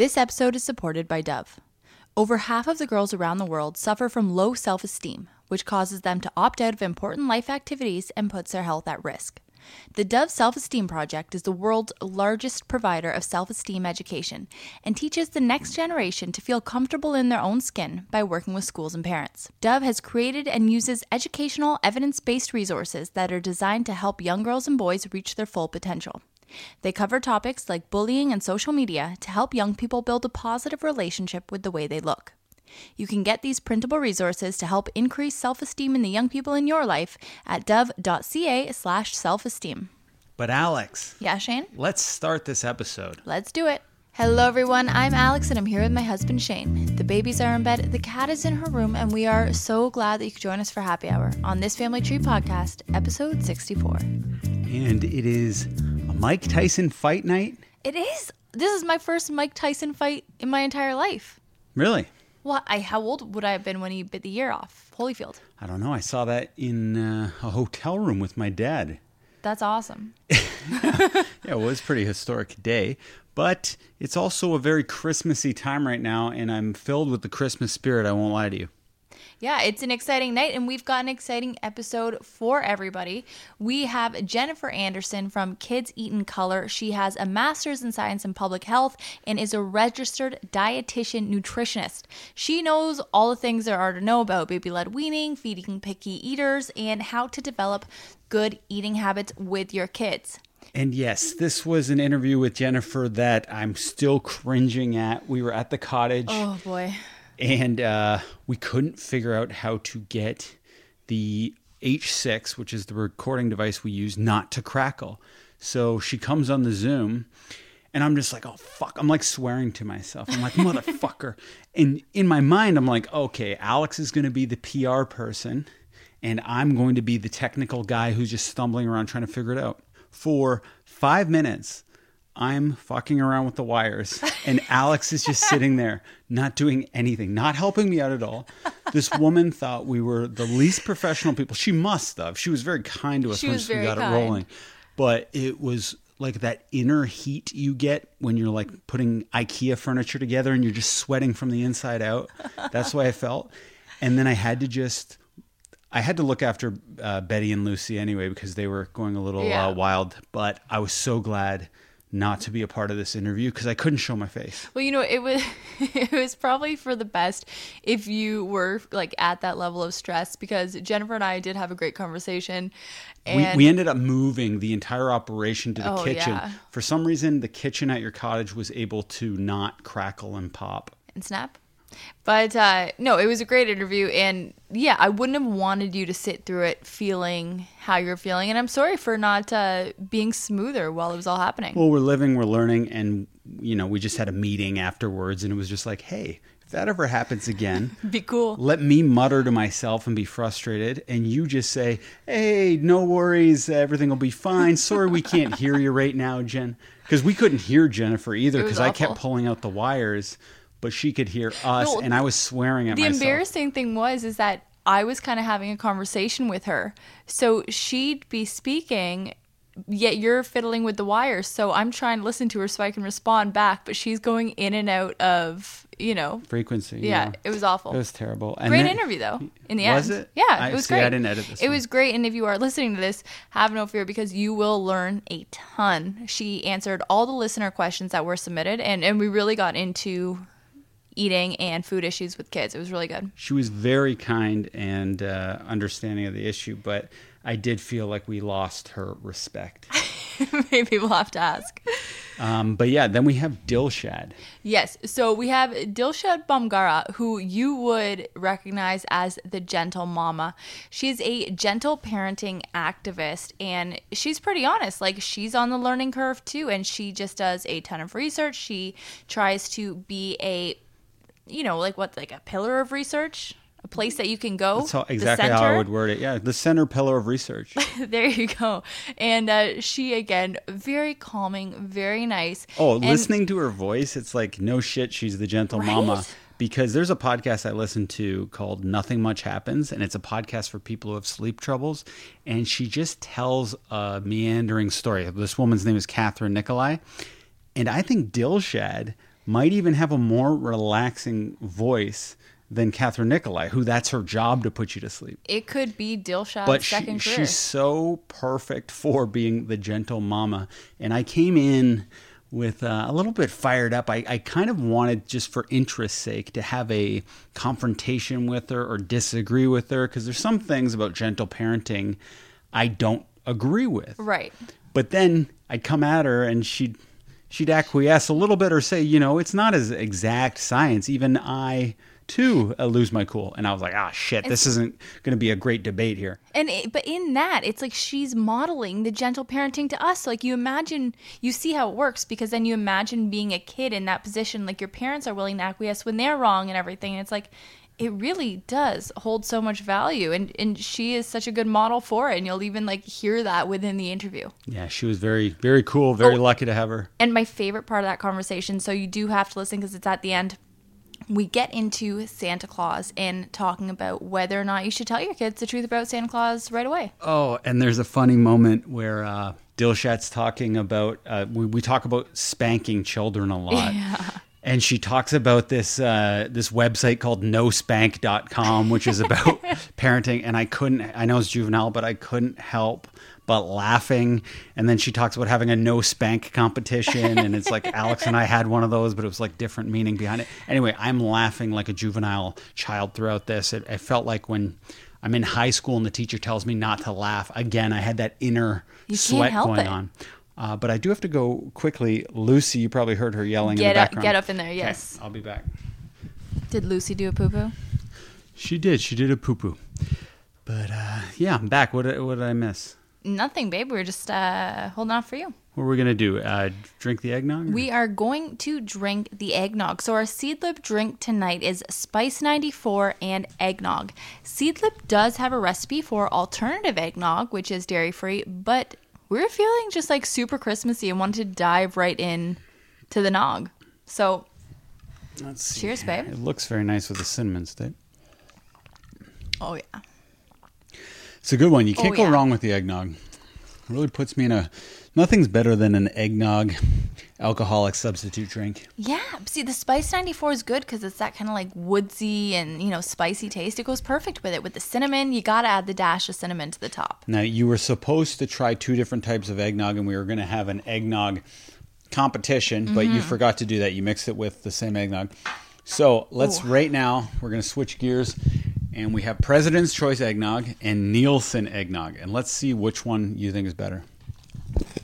This episode is supported by Dove. Over half of the girls around the world suffer from low self esteem, which causes them to opt out of important life activities and puts their health at risk. The Dove Self Esteem Project is the world's largest provider of self esteem education and teaches the next generation to feel comfortable in their own skin by working with schools and parents. Dove has created and uses educational, evidence based resources that are designed to help young girls and boys reach their full potential. They cover topics like bullying and social media to help young people build a positive relationship with the way they look. You can get these printable resources to help increase self-esteem in the young people in your life at dove.ca slash self-esteem. But Alex, Yeah, Shane? let's start this episode. Let's do it. Hello, everyone. I'm Alex, and I'm here with my husband Shane. The babies are in bed, the cat is in her room, and we are so glad that you could join us for happy hour on this Family Tree podcast, episode 64. And it is a Mike Tyson fight night. It is. This is my first Mike Tyson fight in my entire life. Really? What? I how old would I have been when he bit the ear off Holyfield? I don't know. I saw that in uh, a hotel room with my dad. That's awesome. Yeah, it was a pretty historic day, but it's also a very Christmassy time right now, and I'm filled with the Christmas spirit. I won't lie to you. Yeah, it's an exciting night, and we've got an exciting episode for everybody. We have Jennifer Anderson from Kids Eat in Color. She has a master's in science and public health and is a registered dietitian nutritionist. She knows all the things there are to know about baby led weaning, feeding picky eaters, and how to develop good eating habits with your kids. And yes, this was an interview with Jennifer that I'm still cringing at. We were at the cottage. Oh boy. and uh, we couldn't figure out how to get the H6, which is the recording device we use, not to crackle. So she comes on the Zoom, and I'm just like, oh, fuck. I'm like swearing to myself. I'm like, motherfucker. And in my mind, I'm like, okay, Alex is going to be the PR person, and I'm going to be the technical guy who's just stumbling around trying to figure it out. For five minutes, I'm fucking around with the wires, and Alex is just sitting there, not doing anything, not helping me out at all. This woman thought we were the least professional people. She must have. She was very kind to us She once we got kind. it rolling. But it was like that inner heat you get when you're like putting IKEA furniture together and you're just sweating from the inside out. That's why I felt. And then I had to just I had to look after uh, Betty and Lucy anyway because they were going a little Yeah. uh, wild. But I was so glad not to be a part of this interview because I couldn't show my face. Well, you know, it was it was probably for the best if you were like at that level of stress because Jennifer and I did have a great conversation. We, we ended up moving the entire operation to the Oh, kitchen. yeah. For some reason, the kitchen at your cottage was able to not crackle and pop. and snap. But uh, no, it was a great interview, and yeah, I wouldn't have wanted you to sit through it feeling how you're feeling, and I'm sorry for not uh, being smoother while it was all happening. Well, we're living, we're learning, and you know, we just had a meeting afterwards, and it was just like, hey, if that ever happens again, Be cool. let me mutter to myself and be frustrated, and you just say, hey, no worries, everything will be fine. Sorry, we can't hear you right now, Jen, because we couldn't hear Jennifer either because I kept pulling out the wires, but she could hear us, No, and I was swearing at the myself. The embarrassing thing was is that I was kind of having a conversation with her, so she'd be speaking. Yet you're fiddling with the wires, so I'm trying to listen to her so I can respond back, but she's going in and out of, you know, frequency. yeah, it was awful. It was terrible. And great then- interview though in the Was end it? yeah I- it was see, great I didn't edit this it one. was great and if you are listening to this have no fear because you will learn a ton she answered all the listener questions that were submitted and and we really got into eating and food issues with kids it was really good She was very kind and uh, understanding of the issue, but I did feel like we lost her respect. maybe we'll have to ask Um, but yeah, then we have Dilshad. Yes. So we have Dilshad Bamgara, who you would recognize as the gentle mama. She's a gentle parenting activist and she's pretty honest. Like she's on the learning curve too. And she just does a ton of research. She tries to be a, you know, like what, like a pillar of research? A place that you can go. That's how, exactly how I would word it. Yeah, the center pillar of research. there you go. And uh, she, again, very calming, very nice. Oh, And- listening to her voice, it's like no shit, she's the gentle mama. Because there's a podcast I listen to called Nothing Much Happens, and it's a podcast for people who have sleep troubles. And she just tells a meandering story. This woman's name is Kathryn Nicolai. And I think Dilshad might even have a more relaxing voice than Kathryn Nicolai, who that's her job to put you to sleep. It could be Dilshad's But she, second career. she's so perfect for being the gentle mama. And I came in with uh, a little bit fired up. I, I kind of wanted, just for interest's sake, to have a confrontation with her or disagree with her because there's some things about gentle parenting I don't agree with. right. But then I'd come at her and she'd she'd acquiesce a little bit or say, you know, it's not as exact science. Even I too uh, lose my cool. And I was like, ah, shit, this isn't going to be a great debate here. And it, but in that, it's like she's modeling the gentle parenting to us. Like you imagine, you see how it works because then you imagine being a kid in that position. Like your parents are willing to acquiesce when they're wrong and everything. And it's like it really does hold so much value, and and she is such a good model for it. And you'll even like hear that within the interview. Yeah, she was very, very cool. Very Oh. lucky to have her. And my favorite part of that conversation, so you do have to listen because it's at the end. We get into Santa Claus and talking about whether or not you should tell your kids the truth about Santa Claus right away. Oh, and there's a funny moment where uh, Dilshad's talking about, uh, we, we talk about spanking children a lot. And she talks about this uh, this website called nospank.com, which is about parenting. And I couldn't, I know it's juvenile, but I couldn't help but laughing. And then she talks about having a no spank competition. And it's like Alex and I had one of those, but it was like different meaning behind it. Anyway, I'm laughing like a juvenile child throughout this. It, it felt like when I'm in high school and the teacher tells me not to laugh. Again, I had that inner You sweat going it. on. Uh, but I do have to go quickly. Lucy, you probably heard her yelling in Get the up, background. get up in there. Okay, Yes. I'll be back. Did Lucy do a poo poo? She did. She did a poo poo. But uh, yeah, I'm back. What, did- what did I miss? Nothing, babe. We are just uh, holding on for you. What are we gonna do? Uh, drink the eggnog? or- We are going to drink the eggnog. So our Seedlip drink tonight is Spice 94 and eggnog. Seedlip does have a recipe for alternative eggnog, which is dairy free, but we're feeling just like super Christmassy and wanted to dive right in to the nog. So Let's see. Cheers, babe. It looks very nice with the cinnamon stick. oh yeah. It's a good one. You oh, can't Oh, go yeah. wrong with the eggnog. It really puts me in a. Nothing's better than an eggnog alcoholic substitute drink. Yeah, see the Spice 94 is good because it's that kind of like woodsy and, you know, spicy taste. It goes perfect with it. With the cinnamon, you got to add the dash of cinnamon to the top. Now, you were supposed to try two different types of eggnog, and we were going to have an eggnog competition, but Mm-hmm. you forgot to do that. You mixed it with the same eggnog. So let's right now, we're going to switch gears, and we have President's Choice eggnog and Neilson eggnog. And let's see which one you think is better.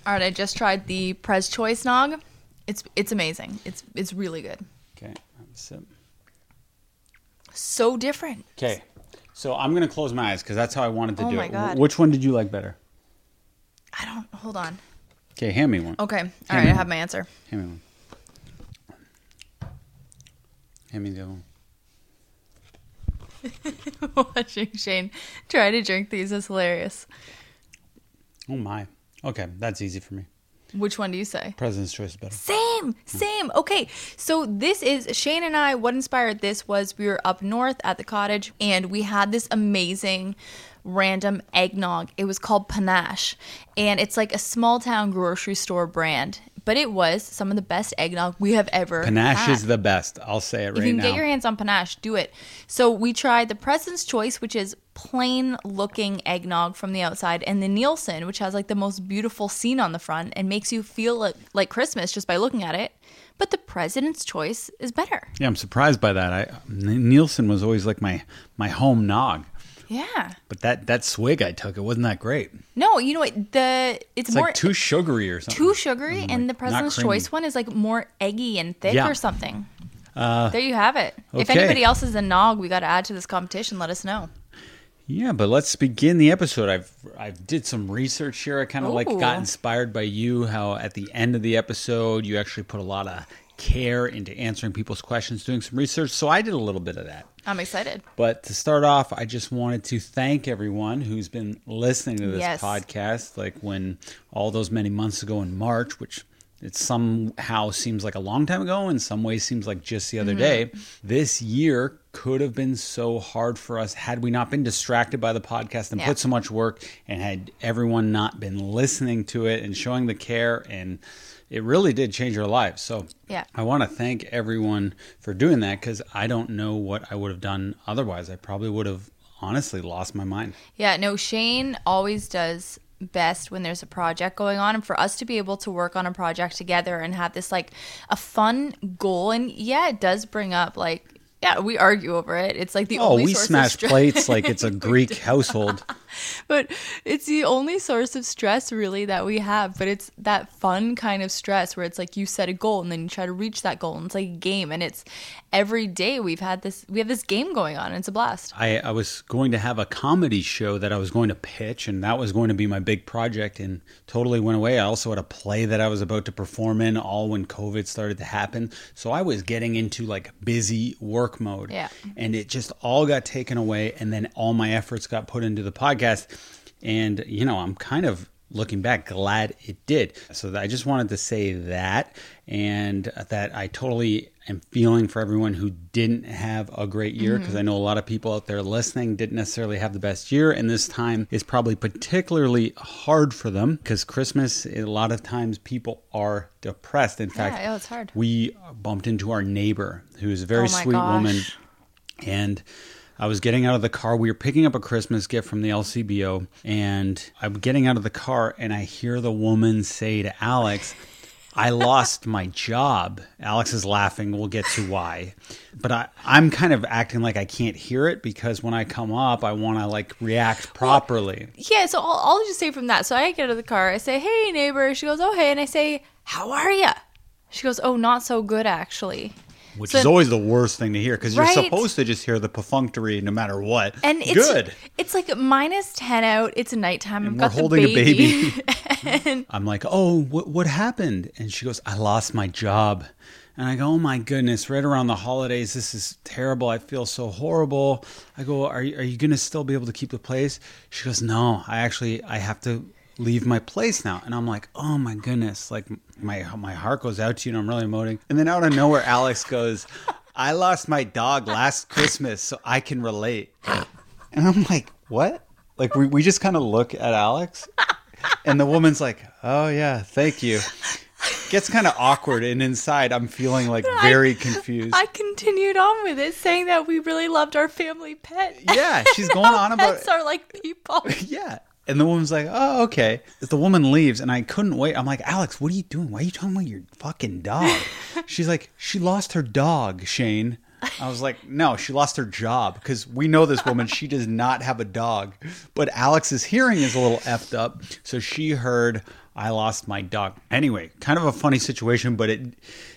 All right, I just tried the Prez Choice Nog. It's it's amazing. It's it's really good. Okay. have a sip. So different. Okay. So I'm going to close my eyes because that's how I wanted to Oh do my it. God. Which one did you like better? I don't. Hold on. Okay, hand me one. Okay. All right. I have my answer. Hand me one. Hand me the other one. Watching Shane try to drink these is hilarious. Oh my. Okay, that's easy for me. Which one do you say? President's Choice is better. Same, same. Okay, so this is Shane and I. What inspired this was we were up north at the cottage and we had this amazing random eggnog. It was called Panache, and it's like a small town grocery store brand. But it was some of the best eggnog we have ever Panache had. is the best. I'll say it If right you can now. get your hands on panache, do it. So we tried the President's Choice, which is plain looking eggnog from the outside, and the Neilson, which has like the most beautiful scene on the front and makes you feel like, like Christmas just by looking at it. But the President's Choice is better. yeah, I'm surprised by that. I Neilson was always like my my home nog, Yeah. but that that swig I took it wasn't that great. No, you know what? The it's, It's more like too sugary or something. too sugary, Mm, and the like, not President's. Choice one is like more eggy and thick Yeah. or something. there you have it. If anybody else is a nog, we got to add to this competition. Let us know. Yeah, but let's begin the episode. I've I've did some research here. I kind of like got inspired by you. How at the end of the episode you actually put a lot of care into answering people's questions, doing some research. So I did a little bit of that. I'm excited. But to start off, I just wanted to thank everyone who's been listening to this Yes. podcast. Like when all those many months ago in March, which it somehow seems like a long time ago, in some ways seems like just the other mm-hmm. day. This year could have been so hard for us had we not been distracted by the podcast and Yeah. put so much work and had everyone not been listening to it and showing the care and it really did change our lives. So Yeah. I want to thank everyone for doing that because I don't know what I would have done otherwise. I probably would have honestly lost my mind. Yeah, no, Shane always does best when there's a project going on and for us to be able to work on a project together and have this like a fun goal and yeah, it does bring up like yeah, we argue over it. It's like the Oh, we smash plates like it's a Greek household. but it's the only source of stress really that we have but it's that fun kind of stress where it's like you set a goal and then you try to reach that goal and it's like a game and it's every day we've had this we have this game going on and it's a blast I, I was going to have a comedy show that I was going to pitch, and that was going to be my big project, and totally went away. I also had a play that I was about to perform in, all when COVID started to happen. So I was getting into like busy work mode. Yeah. And it just all got taken away, and then all my efforts got put into the podcast. And, you know, I'm kind of looking back glad it did. So I just wanted to say that, and that I totally am feeling for everyone who didn't have a great year mm-hmm. because I know a lot of people out there listening didn't necessarily have the best year, and this time is probably particularly hard for them because Christmas, a lot of times people are depressed. In fact, yeah, oh, it's hard. we bumped into our neighbor who's a very Oh sweet woman and I was getting out of the car. We were picking up a Christmas gift from the LCBO, and I'm getting out of the car, and I hear the woman say to Alex, I lost my job. Alex is laughing. We'll get to why. But I, I'm kind of acting like I can't hear it because when I come up, I want to like react properly. Yeah, so I'll, I'll just say from that. So I get out of the car. I say, "Hey, neighbor." She goes, "Oh, hey," and I say, "How are ya?" She goes, "Oh, not so good, actually." Which So- is always the worst thing to hear because you're supposed to just hear the perfunctory no matter what. And it's good. It's like minus ten out. It's a nighttime. I've we're got the holding a baby. I'm like, oh, what, what happened? And she goes, I lost my job. And I go, oh my goodness, right around the holidays, this is terrible. I feel so horrible. I go, are you, are you going to still be able to keep the place? She goes, no, I actually, I have to leave my place now. And I'm like, oh my goodness, like my, my heart goes out to you and I'm really emoting. And then out of nowhere, Alex goes, I lost my dog last Christmas, so I can relate. And I'm like, what? Like we, we just kind of look at Alex and the woman's like, "Oh yeah, thank you." Gets kind of awkward, and inside I'm feeling like very confused. I continued on with it, saying that we really loved our family pet. Yeah, she's going on about- pets are like people. yeah, and the woman's like, "Oh okay." The woman leaves, and I couldn't wait. I'm like, "Alex, what are you doing? Why are you talking about your fucking dog?" She's like, "She lost her dog, Shane." I was like, "No, she lost her job because we know this woman. She does not have a dog." But Alex's hearing is a little effed up, so she heard. I lost my dog. Anyway, kind of a funny situation, but it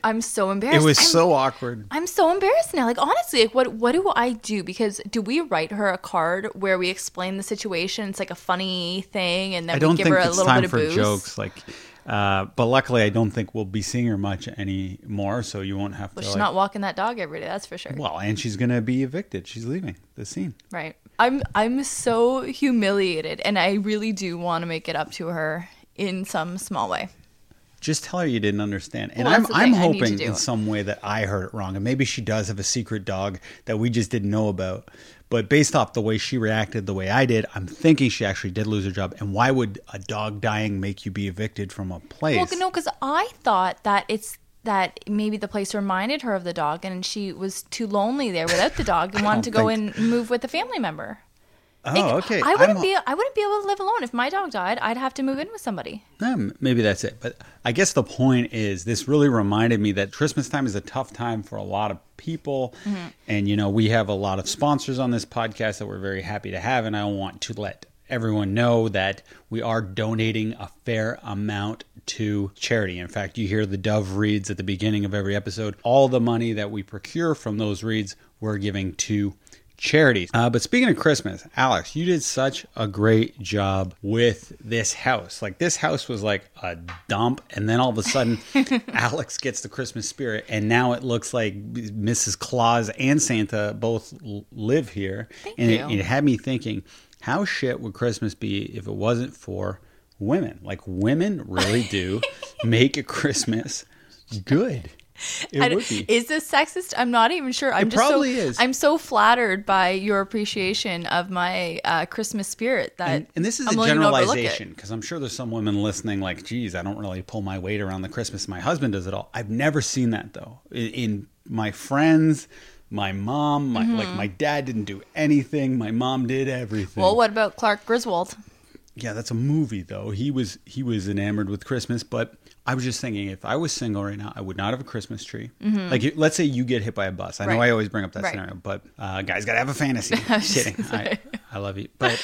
I'm so embarrassed. it was I'm- so awkward. I'm so embarrassed now. Like honestly, like what what do I do? Because do we write her a card where we explain the situation? It's like a funny thing, and then I don't we give think her a little time bit of for booze. jokes. Like, uh, but luckily, I don't think we'll be seeing her much anymore, so you won't have But to. she's like- not walking that dog every day. That's for sure. well, and she's gonna be evicted. She's leaving the scene. Right. I'm I'm so humiliated, and I really do want to make it up to her in some small way. Just tell her you didn't understand. And Well, I'm I'm thing I need to hoping in some way that I heard it wrong, and maybe she does have a secret dog that we just didn't know about. But based off the way she reacted, the way I did, I'm thinking she actually did lose her job. And why would a dog dying make you be evicted from a place? Well, no, because I thought that it's that maybe the place reminded her of the dog, and she was too lonely there without the dog, and wanted to go think- and move with a family member. Oh, Like, okay. I wouldn't I'm- be I wouldn't be able to live alone if my dog died. I'd have to move in with somebody. Maybe that's it. But I guess the point is, this really reminded me that Christmas time is a tough time for a lot of people. Mm-hmm. And, you know, we have a lot of sponsors on this podcast that we're very happy to have. And I want to let everyone know that we are donating a fair amount to charity. In fact, you hear the Dove reads at the beginning of every episode. All the money that we procure from those reads, we're giving to charities. Uh, but speaking of Christmas, Alex, you did such a great job with this house. Like this house was like a dump, and then all of a sudden, Alex gets the Christmas spirit, and now it looks like Mrs. Claus and Santa both live here. Thank and you. It, it had me thinking, how shit would Christmas be if it wasn't for women? Like women really do make a Christmas good. It would be. Is this sexist? I'm not even sure. I'm It just probably so, is. I'm so flattered by your appreciation of my uh, Christmas spirit that And, and this is I'm a willing to overlook it. generalization because I'm sure there's some women listening like, geez, I don't really pull my weight around the Christmas. My husband does it all. I've never seen that though. In, in my friends, my mom, my Mm-hmm. like my dad didn't do anything. My mom did everything. Well, what about Clark Griswold? yeah, that's a movie though. He was he was enamored with Christmas, but I was just thinking if I was single right now, I would not have a Christmas tree. Like, let's say you get hit by a bus. I know Mm-hmm. Right. I always bring up that Right. scenario, but uh, guys got to have a fantasy. Kidding. I, I love you, but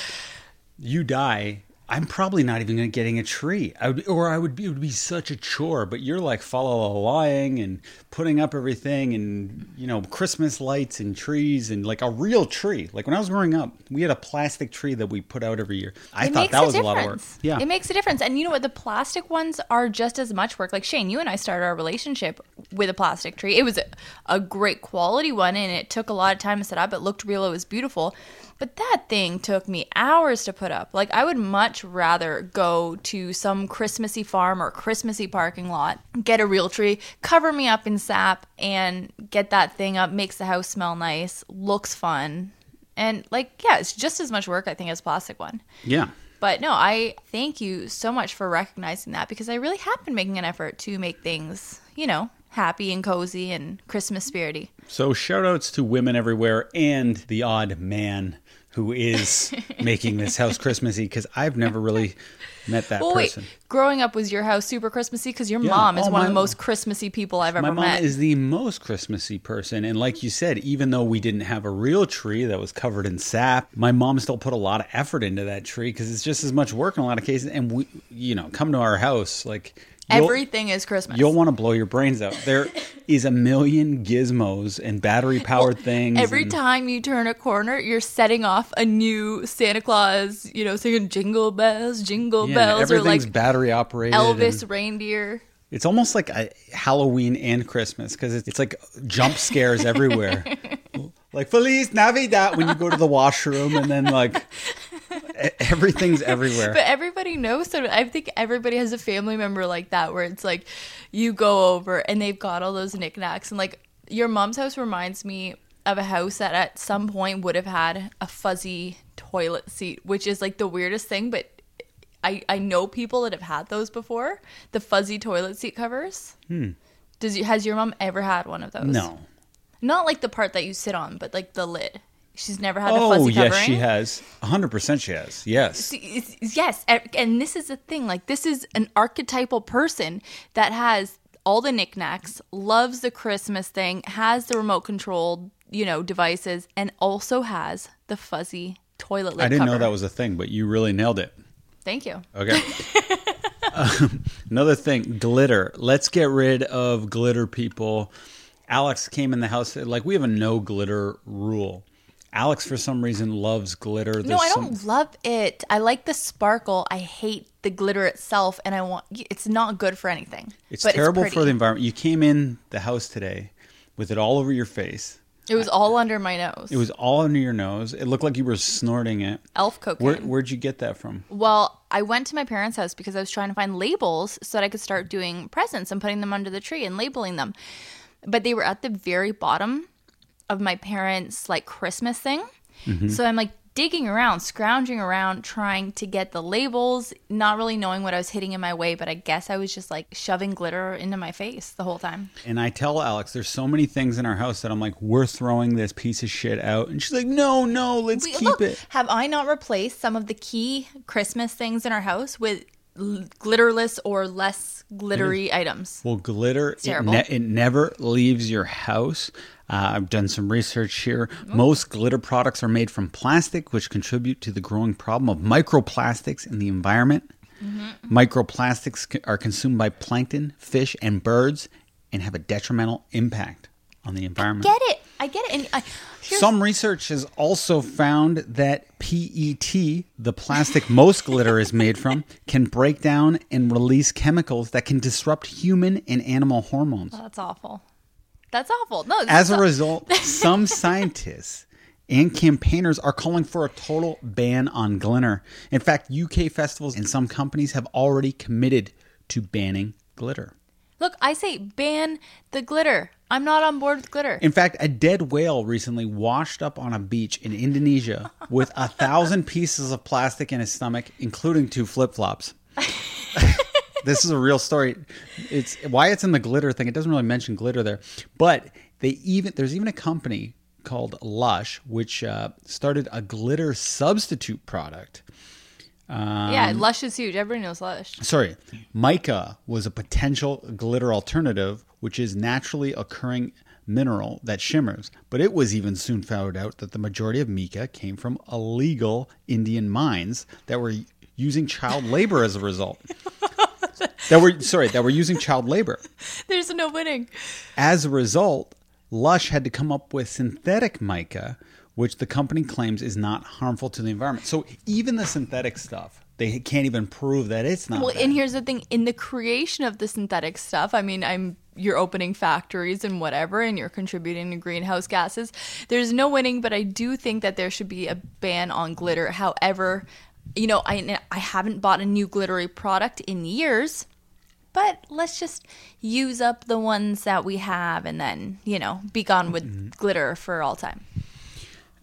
you die. I'm probably not even getting a tree, I would, or I would be. It would be such a chore. But you're like follow lying and putting up everything, and you know Christmas lights and trees and like a real tree. Like when I was growing up, we had a plastic tree that we put out every year. I it thought that a was a lot of work. Yeah, It makes a difference. And you know what? The plastic ones are just as much work. Like Shane, you and I started our relationship with a plastic tree. It was a, a great quality one and it took a lot of time to set up. It looked real, it was beautiful. But that thing took me hours to put up. Like I would much rather go to some Christmassy farm or Christmassy parking lot, get a real tree, cover me up in sap and get that thing up, makes the house smell nice, looks fun. And like, yeah, it's just as much work I think as plastic one. yeah. But no, I thank you so much for recognizing that because I really have been making an effort to make things, you know, happy and cozy and Christmas spirity. So shout outs to women everywhere and the odd man who is making this house Christmassy because I've never really met that Well, person. wait, growing up was your house super Christmassy? Because your Yeah. mom is Oh, one of the most Christmassy people I've ever met. My mom met. is the most Christmassy person. And like you said, even though we didn't have a real tree that was covered in sap, my mom still put a lot of effort into that tree because it's just as much work in a lot of cases. And we, you know, come to our house, like, you'll- Everything is Christmas. You'll want to blow your brains out. There is a million gizmos and battery powered things. Every and- time you turn a corner, you're setting off a new Santa Claus, you know, singing jingle bells, jingle yeah, bells, or like everything's battery operated. Elvis and- reindeer. It's almost like a Halloween and Christmas because it's, it's like jump scares everywhere. like Feliz Navidad when you go to the washroom, and then like everything's everywhere. But everybody knows so I think everybody has a family member like that where it's like you go over and they've got all those knickknacks and like your mom's house reminds me of a house that at some point would have had a fuzzy toilet seat, which is like the weirdest thing, but I, I know people that have had those before. The fuzzy toilet seat covers. Does you has your mom ever had one of those? Hmm. no. Not like the part that you sit on, but like the lid. She's never had a fuzzy covering. Oh yes, she has. hundred percent, she has. Yes. It's- yes and this is the thing like this is an archetypal person that has all the knickknacks loves the christmas thing has the remote controlled you know devices and also has the fuzzy toilet lid I didn't know that was a thing, but you really nailed it. thank you Okay. um, another thing, glitter. Let's get rid of glitter, people. Alex came in the house like we have a no glitter rule. Alex, for some reason, loves glitter. no There's i don't love it i like the sparkle i hate the glitter itself and i want it's not good for anything It's terrible pretty. for the environment. You came in the house today with it all over your face. it was all under my nose It was all under your nose. It looked like you were snorting it. elf cocaine Where, where'd you get that from? Well, I went to my parents' house because I was trying to find labels so that I could start doing presents and putting them under the tree and labeling them. But they were at the very bottom of my parents' like Christmas thing. Mm-hmm. So I'm like digging around, scrounging around, trying to get the labels, not really knowing what I was hitting in my way, but I guess I was just like shoving glitter into my face the whole time. And I tell Alex, there's so many things in our house that I'm like, we're throwing this piece of shit out. And she's like, no, no, let's We- keep look, it. Have I not replaced some of the key Christmas things in our house with glitterless or less glittery mm. items? Well, glitter it, ne- it, never leaves your house. Uh, I've done some research here. Most glitter products are made from plastic, which contribute to the growing problem of microplastics in the environment. Microplastics are consumed by plankton, fish, and birds and have a detrimental impact on the environment. I Get it? I get it. And I, Some research has also found that PET, the plastic most glitter is made from, can break down and release chemicals that can disrupt human and animal hormones. that's awful. That's awful. No, As a result, some scientists and campaigners are calling for a total ban on glitter. In fact, UK festivals and some companies have already committed to banning glitter. Look, I say ban the glitter. I'm not on board with glitter. In fact, a dead whale recently washed up on a beach in Indonesia with a thousand pieces of plastic in his stomach, including two flip flops. this is a real story. It's why it's in the glitter thing. It doesn't really mention glitter there, but they even there's even a company called Lush which uh, started a glitter substitute product. yeah, Lush is huge. Everybody knows Lush. Sorry, mica was a potential glitter alternative, which is naturally occurring mineral that shimmers. But it was even soon found out that the majority of mica came from illegal Indian mines that were using child labor as a result. that were sorry, that were using child labor. There's no winning. As a result, Lush had to come up with synthetic mica, which the company claims is not harmful to the environment. So even the synthetic stuff, they can't even prove that it's not. Well, bad. and here's the thing: in the creation of the synthetic stuff, I mean, I'm you're opening factories and whatever, and you're contributing to greenhouse gases. There's no winning, but I do think that there should be a ban on glitter. However, you know, I I haven't bought a new glittery product in years. But let's just use up the ones that we have and then, you know, be gone with Mm-hmm. glitter for all time.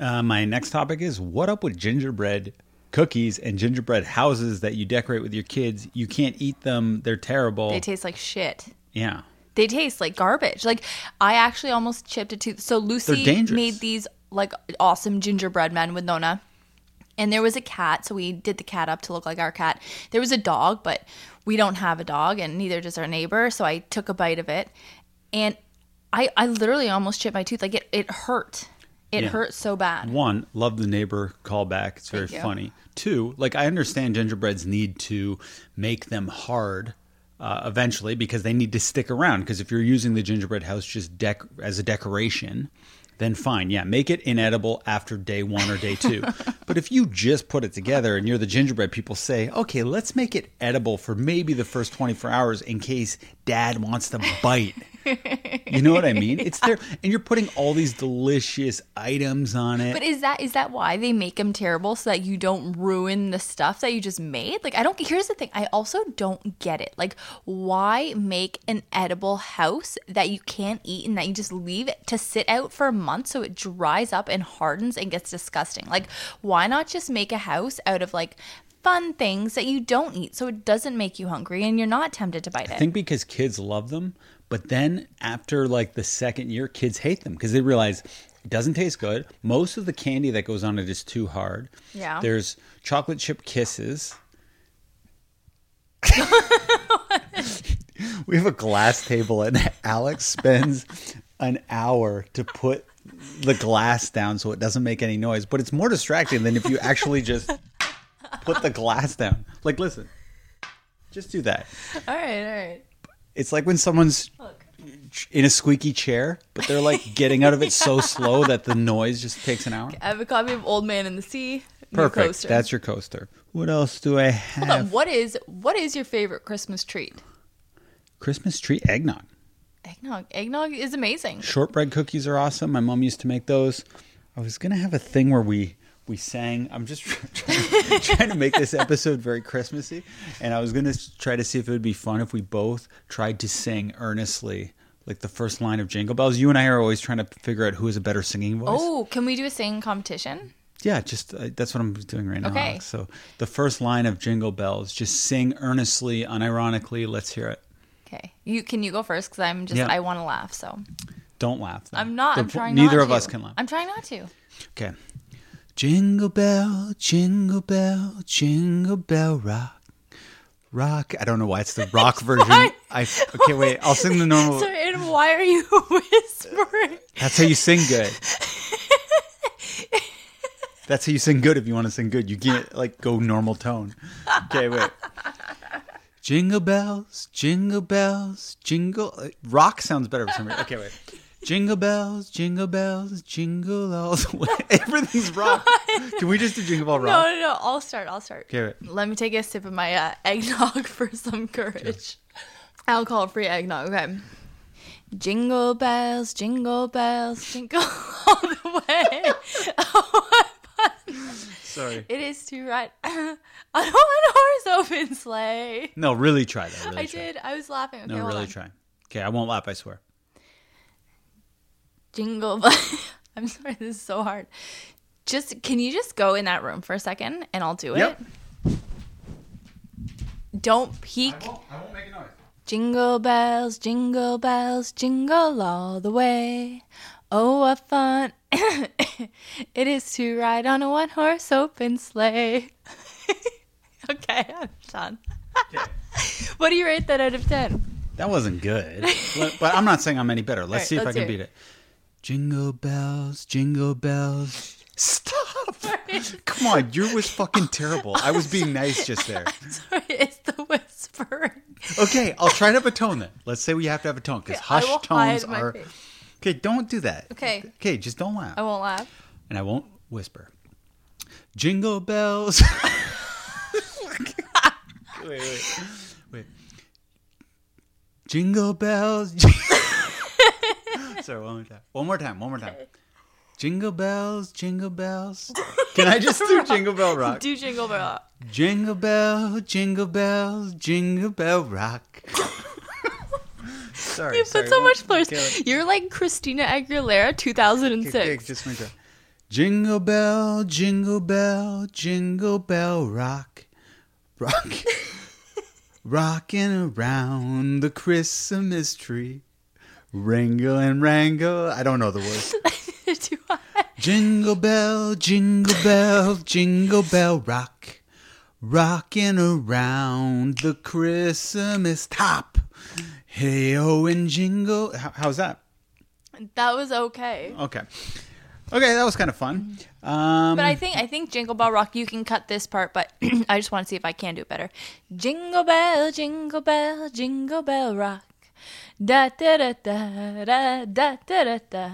Uh, my next topic is what up with gingerbread cookies and gingerbread houses that you decorate with your kids? You can't eat them; they're terrible. They taste like shit. yeah, they taste like garbage. Like I actually almost chipped a tooth. So Lucy made these like awesome gingerbread men with Nona. And there was a cat, so we did the cat up to look like our cat. There was a dog, but we don't have a dog, and neither does our neighbor. So I took a bite of it, and I I literally almost chipped my tooth. Like it it hurt. It Yeah. hurt so bad. one love the neighbor callback. It's very funny. Two, like I understand gingerbreads need to make them hard. Uh, eventually, because they need to stick around. Because if you're using the gingerbread house just dec- as a decoration, then fine, yeah, make it inedible after day one or day two. but if you just put it together and you're the gingerbread people, say, okay, let's make it edible for maybe the first 24 hours in case dad wants to bite. You know what I mean? It's there, and you're putting all these delicious items on it. But is that is that why they make them terrible so that you don't ruin the stuff that you just made? Like I don't here's the thing, I also don't get it. Like why make an edible house that you can't eat and that you just leave it to sit out for a month so it dries up and hardens and gets disgusting? Like why not just make a house out of like fun things that you don't eat so it doesn't make you hungry and you're not tempted to bite it? I think because kids love them, but then after like the second year, kids hate them because they realize it doesn't taste good. Most of the candy that goes on it is too hard. Yeah. There's chocolate chip kisses. we have a glass table, and Alex spends an hour to put the glass down so it doesn't make any noise. But it's more distracting than if you actually just put the glass down. Like, listen, just do that. all right, all right. It's like when someone's Look. in a squeaky chair, but they're like getting out of it so slow that the noise just takes an hour. I have a copy of Old Man in the Sea. Perfect. coaster. That's your coaster. What else do I have? Hold on, what is what is your favorite Christmas treat? Christmas tree eggnog. Eggnog. Eggnog is amazing. Shortbread cookies are awesome. My mom used to make those. I was gonna have a thing where we we sang. I'm just trying, trying to make this episode very Christmassy, and I was gonna try to see if it would be fun if we both tried to sing earnestly, like the first line of Jingle Bells. You and I are always trying to figure out who has a better singing voice. Oh, can we do a singing competition? Yeah, just uh, that's what I'm doing right now. Okay. So the first line of Jingle Bells, just sing earnestly, unironically. Let's hear it. Okay. You can you go first because I'm just Yeah. I want to laugh. So Don't laugh. I'm not. The I'm trying. Neither of to. us can laugh. I'm trying not to. Okay. Jingle bell, jingle bell, jingle bell rock. Rock. I don't know why it's the rock version. I okay, wait. I'll sing the normal. So, and why are you whispering? That's how you sing good. That's how you sing good if you want to sing good. You can't like go normal tone. Okay, wait. Jingle bells, jingle bells, jingle. uh, Rock sounds better for some reason. Okay, wait. Jingle bells, jingle bells, jingle all the way. Everything's rock. Can we just do jingle bell No, rock? no, no. I'll start. I'll start. Okay, wait. Let me take a sip of my uh, eggnog for some courage. Alcohol-free eggnog. Okay. Jingle bells, jingle bells, jingle all the way. Oh, Sorry. it is too to ride on a one-horse open sleigh. No, really try that. Really I try. did. I was laughing. Okay, No, hold really on. try. Okay, I won't laugh. I swear. Jingle. bell- I'm sorry, this is so hard. Just can you just go in that room for a second and I'll do it. Don't peek. I won't make a noise. Jingle bells, jingle bells, jingle all the way. Oh, what fun it is to ride on a one horse open sleigh. okay, I'm done. what do you rate that out of 10? That wasn't good, but, but I'm not saying I'm any better. Let's right, see if let's I can hear beat it. Jingle bells, jingle bells. Stop! Come on, yours was fucking terrible. I was being nice just there. Sorry, it's the whispering. Okay, I'll try to have a tone then. Let's say we have to have a tone because Okay, I hush will tones hide my are. face. Okay, don't do that. Okay. Okay, just don't laugh. I won't laugh. And I won't whisper. Jingle bells. wait, wait, wait. Jingle bells. Sorry, one more time. One more time. One more time. Jingle bells, jingle bells. Can I just do Jingle Bell Rock? Do jingle bell. Rock. Jingle bell, jingle bells, jingle bell rock. sorry, You sorry, put so much force. You're like Christina Aguilera 2006. okay, okay, just my turn. Jingle bell, jingle bell, jingle bell rock, rock, rocking around the Christmas tree. Wrangle and wrangle. I don't know the words. Do I? Jingle bell, jingle bell, jingle bell rock, rocking around the Christmas top. Hey oh and jingle. How, how's that? That was okay. Okay, okay, that was kind of fun. Um, But I think I think Jingle Bell Rock. You can cut this part, but I just want to see if I can do it better. Jingle bell, jingle bell, jingle bell rock. Da da da da da da da da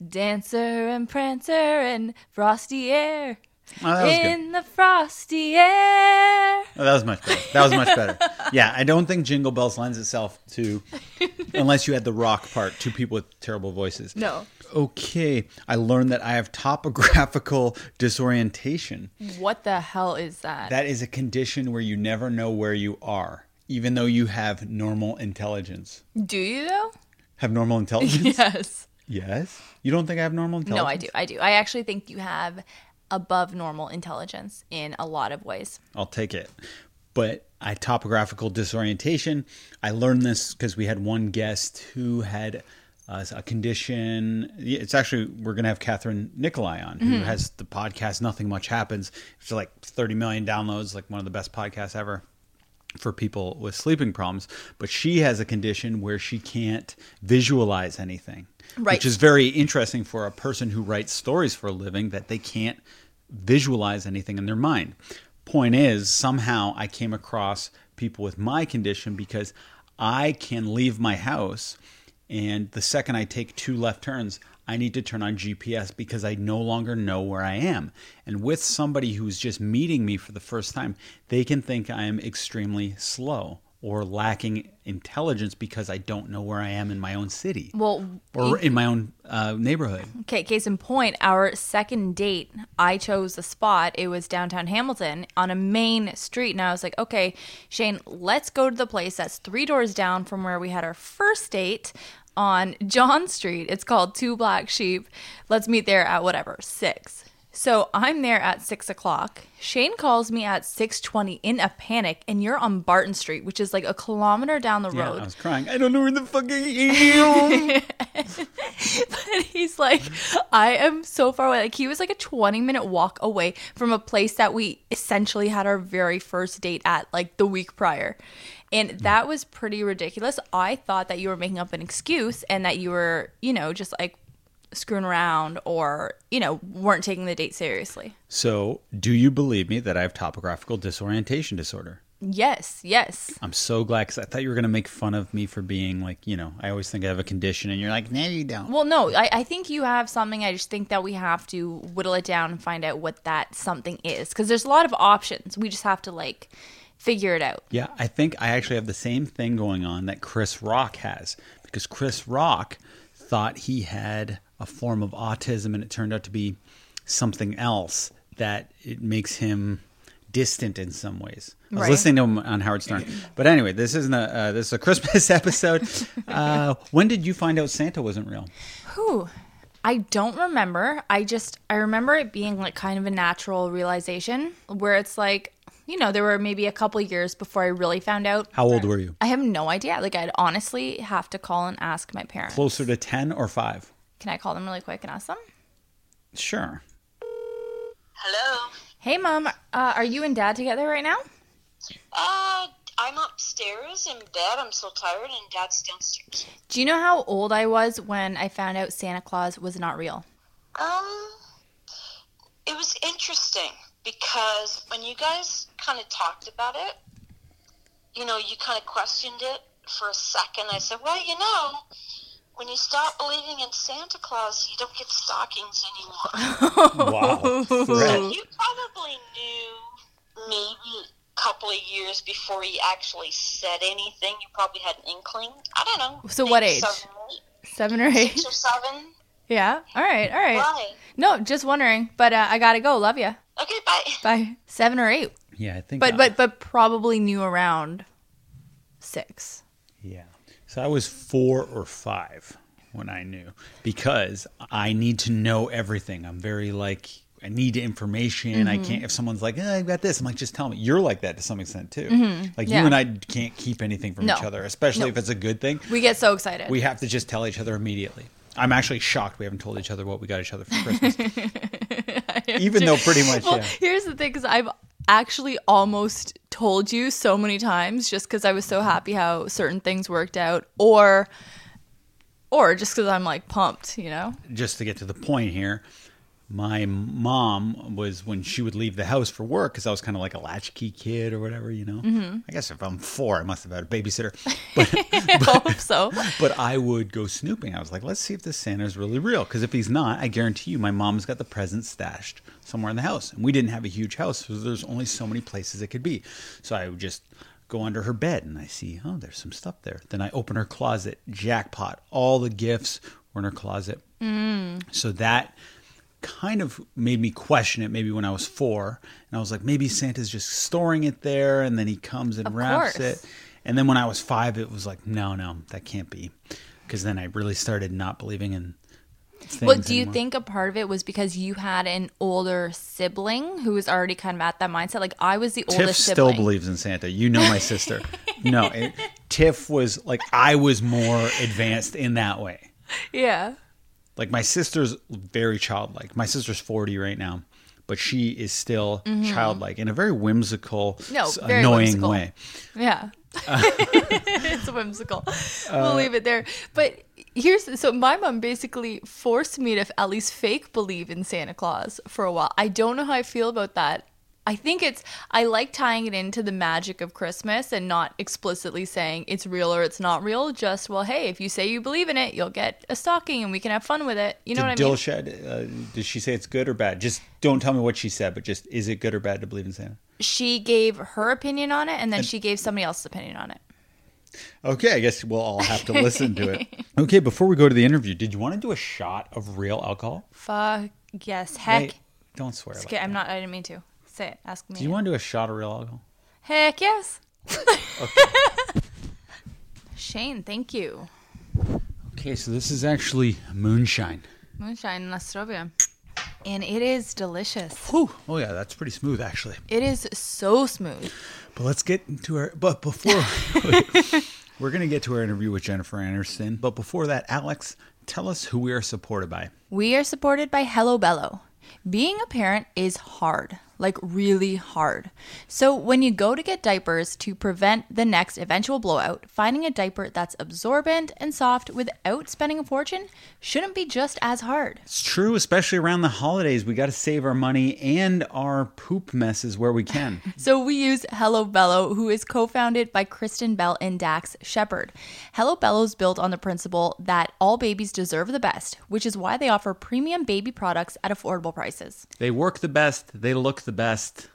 Dancer and prancer and frosty air. Oh, in good. the frosty air. Oh, that was much better. That was much better. yeah, I don't think Jingle Bells lends itself to, unless you add the rock part, to people with terrible voices. No. Okay, I learned that I have topographical disorientation. What the hell is that? That is a condition where you never know where you are even though you have normal intelligence. do you though? Have normal intelligence? Yes. Yes. You don't think I have normal intelligence? No, I do. I do. I actually think you have above normal intelligence in a lot of ways. I'll take it. But I topographical disorientation. I learned this because we had one guest who had uh, a condition. It's actually we're gonna have Kathryn Nicolai on, who has the podcast "Nothing Much Happens." It's like 30 million downloads, like one of the best podcasts ever for people with sleeping problems. But she has a condition where she can't visualize anything, Right. which is very interesting for a person who writes stories for a living that they can't visualize anything in their mind. Point is, somehow I came across people with my condition because I can leave my house and the second I take two left turns, I need to turn on GPS because I no longer know where I am. And with somebody who's just meeting me for the first time, they can think I am extremely slow or lacking intelligence because I don't know where I am in my own city Well, or in my own uh, neighborhood. Okay, case in point, our second date, I chose the spot. It was downtown Hamilton on a main street. And I was like, okay, Shane, let's go to the place that's three doors down from where we had our first date on John Street. It's called Two Black Sheep. Let's meet there at whatever, six. So I'm there at six o'clock. Shane calls me at six twenty in a panic, and you're on Barton Street, which is like a kilometer down the Yeah, road. I was crying. I don't know where the fuck I am. And he's like, I am so far away. Like he was like a 20 minute walk away from a place that we essentially had our very first date at like the week prior. And that was pretty ridiculous. I thought that you were making up an excuse and that you were, you know, just like screwing around or, you know, weren't taking the date seriously. so, do you believe me that I have topographical disorientation disorder? Yes, yes. I'm so glad because I thought you were going to make fun of me for being like, you know, I always think I have a condition, and you're like, no, you don't. Well, no, I, I think you have something. I just think that we have to whittle it down and find out what that something is. Because there's a lot of options. We just have to like figure it out. Yeah, I think I actually have the same thing going on that Chris Rock has because Chris Rock thought he had a form of autism and it turned out to be something else that it makes him distant in some ways. I was Right. listening to him on Howard Stern. But anyway, this isn't a uh, this is a Christmas episode. Uh, when did you find out Santa wasn't real? Who? I don't remember. I just I remember it being like kind of a natural realization where it's like, you know, there were maybe a couple years before I really found out. How old were you? I have no idea. Like I'd honestly have to call and ask my parents. Closer to ten or five? Can I call them really quick and ask them? Sure. Hello. Hey mom, uh, are you and dad together right now? Uh, I'm upstairs in bed. I'm so tired, and Dad's downstairs. Do you know how old I was when I found out Santa Claus was not real? Um, it was interesting because when you guys kind of talked about it, you know, you kind of questioned it for a second. I said, well, you know, when you stop believing in Santa Claus, you don't get stockings anymore. Wow. So you probably knew maybe a couple of years before he actually said anything. You probably had an inkling. I don't know. So what age? Seven, or eight, Seven or eight? six or seven. Yeah. All right. All right. Why? No, just wondering. But uh, I gotta go. Love you. Okay, bye. Bye. Seven or eight. Yeah, I think. But uh, but but probably knew around six. Yeah. So I was four or five when I knew because I need to know everything. I'm very like I need information. I Mm-hmm. can't if someone's like, eh, I got this. I'm like, just tell me. You're like that to some extent too. Like Mm-hmm. Yeah. you and I can't keep anything from No. each other, especially No. if it's a good thing. We get so excited. We have to just tell each other immediately. I'm actually shocked we haven't told each other what we got each other for Christmas. Even though pretty much, well, yeah. here's the thing, because I've actually almost told you so many times, just because I was so happy how certain things worked out, or or just because I'm like pumped, you know. just to get to the point here, my mom was when she would leave the house for work because I was kind of like a latchkey kid or whatever, you know. Mm-hmm. I guess if I'm four, I must have had a babysitter, I hope so. but I would go snooping. I was like, let's see if this Santa's really real because if he's not, I guarantee you, my mom's got the presents stashed somewhere in the house, and we didn't have a huge house, so there's only so many places it could be. So I would just go under her bed and I see, oh, there's some stuff there. Then I open her closet, jackpot, all the gifts were in her closet. So that kind of made me question it maybe when I was four. And I was like, maybe Santa's just storing it there and then he comes and Of wraps course. it. And then when I was five, it was like, no, no, that can't be. Because then I really started not believing in things. Well, do you anymore. think a part of it was because you had an older sibling who was already kind of at that mindset? Like I was the Tiff oldest still believes in Santa. You know my sister. no, it, Tiff was like, I was more advanced in that way. yeah. Like my sister's very childlike. My sister's 40 right now, but she is still childlike in a very whimsical, Mm-hmm. No, very annoying whimsical. way. Yeah. Uh. it's whimsical. we'll leave it there. But here's so my mom basically forced me to at least fake believe in Santa Claus for a while. I don't know how I feel about that. I think it's I like tying it into the magic of Christmas and not explicitly saying it's real or it's not real. Just well, hey, if you say you believe in it, you'll get a stocking and we can have fun with it. You know Did what I mean? Dilshad, uh, did she say it's good or bad? Just don't tell me what she said, but just is it good or bad to believe in Santa? She gave her opinion on it and then she gave somebody else's opinion on it. Okay, I guess we'll all have to listen to it. Okay, before we go to the interview, did you want to do a shot of real alcohol? Fuck yes. Heck. Wait, don't swear. Like Okay, I'm not I didn't mean to. Say it. Ask me. Do you want to do a shot of real alcohol? Heck yes. Shane, thank you. Okay, so this is actually moonshine. Moonshine Nostrovia. And it is delicious. Whew. Oh yeah, that's pretty smooth actually. It is so smooth. But let's get into our. But before we're gonna get to our interview with Jennifer Anderson. But before that, Alex, tell us who we are supported by. We are supported by Hello Bello. Being a parent is hard, like really hard. So, when you go to get diapers to prevent the next eventual blowout, finding a diaper that's absorbent and soft without spending a fortune shouldn't be just as hard. It's true, especially around the holidays. We got to save our money and our poop messes where we can. So we use Hello Bello, who is co-founded by Kristen Bell and Dax Shepard. Hello Bello is built on the principle that all babies deserve the best, which is why they offer premium baby products at affordable prices. they work the best. They look the best.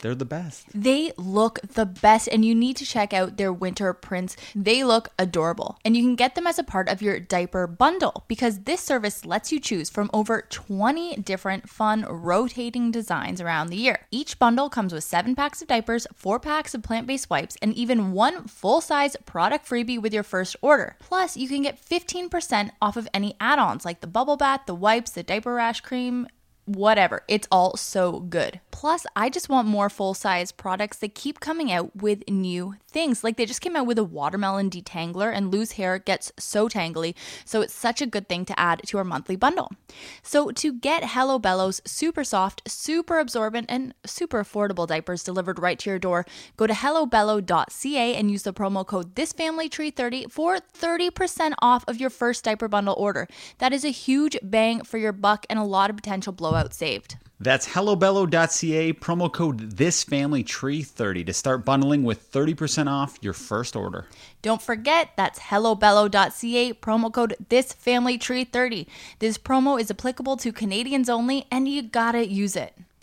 they're the best. They look the best, and you need to check out their winter prints. They look adorable, and you can get them as a part of your diaper bundle because this service lets you choose from over 20 different fun rotating designs around the year. Each bundle comes with seven packs of diapers, four packs of plant based wipes, and even one full size product freebie with your first order. Plus, you can get 15% off of any add ons like the bubble bath, the wipes, the diaper rash cream whatever. It's all so good. Plus, I just want more full size products that keep coming out with new things. Like they just came out with a watermelon detangler, and loose hair gets so tangly. So it's such a good thing to add to our monthly bundle. So to get Hello Bello's super soft, super absorbent, and super affordable diapers delivered right to your door, go to hellobello.ca and use the promo code ThisFamilyTree30 for 30% off of your first diaper bundle order. That is a huge bang for your buck and a lot of potential blowout saved. That's hellobello.ca, promo code ThisFamilyTree30 to start bundling with 30% off your first order. Don't forget, that's hellobello.ca, promo code ThisFamilyTree30. This promo is applicable to Canadians only, and you gotta use it.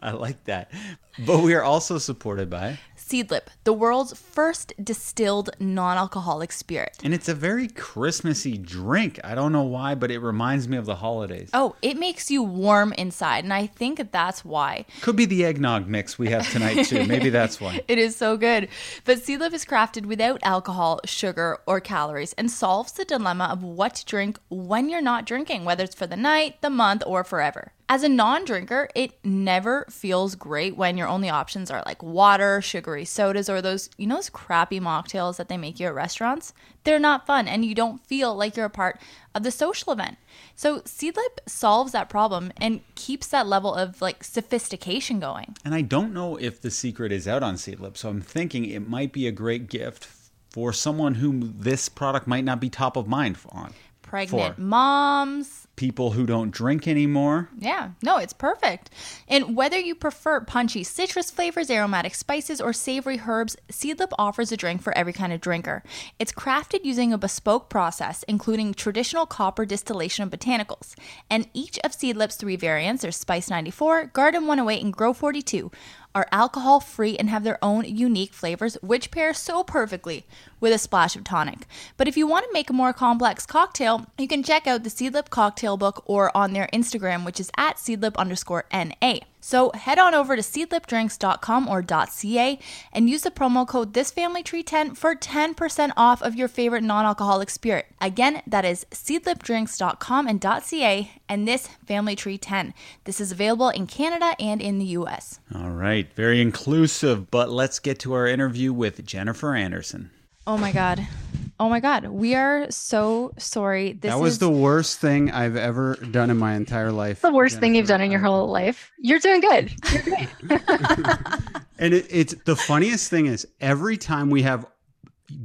I like that. But we are also supported by Seedlip, the world's first distilled non alcoholic spirit. And it's a very Christmassy drink. I don't know why, but it reminds me of the holidays. Oh, it makes you warm inside. And I think that's why. Could be the eggnog mix we have tonight, too. Maybe that's why. it is so good. But Seedlip is crafted without alcohol, sugar, or calories and solves the dilemma of what to drink when you're not drinking, whether it's for the night, the month, or forever. As a non drinker, it never feels great when your only options are like water, sugary sodas, or those, you know, those crappy mocktails that they make you at restaurants. They're not fun and you don't feel like you're a part of the social event. So Seedlip solves that problem and keeps that level of like sophistication going. And I don't know if the secret is out on Seedlip, so I'm thinking it might be a great gift for someone whom this product might not be top of mind on. Pregnant for. moms, people who don't drink anymore. Yeah, no, it's perfect. And whether you prefer punchy citrus flavors, aromatic spices, or savory herbs, Seedlip offers a drink for every kind of drinker. It's crafted using a bespoke process, including traditional copper distillation of botanicals. And each of Seedlip's three variants, there's Spice 94, Garden 108, and Grove 42, are alcohol free and have their own unique flavors, which pair so perfectly with a splash of tonic. But if you want to make a more complex cocktail, you can check out the Seedlip cocktail book or on their Instagram, which is at seedlip underscore NA. So head on over to seedlipdrinks.com or .ca and use the promo code ThisFamilyTree10 for 10% off of your favorite non-alcoholic spirit. Again, that is seedlipdrinks.com and .ca and this Family Tree 10. This is available in Canada and in the US. All right, very inclusive, but let's get to our interview with Jennifer Anderson. Oh my god. Oh my God, we are so sorry. This that was is... the worst thing I've ever done in my entire life. The worst Jennifer. thing you've done in your whole life. You're doing good. You're great. and it, it's the funniest thing is every time we have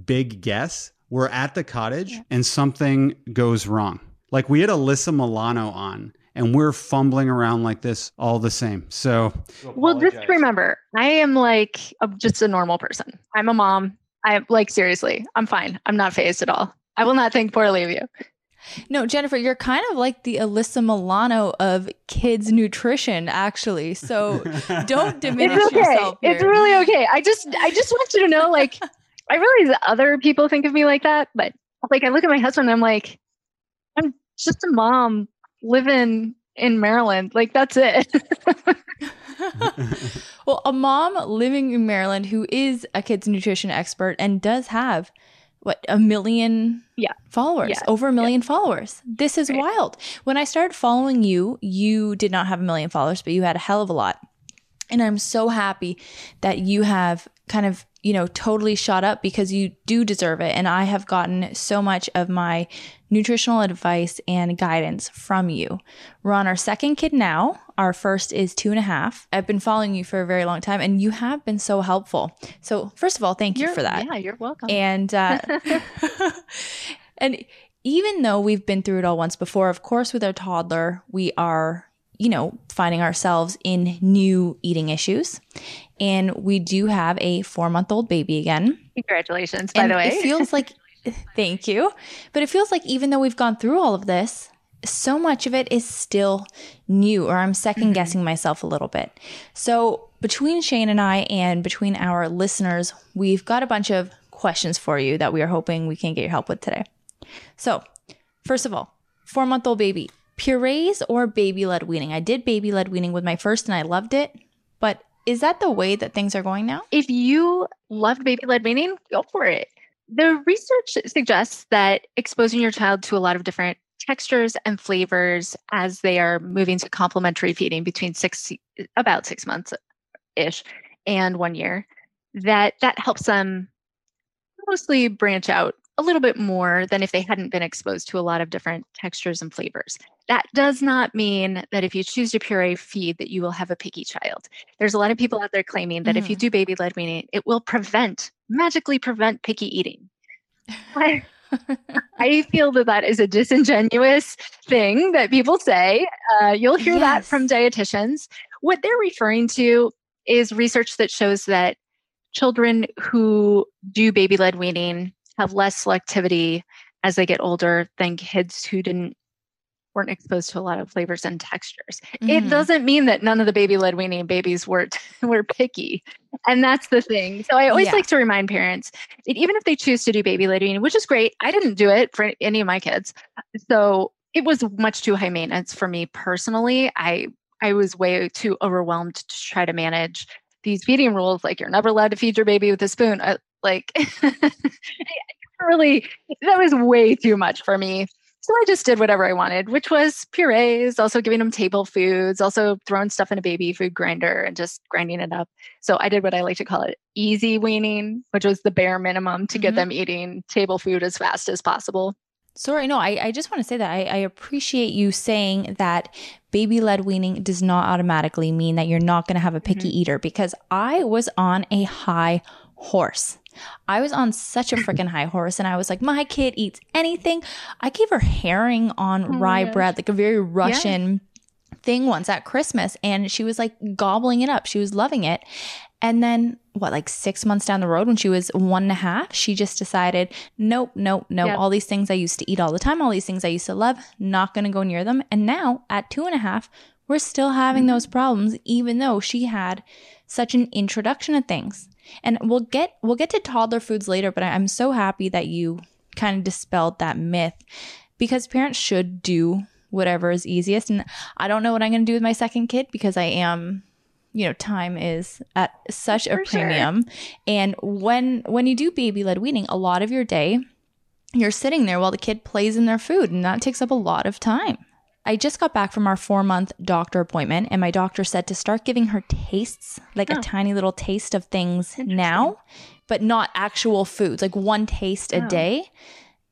big guests, we're at the cottage yeah. and something goes wrong. Like we had Alyssa Milano on and we're fumbling around like this all the same. So, well, just remember, I am like a, just a normal person. I'm a mom. I like seriously, I'm fine. I'm not phased at all. I will not think poorly of you. No, Jennifer, you're kind of like the Alyssa Milano of kids nutrition, actually. So don't diminish it's okay. yourself. Here. It's really okay. I just, I just want you to know, like, I realize other people think of me like that, but like, I look at my husband, I'm like, I'm just a mom living in Maryland. Like, that's it. well, a mom living in Maryland who is a kids nutrition expert and does have what a million yeah. followers, yeah. over a million yeah. followers. This is right. wild. When I started following you, you did not have a million followers, but you had a hell of a lot. And I'm so happy that you have kind of you know, totally shot up because you do deserve it. And I have gotten so much of my nutritional advice and guidance from you. We're on our second kid now. Our first is two and a half. I've been following you for a very long time and you have been so helpful. So, first of all, thank you're, you for that. Yeah, you're welcome. And, uh, and even though we've been through it all once before, of course, with our toddler, we are you know, finding ourselves in new eating issues. And we do have a four month old baby again. Congratulations, by and the way. It feels like, thank you. But it feels like even though we've gone through all of this, so much of it is still new, or I'm 2nd mm-hmm. guessing myself a little bit. So, between Shane and I, and between our listeners, we've got a bunch of questions for you that we are hoping we can get your help with today. So, first of all, four month old baby, purees or baby led weaning? I did baby led weaning with my first and I loved it, but is that the way that things are going now? If you loved baby led weaning, go for it. The research suggests that exposing your child to a lot of different textures and flavors as they are moving to complementary feeding between six about six months ish and one year that that helps them mostly branch out a little bit more than if they hadn't been exposed to a lot of different textures and flavors. That does not mean that if you choose to puree feed that you will have a picky child. There's a lot of people out there claiming that mm-hmm. if you mm-hmm. do baby led weaning, it will prevent magically prevent picky eating. I, I feel that that is a disingenuous thing that people say. Uh, you'll hear yes. that from dietitians. What they're referring to is research that shows that children who do baby led weaning have less selectivity as they get older than kids who didn't weren't exposed to a lot of flavors and textures. Mm-hmm. It doesn't mean that none of the baby led weaning babies were were picky. And that's the thing. So I always yeah. like to remind parents that even if they choose to do baby led weaning, which is great, I didn't do it for any of my kids. So it was much too high maintenance for me personally. I I was way too overwhelmed to try to manage these feeding rules like you're never allowed to feed your baby with a spoon. I, like really that was way too much for me. So I just did whatever I wanted, which was purees, also giving them table foods, also throwing stuff in a baby food grinder and just grinding it up. So I did what I like to call it easy weaning, which was the bare minimum to mm-hmm. get them eating table food as fast as possible. Sorry, no, I, I just want to say that I, I appreciate you saying that baby led weaning does not automatically mean that you're not going to have a picky mm-hmm. eater because I was on a high horse. I was on such a freaking high horse and I was like, my kid eats anything. I gave her herring on oh rye bread, like a very Russian yeah. thing once at Christmas. And she was like gobbling it up. She was loving it. And then, what, like six months down the road when she was one and a half, she just decided, nope, nope, nope. Yep. All these things I used to eat all the time, all these things I used to love, not going to go near them. And now at two and a half, we're still having mm-hmm. those problems, even though she had such an introduction to things. And we'll get we'll get to toddler foods later, but I'm so happy that you kind of dispelled that myth because parents should do whatever is easiest. And I don't know what I'm going to do with my second kid because I am you know time is at such a For premium sure. and when when you do baby led weaning a lot of your day you're sitting there while the kid plays in their food and that takes up a lot of time I just got back from our four month doctor appointment, and my doctor said to start giving her tastes, like oh. a tiny little taste of things now, but not actual foods, like one taste oh. a day.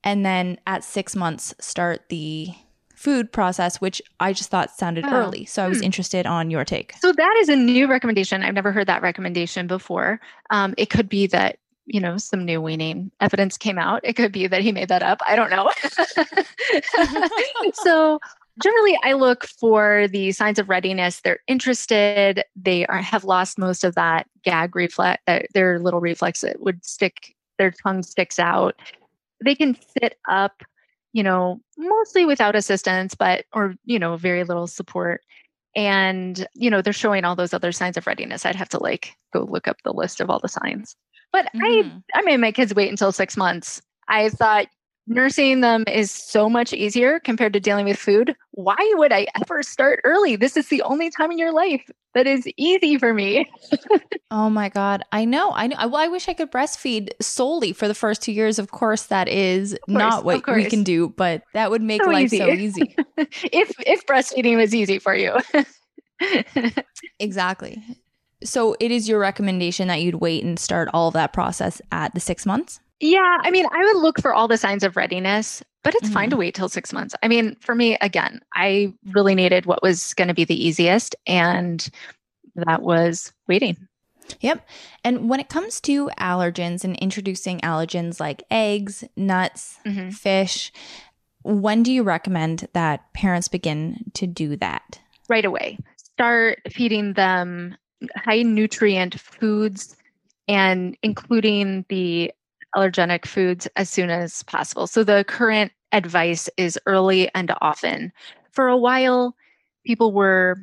And then at six months, start the food process, which I just thought sounded oh. early. So I was hmm. interested on your take. So that is a new recommendation. I've never heard that recommendation before. Um, it could be that you know some new weaning evidence came out it could be that he made that up i don't know so generally i look for the signs of readiness. They're interested. They are, have lost most of that gag reflex uh, their little reflex that would stick their tongue sticks out. They can sit up you know mostly without assistance but or you know very little support. And you know they're showing all those other signs of readiness. I'd have to like go look up the list of all the signs. But mm. i i made my kids wait until six months. I thought nursing them is so much easier compared to dealing with food. Why would I ever start early? This is the only time in your life that is easy for me. oh my god, I know. I know. Well, I wish I could breastfeed solely for the first 2 years. Of course that is course, not what we can do, but that would make so life easy. so easy. if if breastfeeding was easy for you. exactly. So it is your recommendation that you'd wait and start all of that process at the 6 months? Yeah, I mean, I would look for all the signs of readiness, but it's mm-hmm. fine to mm-hmm. wait till six months. I mean, for me, again, I really needed what was going to be the easiest, and that was waiting. Yep. And when it comes to allergens and introducing allergens like eggs, nuts, mm-hmm. fish, when do you recommend that parents begin to do that? Right away. Start feeding them high nutrient foods and including the allergenic foods as soon as possible. So the current advice is early and often. For a while, people were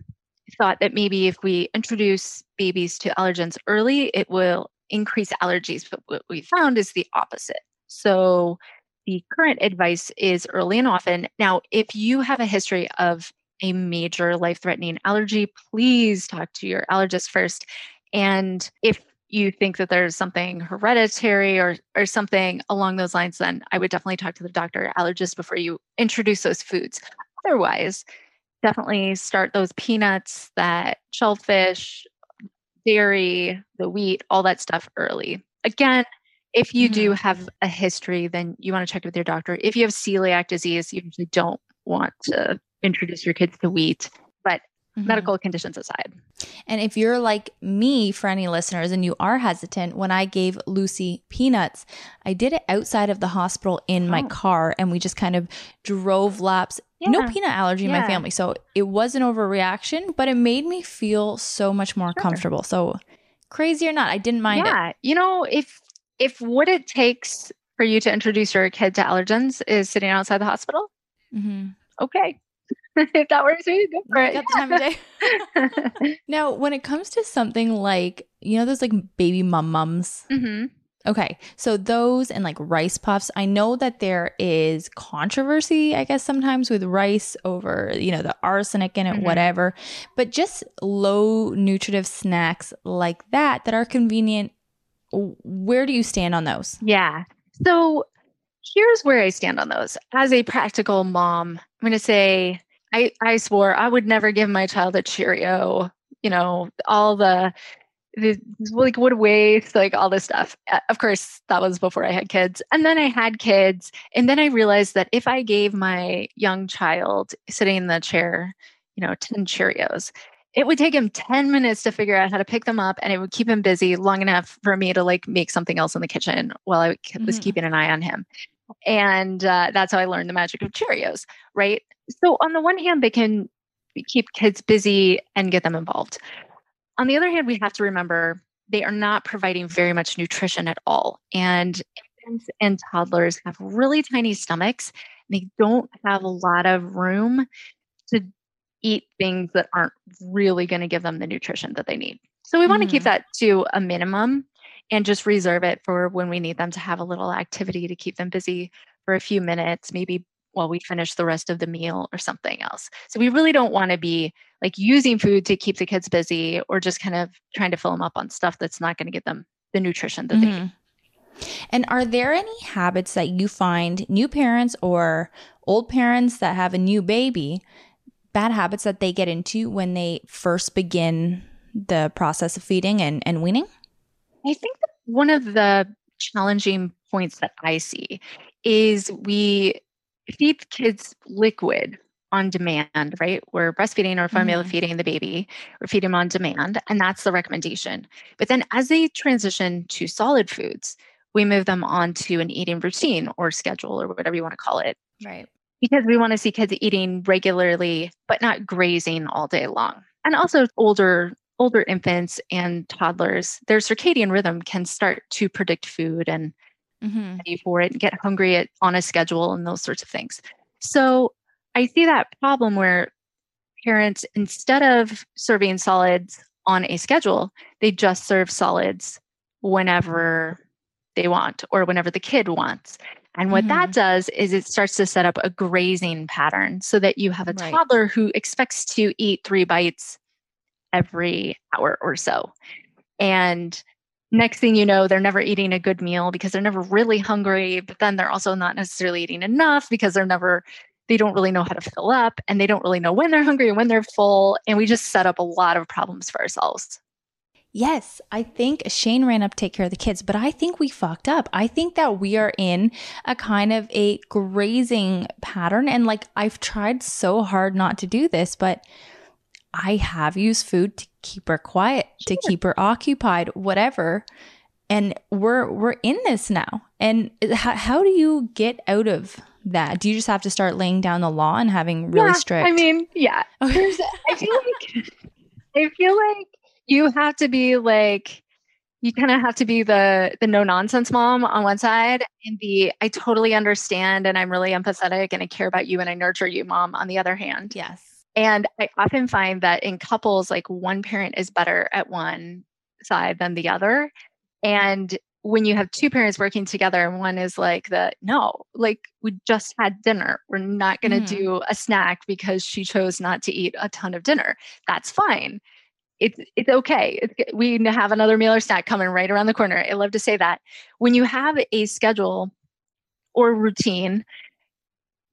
thought that maybe if we introduce babies to allergens early, it will increase allergies. But what we found is the opposite. So the current advice is early and often. Now, if you have a history of a major life threatening allergy, please talk to your allergist first. And if you think that there's something hereditary or or something along those lines, then I would definitely talk to the doctor allergist before you introduce those foods. Otherwise, definitely start those peanuts, that shellfish, dairy, the wheat, all that stuff early. Again, if you mm-hmm. do have a history, then you want to check with your doctor. If you have celiac disease, you usually don't want to introduce your kids to wheat. But mm-hmm. medical conditions aside. And if you're like me, for any listeners, and you are hesitant, when I gave Lucy peanuts, I did it outside of the hospital in oh. my car, and we just kind of drove laps. Yeah. No peanut allergy in my family. So it was an overreaction, but it made me feel so much more sure. comfortable. So crazy or not, I didn't mind yeah. it. You know, if if what it takes for you to introduce your kid to allergens is sitting outside the hospital, mm-hmm. okay, if that works for you, go for it. The time of day. now, when it comes to something like, you know, those like baby mum mums. Mm-hmm. Okay, so those and like rice puffs, I know that there is controversy, I guess, sometimes with rice over, you know, the arsenic in it, mm-hmm. whatever. But just low nutritive snacks like that that are convenient, where do you stand on those? Yeah. So here's where I stand on those. As a practical mom, I'm going to say I, I swore I would never give my child a Cheerio, you know, all the, the like would waste, like all this stuff. Of course, that was before I had kids. And then I had kids. And then I realized that if I gave my young child sitting in the chair, you know, 10 Cheerios, it would take him 10 minutes to figure out how to pick them up and it would keep him busy long enough for me to like make something else in the kitchen while I was mm-hmm. keeping an eye on him. And uh, that's how I learned the magic of Cheerios, right? So, on the one hand, they can keep kids busy and get them involved. On the other hand, we have to remember they are not providing very much nutrition at all. And infants and toddlers have really tiny stomachs. They don't have a lot of room to eat things that aren't really going to give them the nutrition that they need. So we want to keep mm-hmm. that to a minimum and just reserve it for when we need them to have a little activity to keep them busy for a few minutes, maybe while we finish the rest of the meal or something else. So we really don't want to be like using food to keep the kids busy or just kind of trying to fill them up on stuff that's not going to get them the nutrition that mm-hmm. they need. And are there any habits that you find new parents or old parents that have a new baby, bad habits that they get into when they first begin the process of feeding and, and weaning? I think one of the challenging points that I see is we feed kids liquid on demand, right? We're breastfeeding or formula mm. feeding the baby, we're feeding them on demand, and that's the recommendation. But then as they transition to solid foods, we move them on to an eating routine or schedule or whatever you want to call it. Right. Because we want to see kids eating regularly, but not grazing all day long. And also older older infants and toddlers, their circadian rhythm can start to predict food and mm-hmm. ready for it, get hungry at, on a schedule, and those sorts of things. So I see that problem where parents, instead of serving solids on a schedule, they just serve solids whenever they want or whenever the kid wants. And what mm-hmm. that does is it starts to set up a grazing pattern so that you have a right. toddler who expects to eat three bites every hour or so. And next thing you know, they're never eating a good meal because they're never really hungry, but then they're also not necessarily eating enough because they're never they don't really know how to fill up and they don't really know when they're hungry and when they're full and we just set up a lot of problems for ourselves. Yes, I think Shane ran up to take care of the kids, but I think we fucked up. I think that we are in a kind of a grazing pattern. And like, I've tried so hard not to do this, but I have used food to keep her quiet, sure. to keep her occupied, whatever. And we're we're in this now. And how, how do you get out of that? Do you just have to start laying down the law and having really yeah, strict? I mean, yeah. I feel like I feel like you have to be like you kind of have to be the the no nonsense mom on one side and the I totally understand and I'm really empathetic and I care about you and I nurture you mom on the other hand. Yes. And I often find that in couples, like one parent is better at one side than the other. And when you have two parents working together and one is like the no like we just had dinner. We're not going to mm. do a snack because she chose not to eat a ton of dinner. That's fine. It's it's okay. It's, we have another meal or snack coming right around the corner. I love to say that. When you have a schedule or routine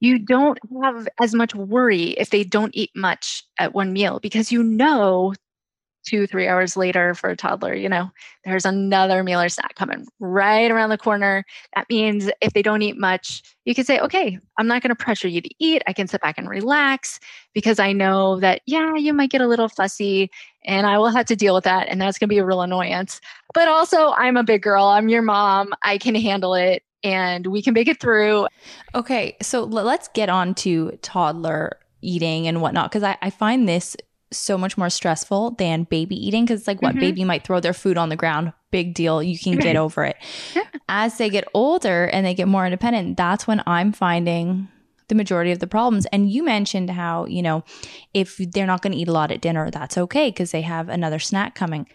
you don't have as much worry if they don't eat much at one meal because you know two, three hours later for a toddler, you know, there's another meal or snack coming right around the corner. That means if they don't eat much, you can say, okay, I'm not going to pressure you to eat. I can sit back and relax because I know that, yeah, you might get a little fussy and I will have to deal with that. And that's going to be a real annoyance. But also, I'm a big girl. I'm your mom. I can handle it and we can make it through. Okay. So let's get on to toddler eating and whatnot because I, I find this so much more stressful than baby eating because it's like what mm-hmm. baby might throw their food on the ground big deal you can get over it as they get older and they get more independent that's when i'm finding the majority of the problems and you mentioned how you know if they're not going to eat a lot at dinner that's okay because they have another snack coming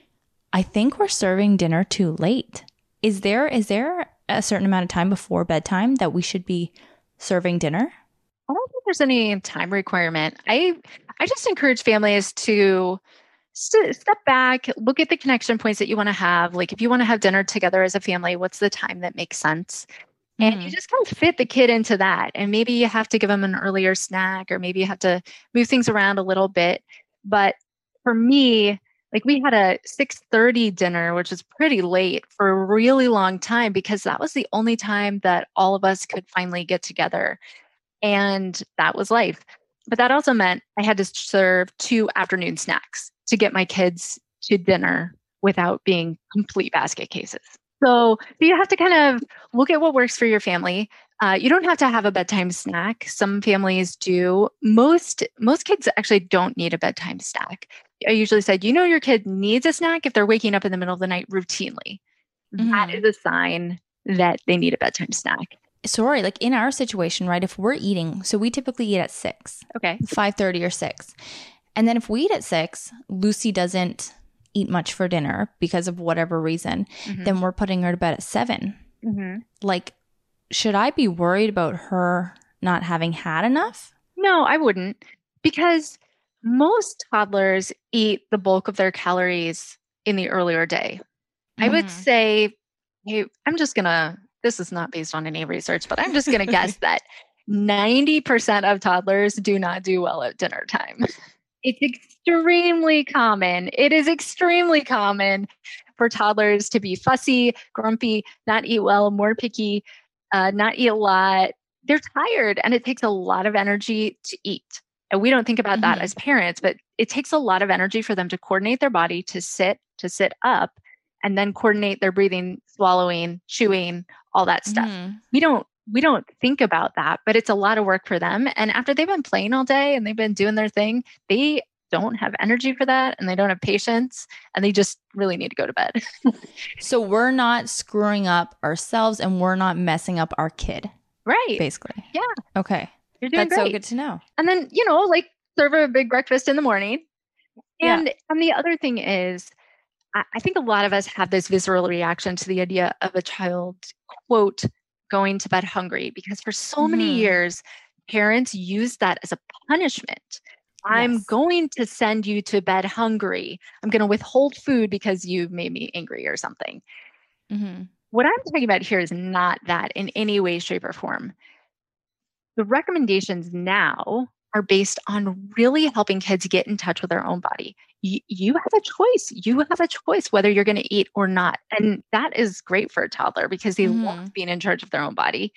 i think we're serving dinner too late is there is there a certain amount of time before bedtime that we should be serving dinner I don't think there's any time requirement. I I just encourage families to st- step back, look at the connection points that you want to have. Like if you want to have dinner together as a family, what's the time that makes sense? And mm-hmm. you just kind of fit the kid into that. And maybe you have to give them an earlier snack, or maybe you have to move things around a little bit. But for me, like we had a 6:30 dinner which was pretty late for a really long time because that was the only time that all of us could finally get together and that was life but that also meant I had to serve two afternoon snacks to get my kids to dinner without being complete basket cases. So, you have to kind of look at what works for your family. Uh, you don't have to have a bedtime snack. Some families do. Most most kids actually don't need a bedtime snack. I usually said, you know, your kid needs a snack if they're waking up in the middle of the night routinely. Mm-hmm. That is a sign that they need a bedtime snack sorry, like in our situation, right? If we're eating, so we typically eat at six. Okay. Five thirty or six. And then if we eat at six, Lucy doesn't eat much for dinner because of whatever reason, mm-hmm. then we're putting her to bed at 7 mm-hmm. Like, should I be worried about her not having had enough? No, I wouldn't. Because most toddlers eat the bulk of their calories in the earlier day. Mm-hmm. I would mm-hmm. say, hey, I'm just going to this is not based on any research, but I'm just going to guess that 90% of toddlers do not do well at dinner time. It's extremely common. It is extremely common for toddlers to be fussy, grumpy, not eat well, more picky, uh, not eat a lot. They're tired and it takes a lot of energy to eat. And we don't think about mm-hmm. that as parents, but it takes a lot of energy for them to coordinate their body to sit, to sit up, and then coordinate their breathing, swallowing, chewing, all that stuff. Mm-hmm. We don't we don't think about that, but it's a lot of work for them. And after they've been playing all day and they've been doing their thing, they don't have energy for that and they don't have patience and they just really need to go to bed. so we're not screwing up ourselves and we're not messing up our kid. Right. Basically. Yeah. Okay. You're doing That's great. so good to know. And then, you know, like serve a big breakfast in the morning. And yeah. and the other thing is I think a lot of us have this visceral reaction to the idea of a child, quote, going to bed hungry, because for so mm. many mm-hmm. years, parents use that as a punishment. I'm going to send you to bed hungry. I'm going to withhold food because you made me angry or something. Mm-hmm. What I'm talking about here is not that in any way, shape, or form. The recommendations now are based on really helping kids get in touch with their own body. Y- you have a choice. You have a choice whether you're going to eat or not. And that is great for a toddler because they mm-hmm. love being in charge of their own body.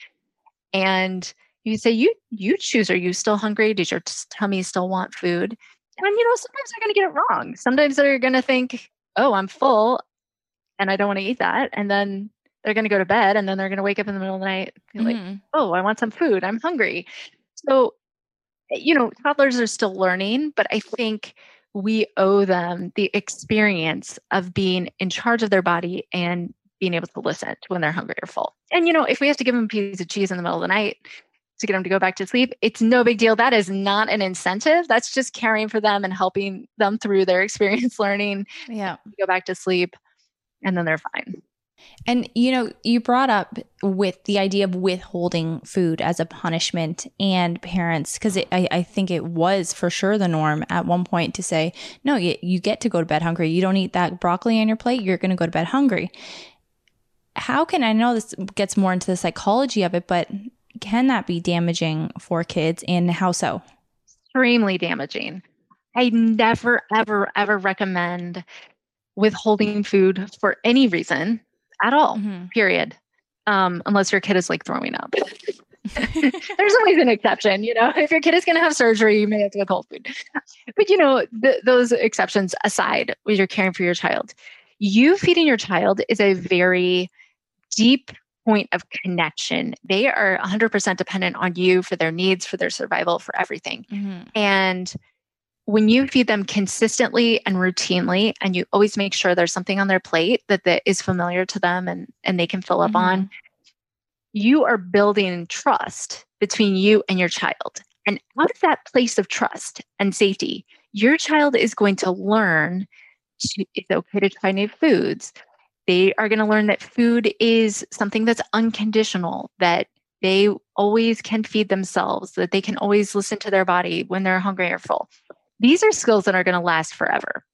And you say, you you choose. Are you still hungry? Does your tummy still want food? And you know, sometimes they're going to get it wrong. Sometimes they're going to think, oh, I'm full and I don't want to eat that. And then they're going to go to bed and then they're going to wake up in the middle of the night mm-hmm. like, oh, I want some food. I'm hungry. So you know, toddlers are still learning, but I think we owe them the experience of being in charge of their body and being able to listen to when they're hungry or full. And you know, if we have to give them a piece of cheese in the middle of the night to get them to go back to sleep, it's no big deal. That is not an incentive. That's just caring for them and helping them through their experience learning. Yeah. Go back to sleep and then they're fine. And you know, you brought up with the idea of withholding food as a punishment and parents, because I, I think it was for sure the norm at one point to say, no, you, you get to go to bed hungry. You don't eat that broccoli on your plate, you're going to go to bed hungry. How can I know this gets more into the psychology of it, but can that be damaging for kids and how so? Extremely damaging. I never, ever, ever recommend withholding food for any reason at all, mm-hmm. period. Um, unless your kid is like throwing up. There's always an exception, you know. If your kid is going to have surgery, you may have to withhold food. But you know, th- those exceptions aside, when you're caring for your child, you feeding your child is a very deep point of connection. They are 100% dependent on you for their needs, for their survival, for everything. Mm-hmm. And when you feed them consistently and routinely and you always make sure there's something on their plate that, that is familiar to them and, and they can fill up mm-hmm. on you are building trust between you and your child. And out of that place of trust and safety your child is going to learn to, it's okay to try new foods. They are going to learn that food is something that's unconditional that they always can feed themselves that they can always listen to their body when they're hungry or full these are skills that are going to last forever.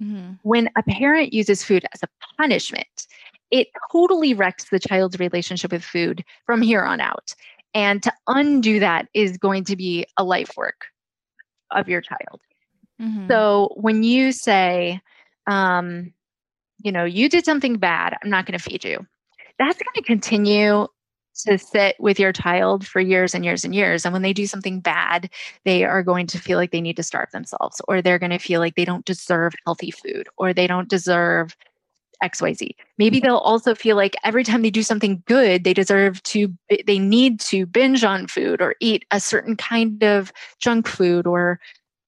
Mm-hmm. When a parent uses food as a punishment, it totally wrecks the child's relationship with food from here on out. And to undo that is going to be a life work of your child. Mm-hmm. So when you say, um, you know, you did something bad, I'm not going to feed you, that's going to continue to sit with your child for years and years and years. And when they do something bad, they are going to feel like they need to starve themselves, or they're going to feel like they don't deserve healthy food, or they don't deserve XYZ. Maybe mm. they'll also feel like every time they do something good, they deserve to, they need to binge on food or eat a certain kind of junk food or,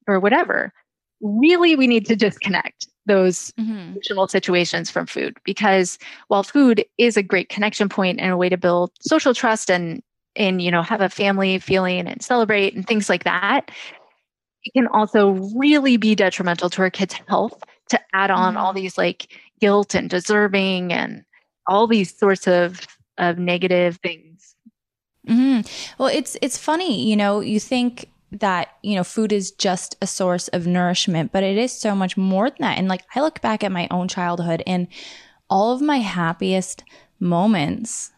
or whatever. Really, we need to disconnect those mm-hmm. emotional situations from food because while food is a great connection point and a way to build social trust and and you know have a family feeling and celebrate and things like that it can also really be detrimental to our kids health to add on mm-hmm. all these like guilt and deserving and all these sorts of of negative things mm-hmm. well it's it's funny you know you think that you know food is just a source of nourishment but it is so much more than that and like i look back at my own childhood and all of my happiest moments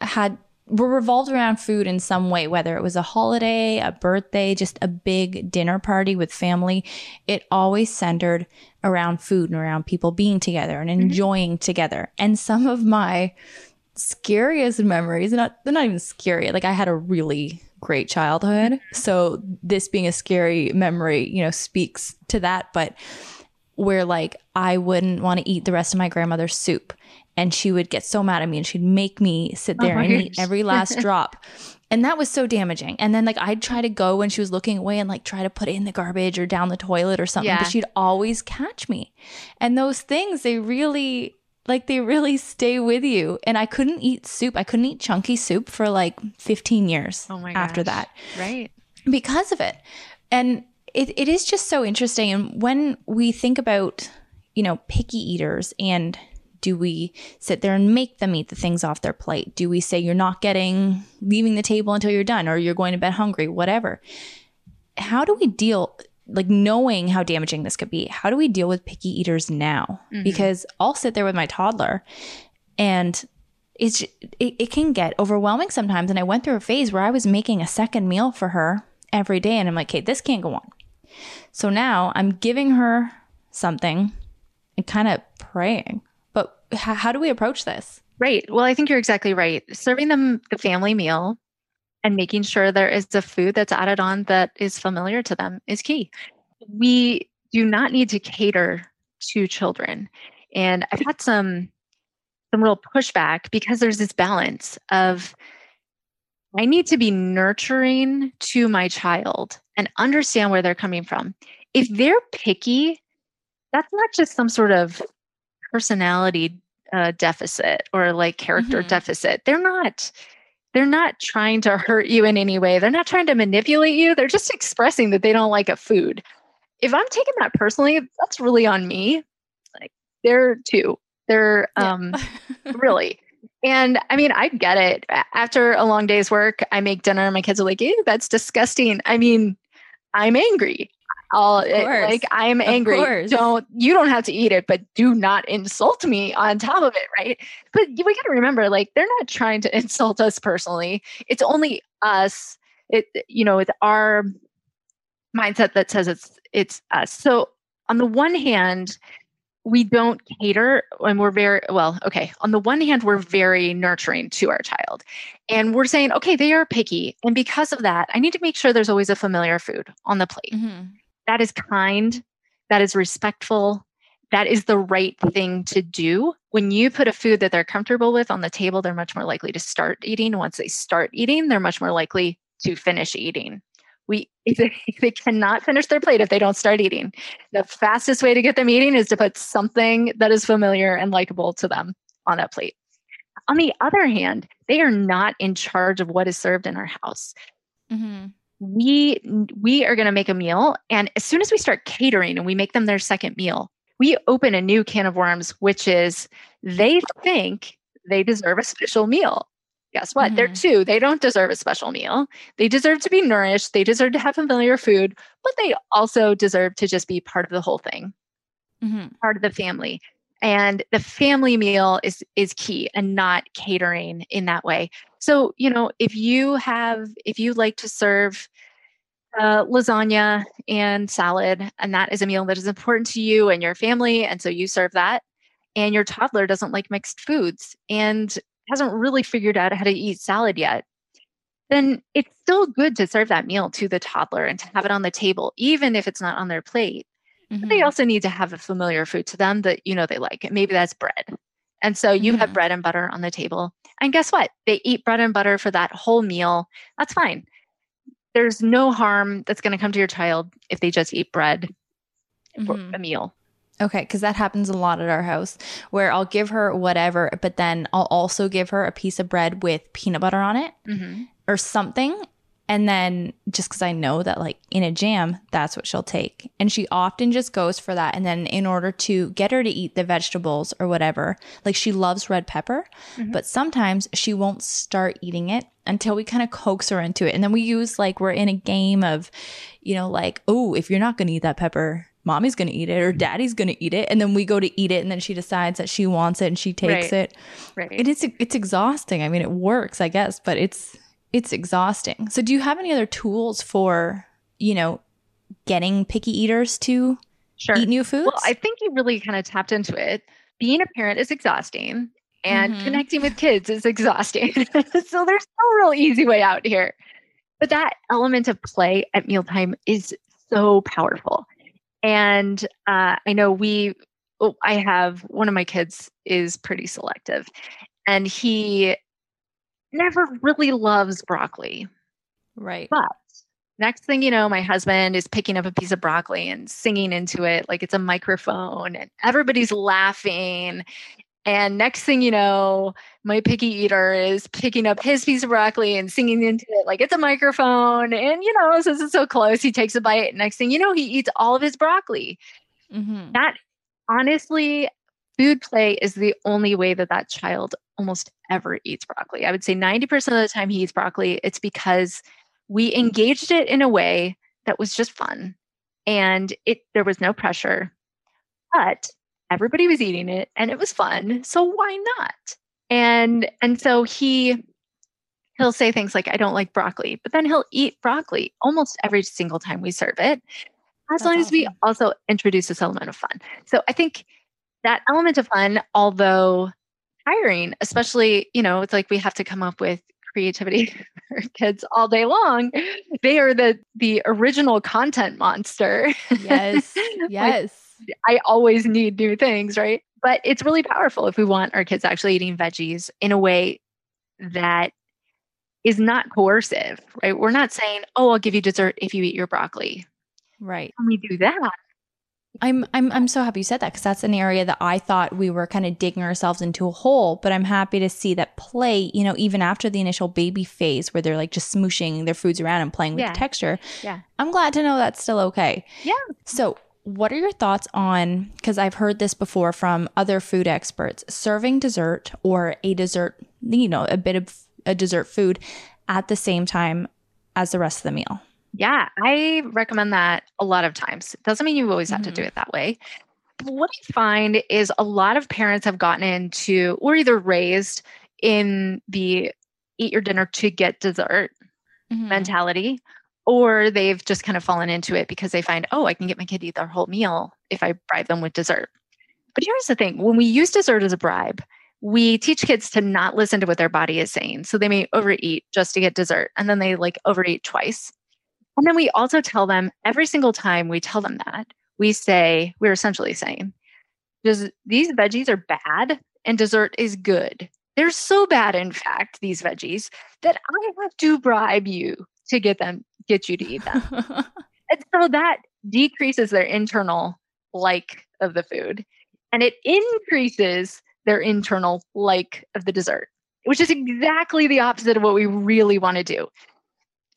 had were revolved around food in some way whether it was a holiday a birthday just a big dinner party with family it always centered around food and around people being together and mm-hmm. enjoying mm-hmm. together and some of my scariest memories not they're not even scary like i had a really great childhood. So this being a scary memory, you know, speaks to that. But where like I wouldn't want to eat the rest of my grandmother's soup. And she would get so mad at me and she'd make me sit oh there oh and gosh. eat every last drop. And that was so damaging. And then like I'd try to go when she was looking away and like try to put it in the garbage or down the toilet or something, yeah. but she'd always catch me. And those things, they really like they really stay with you. And I couldn't eat soup. I couldn't eat chunky soup for like 15 years oh my after that. Right. Because of it. And it, it is just so interesting. And when we think about, you know, picky eaters and do we sit there and make them eat the things off their plate? Do we say you're not getting leaving the table until you're done or you're going to bed hungry, whatever? How do we deal like knowing how damaging this could be, how do we deal with picky eaters now? Mm-hmm. Because I'll sit there with my toddler and it's it, it can get overwhelming sometimes. And I went through a phase where I was making a second meal for her every day, and I'm like, okay, this can't go on. So now I'm giving her something and kind of praying. But h- how do we approach this? Right. Well, I think you're exactly right. Serving them the family meal and making sure there is a food that's added on that is familiar to them is key. We do not need to cater to children. And I've had some some real pushback because there's this balance of I need to be nurturing to my child and understand where they're coming from. if they're picky, that's not just some sort of personality uh, deficit or like character Mhm. deficit. They're not they're not trying to hurt you in any way. They're not trying to manipulate you. They're just expressing that they don't like a food. If I'm taking that personally, that's really on me. Like they're too. They're Yeah. um really. And I mean, I get it. After a long day's work, I make dinner and my kids are like, ew, that's disgusting. I mean, I'm angry. I'll it- like I'm angry. Don't you don't have to eat it, but do not insult me on top of it, right? But we got to remember, like they're not trying to insult us personally. It's only us. It you know, it's our mindset that says it's it's us. So on the one hand, we don't cater and we're very well okay on the one hand we're very nurturing to our child and we're saying okay they are picky and because of that i need to make sure there's always a familiar food on the plate Mhm. That is kind. That is respectful. That is the right thing to do. When you put a food that they're comfortable with on the table they're much more likely to start eating. Once they start eating they're much more likely to finish eating. We they, they cannot finish their plate if they don't start eating. The fastest way to get them eating is to put something that is familiar and likable to them on that plate. On the other hand they are not in charge of what is served in our house. Mhm. We we are going to make a meal and as soon as we start catering and we make them their second meal we open a new can of worms which is they think they deserve a special meal. Guess what? They're Mhm. two. They don't deserve a special meal. They deserve to be nourished. They deserve to have familiar food but they also deserve to just be part of the whole thing. Mhm. part of the family and the family meal is is key and not catering in that way. So you know if you have if you like to serve uh, lasagna and salad and that is a meal that is important to you and your family and so you serve that and your toddler doesn't like mixed foods and hasn't really figured out how to eat salad yet then it's still good to serve that meal to the toddler and to have it on the table even if it's not on their plate but they also need to have a familiar food to them that you know they like. Maybe that's bread. And so you have Mhm. bread and butter on the table. And guess what? They eat bread and butter for that whole meal. That's fine. There's no harm that's going to come to your child if they just eat bread for Mhm. a meal. Okay, because that happens a lot at our house where I'll give her whatever, but then I'll also give her a piece of bread with peanut butter on it or something. And then just because I know that, like in a jam, that's what she'll take. And she often just goes for that. And then, in order to get her to eat the vegetables or whatever, like she loves red pepper, Mhm. but sometimes she won't start eating it until we kind of coax her into it. And then we use like we're in a game of, you know, like, oh, if you're not going to eat that pepper, mommy's going to eat it or daddy's going to eat it. And then we go to eat it. And then she decides that she wants it and she takes Right. it Right. it is it's exhausting i mean it works i guess but it's it's exhausting so do you have any other tools for you know getting picky eaters to sure. eat new foods Well, I think you really kind of tapped into it. Being a parent is exhausting and Mhm. connecting with kids is exhausting. so there's no real easy way out here. But that element of play at mealtime is so powerful. And uh, I know we, oh, I have one of my kids is pretty selective and he never really loves broccoli. right But next thing you know, my husband is picking up a piece of broccoli and singing into it like it's a microphone, and everybody's laughing. And next thing you know, my picky eater is picking up his piece of broccoli and singing into it like it's a microphone. And, you know, since it's so close, he takes a bite. Next thing you know, he eats all of his broccoli. mm-hmm. That honestly, food play is the only way that that child almost ever eats broccoli. I would say 90% of the time he eats broccoli, it's because we engaged it in a way that was just fun and it there was no pressure. But everybody was eating it and it was fun, so why not? And and so he he'll say things like I don't like broccoli, but then he'll eat broccoli almost every single time we serve it. As That's long as we also introduce this element of fun. So I think that element of fun, although tiring, especially, you know, it's like we have to come up with creativity for kids all day long. They are the the original content monster. yes Like, yes I always need new things, right? But it's really powerful if we want our kids actually eating veggies in a way that is not coercive, right? We're not saying, "Oh, I'll give you dessert if you eat your broccoli." Right. When we do that, I'm I'm I'm so happy you said that because that's an area that I thought we were kind of digging ourselves into a hole. But I'm happy to see that play, you know, even after the initial baby phase where they're like just smooshing their foods around and playing with Yeah. the texture. Yeah. I'm glad to know that's still okay. Yeah. So what are your thoughts on because I've heard this before from other food experts, serving dessert or a dessert, you know, a bit of a dessert food at the same time as the rest of the meal. Yeah, I recommend that a lot of times. It doesn't mean you always have to do it that way. But what I find is a lot of parents have gotten into or either raised in the eat your dinner to get dessert Mm-hmm. mentality, or they've just kind of fallen into it because they find, oh, I can get my kid to eat their whole meal if I bribe them with dessert. But here's the thing when we use dessert as a bribe, we teach kids to not listen to what their body is saying. So they may overeat just to get dessert, and then they like overeat twice. And then we also tell them every single time we tell them that, we say, we're essentially saying, does these veggies are bad and dessert is good. They're so bad, in fact, these veggies, that I have to bribe you to get them, get you to eat them. and so that decreases their internal like of the food and it increases their internal like of the dessert, which is exactly the opposite of what we really want to do.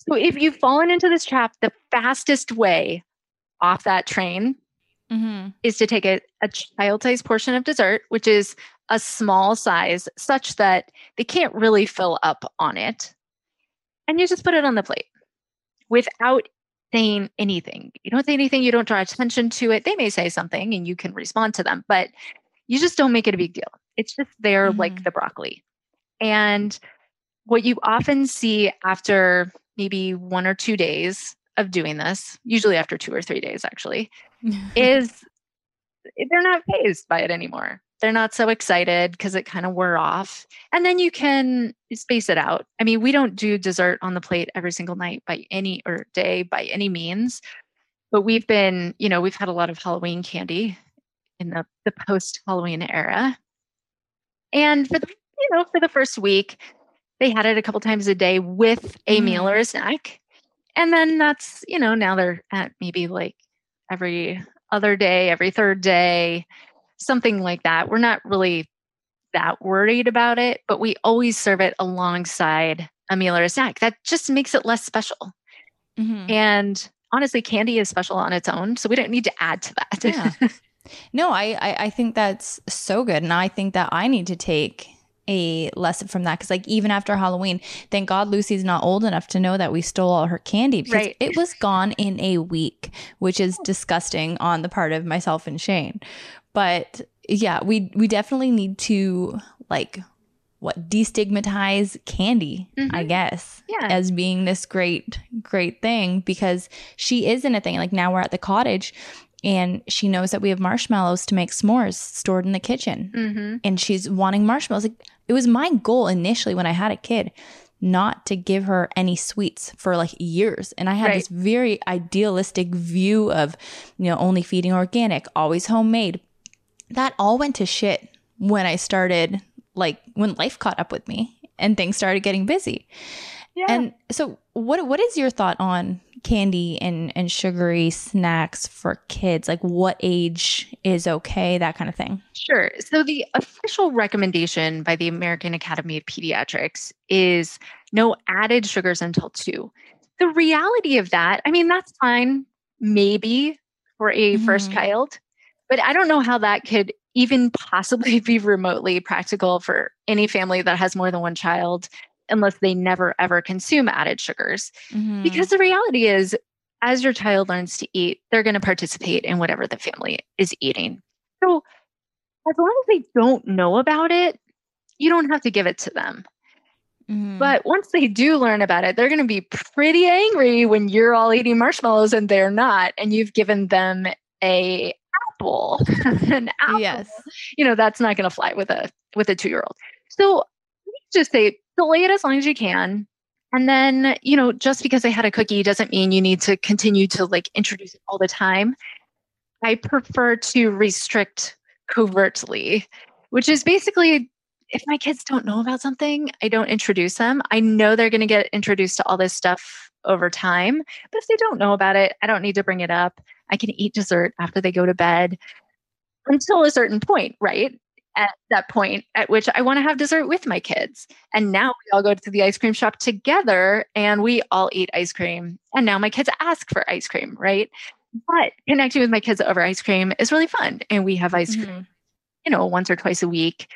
So if you've fallen into this trap, the fastest way off that train hmm is to take a, a child-sized portion of dessert, which is a small size, such that they can't really fill up on it. And you just put it on the plate without saying anything. You don't say anything, you don't draw attention to it. They may say something and you can respond to them, but you just don't make it a big deal. It's just there like Mhm. the broccoli. And what you often see after maybe one or two days of doing this, usually after two or three days, actually, is they're not fazed by it anymore. They're not so excited because it kind of wore off. And then you can space it out. I mean, we don't do dessert on the plate every single night by any or day by any means. But we've been, you know, we've had a lot of Halloween candy in the, the post Halloween era. And for the, you know, for the first week, they had it a couple times a day with a meal or a snack. And then that's, you know, now they're at maybe like every other day, every third day, something like that. We're not really that worried about it, but we always serve it alongside a meal or a snack. That just makes it less special. Mhm. And honestly, candy is special on its own. So we don't need to add to that. Yeah. No, I, I I think that's so good, and I think that I need to take a lesson from that because, like, even after Halloween, thank God Lucy's not old enough to know that we stole all her candy because Right. it was gone in a week, which is disgusting on the part of myself and Shane. But yeah, we we definitely need to like what destigmatize candy, I Mhm. guess Yeah. as being this great great thing because she isn't a thing like now we're at the cottage and she knows that we have marshmallows to make s'mores stored in the kitchen. Hmm and she's wanting marshmallows. Like it was my goal initially when i had a kid not to give her any sweets for like years. And i had Right. this very idealistic view of you know only feeding organic always homemade. That all went to shit when i started like when life caught up with me and things started getting busy. Yeah. and so what what is your thought on candy and and sugary snacks for kids? Like what age is okay, that kind of thing? Sure. So the official recommendation by the American Academy of Pediatrics is no added sugars until two. The reality of that, I mean, that's fine, maybe for a first Mhm. child, but I don't know how that could even possibly be remotely practical for any family that has more than one child unless they never ever consume added sugars. Mm-hmm. Because the reality is, as your child learns to eat, they're going to participate in whatever the family is eating. So, as long as they don't know about it, you don't have to give it to them. Mhm. But once they do learn about it, they're going to be pretty angry when you're all eating marshmallows and they're not, and you've given them a apple. An apple yes. you know that's not going to fly with a with a two year old so just say delay it as long as you can and then you know just because they had a cookie doesn't mean you need to continue to like introduce it all the time i prefer to restrict covertly which is basically if my kids don't know about something i don't introduce them i know they're going to get introduced to all this stuff over time. But if they don't know about it, I don't need to bring it up. I can eat dessert after they go to bed until a certain point, right? At that point at which I want to have dessert with my kids. And now we all go to the ice cream shop together and we all eat ice cream. And now my kids ask for ice cream, right? But connecting with my kids over ice cream is really fun. And we have ice cream, Mhm. you know, once or twice a week.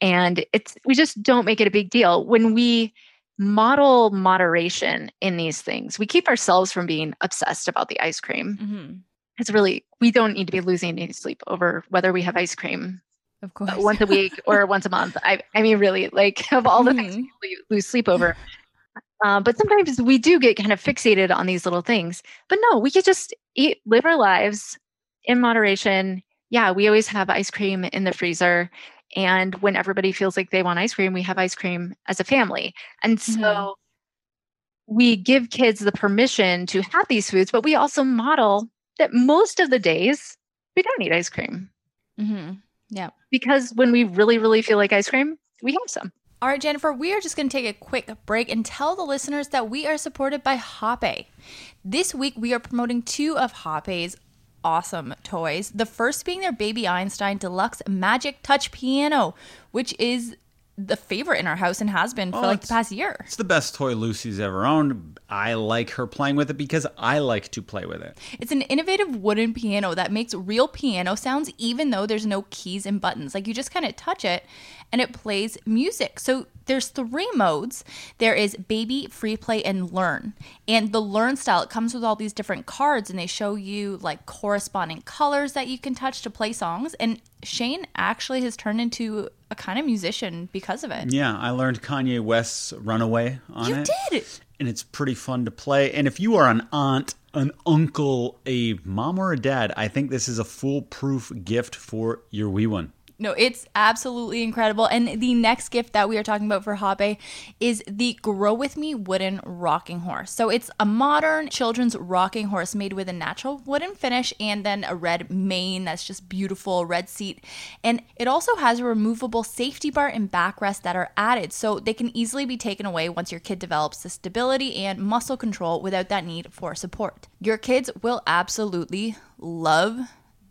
And it's, we just don't make it a big deal. When we model moderation in these things, we keep ourselves from being obsessed about the ice cream. Mhm. It's really, we don't need to be losing any sleep over whether we have ice cream Of course. uh, once a week or once a month. I, I mean, really, like of all the things Mhm. we lose sleep over. Uh, but sometimes we do get kind of fixated on these little things. But no, we could just eat, live our lives in moderation. Yeah, we always have ice cream in the freezer. And when everybody feels like they want ice cream, we have ice cream as a family. And so Mhm. we give kids the permission to have these foods, but we also model that most of the days we don't eat ice cream Mhm. because when we really, really feel like ice cream, we have some. All right, Jennifer, we are just going to take a quick break and tell the listeners that we are supported by Hape. This week, we are promoting two of Hape's awesome toys. The first being their Baby Einstein Deluxe Magic Touch Piano, which is the favorite in our house and has been for Oh, like the past year. It's the best toy Lucy's ever owned. I like her playing with it because I like to play with it. It's an innovative wooden piano that makes real piano sounds even though there's no keys and buttons. Like you just kind of touch it and it plays music. So there's three modes. There is baby, free play and learn. And the learn style it comes with all these different cards and they show you like corresponding colors that you can touch to play songs and Shane actually has turned into a kind of musician because of it. Yeah, I learned Kanye West's Runaway on You it. did. And it's pretty fun to play. And if you are an aunt, an uncle, a mom, or a dad, I think this is a foolproof gift for your wee one. No, it's absolutely incredible. And the next gift that we are talking about for Hape is the Grow With Me wooden rocking horse. So it's a modern children's rocking horse made with a natural wooden finish and then a red mane that's just beautiful, red seat. And it also has a removable safety bar and backrest that are added so they can easily be taken away once your kid develops the stability and muscle control without that need for support. Your kids will absolutely love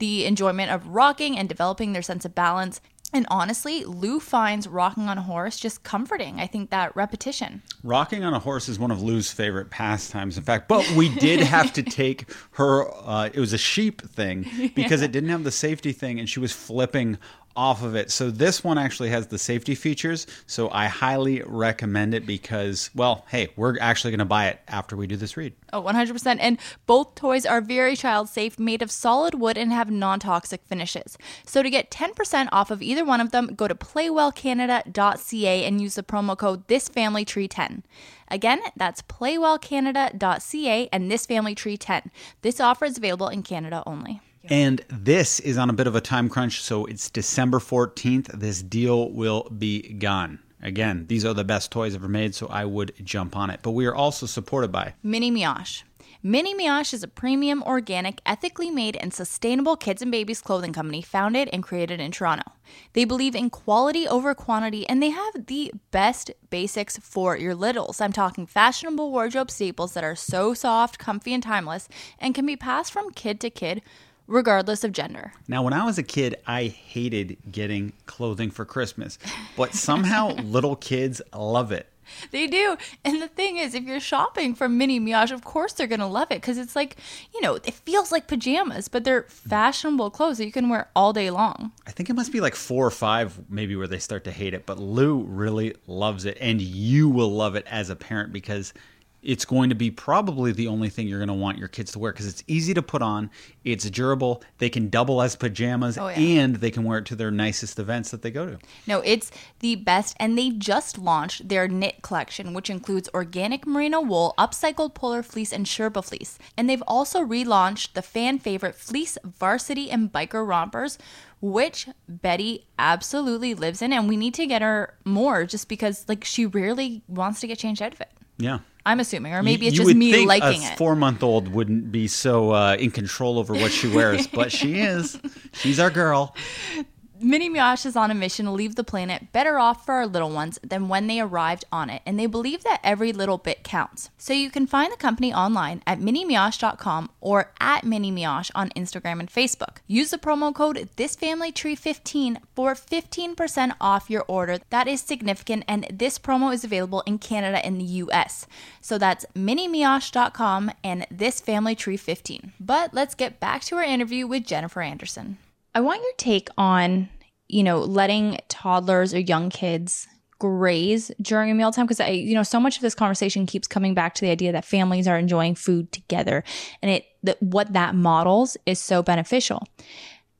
the enjoyment of rocking and developing their sense of balance. And honestly, Lou finds rocking on a horse just comforting. I think that repetition. Rocking on a horse is one of Lou's favorite pastimes, in fact. But we did have to take her, uh, it was a sheep thing because it didn't have the safety thing and she was flipping off of it. So this one actually has the safety features. So I highly recommend it because, well, hey, we're actually going to buy it after we do this read. Oh, 100%. And both toys are very child safe, made of solid wood, and have non toxic finishes. So to get 10% off of either one of them, go to playwellcanada.ca and use the promo code ThisFamilyTree10. Again, that's playwellcanada.ca and ThisFamilyTree10. This offer is available in Canada only. And this is on a bit of a time crunch, so it's December 14th. This deal will be gone. Again, these are the best toys ever made, so I would jump on it. But we are also supported by Mini Mioche. Mini Mioche is a premium, organic, ethically made, and sustainable kids and babies clothing company founded and created in Toronto. They believe in quality over quantity and they have the best basics for your littles. I'm talking fashionable wardrobe staples that are so soft, comfy, and timeless and can be passed from kid to kid regardless of gender. Now, when I was a kid, I hated getting clothing for Christmas, but somehow little kids love it. They do. And the thing is, if you're shopping from Mini Mioche, of course they're going to love it because it's like, you know, it feels like pajamas, but they're mm. fashionable clothes that you can wear all day long. I think it must be like four or five, maybe, where they start to hate it. But Lou really loves it, and you will love it as a parent because it's going to be probably the only thing you're going to want your kids to wear because it's easy to put on, it's durable, they can double as pajamas, Oh, yeah. and they can wear it to their nicest events that they go to. No, it's the best. And they just launched their knit collection, which includes organic merino wool, upcycled polar fleece, and Sherpa fleece. And they've also relaunched the fan favorite fleece varsity and biker rompers, which Betty absolutely lives in. And we need to get her more just because, like, she rarely wants to get changed out of it. Yeah. I'm assuming, or maybe You- it's you just me think liking a it. Four month old wouldn't be so uh, in control over what she wears, but she is. She's our girl. Mini Mioche is on a mission to leave the planet better off for our little ones than when they arrived on it, and they believe that every little bit counts. So you can find the company online at minimioche.com or at Mini Mioche on Instagram and Facebook. Use the promo code ThisFamilyTree15 for 15% off your order. That is significant, and this promo is available in Canada and the US. So that's minimioche.com and ThisFamilyTree15. But let's get back to our interview with Jennifer Anderson. I want your take on, you know, letting toddlers or young kids graze during a mealtime because I, you know, so much of this conversation keeps coming back to the idea that families are enjoying food together, and it that what that models is so beneficial.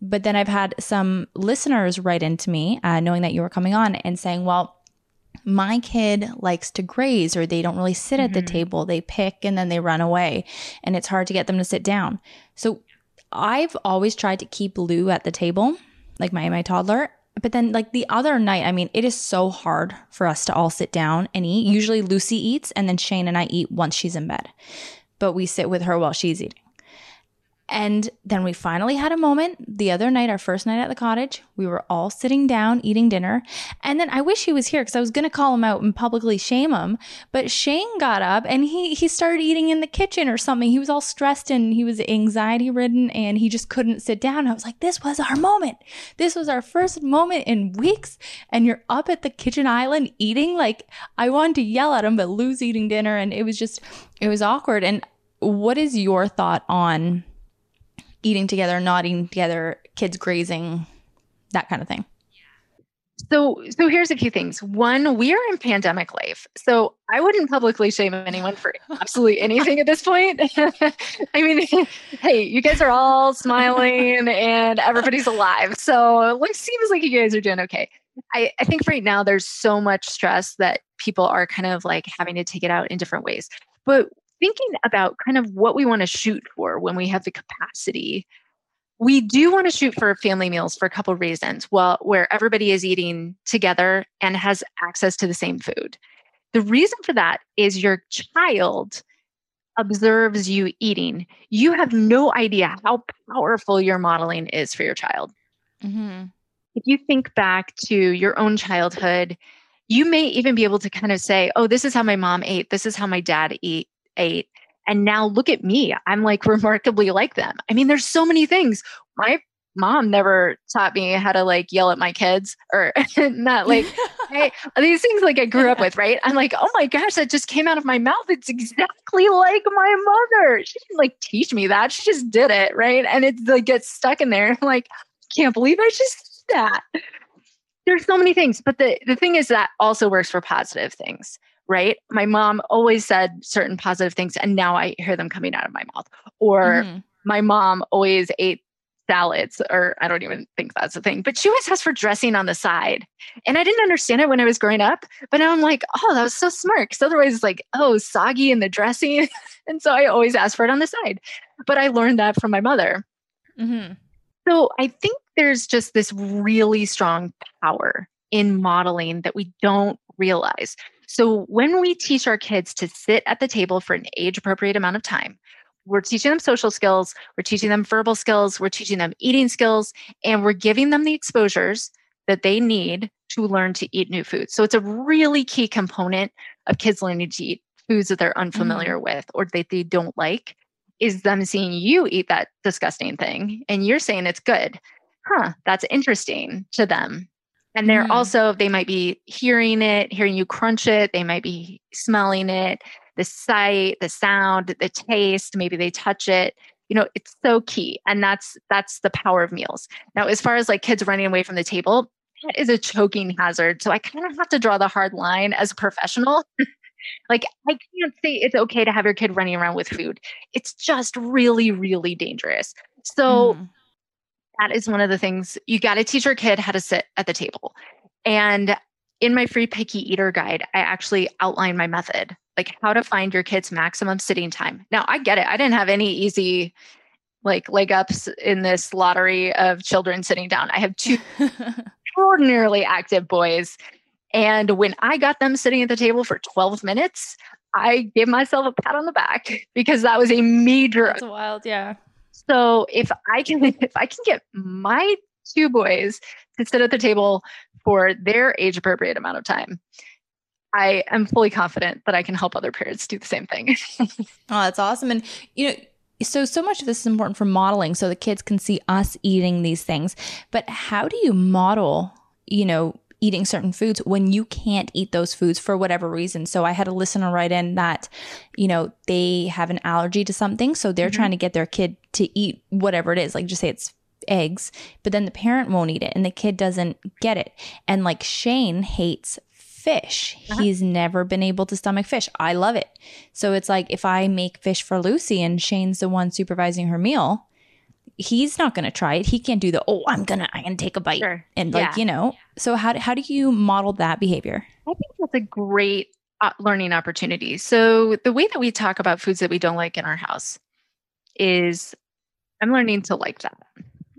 But then I've had some listeners write into me, uh, knowing that you were coming on, and saying, "Well, my kid likes to graze, or they don't really sit at the table; they pick and then they run away, and it's hard to get them to sit down." So I've always tried to keep Lou at the table, like my my toddler. But then like the other night, I mean, it is so hard for us to all sit down and eat. Usually Lucy eats and then Shane and I eat once she's in bed. But we sit with her while she's eating. And then we finally had a moment the other night, our first night at the cottage. We were all sitting down eating dinner. And then I wish he was here because I was going to call him out and publicly shame him. But Shane got up and he, he started eating in the kitchen or something. He was all stressed and he was anxiety ridden and he just couldn't sit down. I was like, this was our moment. This was our first moment in weeks. And you're up at the kitchen island eating. Like, I wanted to yell at him, but Lou's eating dinner. And it was just, it was awkward. And what is your thought on eating together, not eating together, kids grazing, that kind of thing? So, so here's a few things. One, we are in pandemic life, so I wouldn't publicly shame anyone for absolutely anything at this point. I mean, hey, you guys are all smiling and everybody's alive, so it seems like you guys are doing okay. I, I think right now there's so much stress that people are kind of like having to take it out in different ways. But thinking about kind of what we want to shoot for when we have the capacity we do want to shoot for family meals for a couple of reasons. Well where everybody is eating together and has access to the same food. The reason for that is your child observes you eating. You have no idea how powerful your modeling is for your child. Mm-hmm. if you think back to your own childhood you may even be able to kind of say oh this is how my mom ate. This is how my dad eat ate and now look at me. I'm like remarkably like them. I mean there's so many things. My mom never taught me how to like yell at my kids or not like hey, these things like i grew up with right? I'm like oh my gosh that just came out of my mouth. It's exactly like my mother. She didn't like teach me that. She just did it right? And it like gets stuck in there. I'm like can't believe i just did that. There's so many things but the the thing is that also works for positive things right? My mom always said certain positive things and now i hear them coming out of my mouth. Or Mhm. my mom always ate salads or i don't even think that's a thing but she always asked for dressing on the side. And i didn't understand it when i was growing up but now i'm like oh that was so smart. Because otherwise it's like oh soggy in the dressing. And so i always ask for it on the side. But i learned that from my mother. Mm-hmm. so I think there's just this really strong power in modeling that we don't realize. So when we teach our kids to sit at the table for an age appropriate amount of time, we're teaching them social skills, we're teaching them verbal skills, we're teaching them eating skills, and we're giving them the exposures that they need to learn to eat new foods. So it's a really key component of kids learning to eat foods that they're mm-hmm. unfamiliar with or that they don't like is them seeing you eat that disgusting thing and you're saying it's good. Huh, that's interesting to them. And they're Mhm. also, they might be hearing it, hearing you crunch it, they might be smelling it, the sight, the sound, the taste, maybe they touch it. You know, it's so key. And that's that's the power of meals. Now, as far as like kids running away from the table, that is a choking hazard. So I kind of have to draw the hard line as a professional. like I can't say it's okay to have your kid running around with food. It's just really, really dangerous. So Mhm. That is one of the things you got to teach your kid how to sit at the table. And in my free picky eater guide, I actually outline my method, like how to find your kids maximum sitting time. Now, I get it. I didn't have any easy like leg ups in this lottery of children sitting down. I have two extraordinarily active boys. And when I got them sitting at the table for 12 minutes, I gave myself a pat on the back because that was a major That's wild, yeah. So if I can if I can get my two boys to sit at the table for their age appropriate amount of time. I am fully confident that I can help other parents do the same thing. oh, that's awesome. And, you know, so so much of this is important for modeling so the kids can see us eating these things but how do you model you know eating certain foods when you can't eat those foods for whatever reason so i had a listener write in that you know they have an allergy to something so they're mm-hmm. trying to get their kid to eat whatever it is like just say it's eggs but then the parent won't eat it and the kid doesn't get it and like shane hates fish. Uh-huh. He's never been able to stomach fish. I love it. So it's like if I make fish for Lucy and Shane's the one supervising her meal, he's not going to try it. He can't do the, oh, I'm going to, I can take a bite. Sure. And like, yeah. you know, so how, how do you model that behavior? I think that's a great uh, learning opportunity. So the way that we talk about foods that we don't like in our house is I'm learning to like that,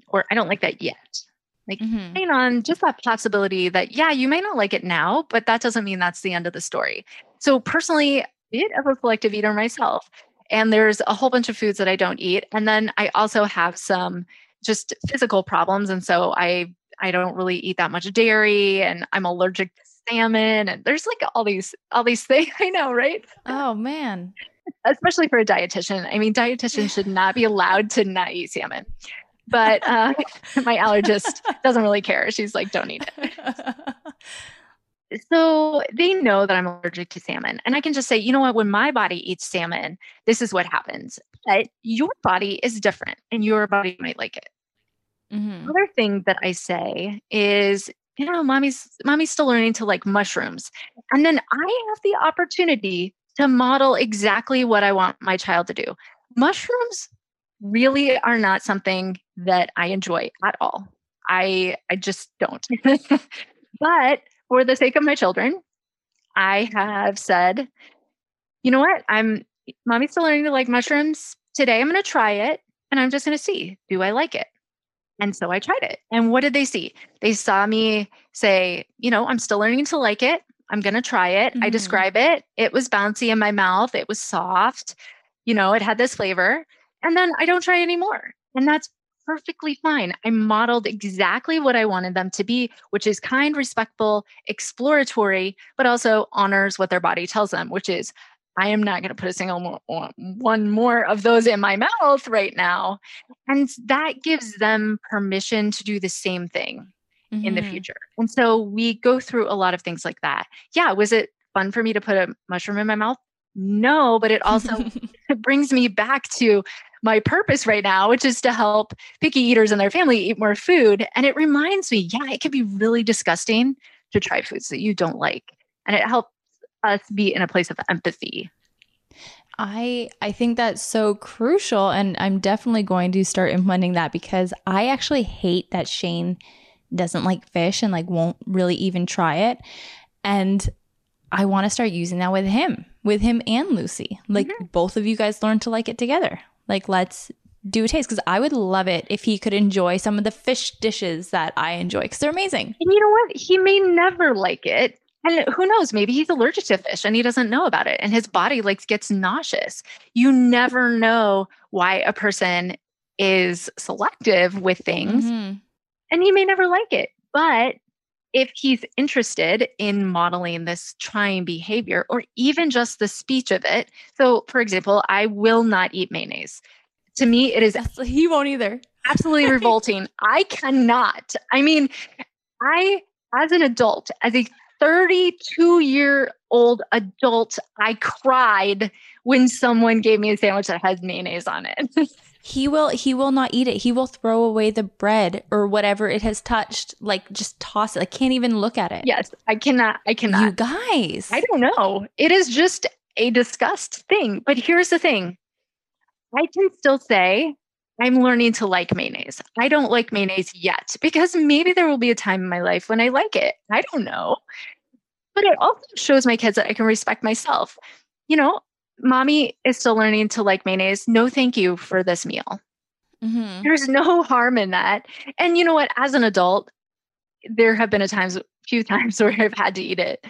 or I don't like that yet. Like mm-hmm. on just that possibility that, yeah, you may not like it now, but that doesn't mean that's the end of the story. So personally, bit of a selective eater myself. And there's a whole bunch of foods that I don't eat. And then I also have some just physical problems. And so I I don't really eat that much dairy and I'm allergic to salmon. And there's like all these all these things. I know, right? Oh man. Especially for a dietitian. I mean, dietitians should not be allowed to not eat salmon but uh, my allergist doesn't really care. She's like, don't eat it. so they know that I'm allergic to salmon. And I can just say, you know what, when my body eats salmon, this is what happens. But your body is different and your body might like it. Mm-hmm. Other thing that I say is, you know, mommy's mommy's still learning to like mushrooms. And then I have the opportunity to model exactly what I want my child to do. Mushrooms really are not something that I enjoy at all. I I just don't. but for the sake of my children, I have said, you know what? I'm mommy's still learning to like mushrooms. Today I'm going to try it and I'm just going to see, do I like it? And so I tried it. And what did they see? They saw me say, you know, I'm still learning to like it. I'm going to try it. Mm-hmm. I describe it. It was bouncy in my mouth. It was soft. You know, it had this flavor. And then I don't try anymore. And that's perfectly fine. I modeled exactly what I wanted them to be, which is kind, respectful, exploratory, but also honors what their body tells them, which is I am not going to put a single one more of those in my mouth right now. And that gives them permission to do the same thing mm-hmm. in the mm-hmm. future. And so we go through a lot of things like that. Yeah, was it fun for me to put a mushroom in my mouth? No, but it also brings me back to my purpose right now, which is to help picky eaters and their family eat more food. And it reminds me, yeah, it can be really disgusting to try foods that you don't like. And it helps us be in a place of empathy. I I think that's so crucial and I'm definitely going to start implementing that because I actually hate that Shane doesn't like fish and like won't really even try it. And I want to start using that with him, with him and Lucy. Like mm-hmm. both of you guys learn to like it together. Like, let's do a taste because I would love it if he could enjoy some of the fish dishes that I enjoy because they're amazing. And you know what? He may never like it. And who knows, maybe he's allergic to fish and he doesn't know about it and his body like gets nauseous. You never know why a person is selective with things mm-hmm. and he may never like it. But if he's interested in modeling this trying behavior or even just the speech of it. So, for example, I will not eat mayonnaise. To me, it is he won't either. Absolutely revolting. I cannot. I mean, I as an adult, as a 32 year old adult, I cried when someone gave me a sandwich that has mayonnaise on it. he will he will not eat it. He will throw away the bread or whatever it has touched like just toss it. I can't even look at it. Yes i cannot i cannot. You guys. I don't know. It is just a disgust thing. But here's the thing. I can still say i'm learning to like mayonnaise. I don't like mayonnaise yet because maybe there will be a time in my life when i like it. I don't know. But it also shows my kids that i can respect myself. You know mommy is still learning to like mayonnaise. No, thank you for this meal. Mm-hmm. There's no harm in that. And you know what? As an adult, there have been a times, a few times where I've had to eat it.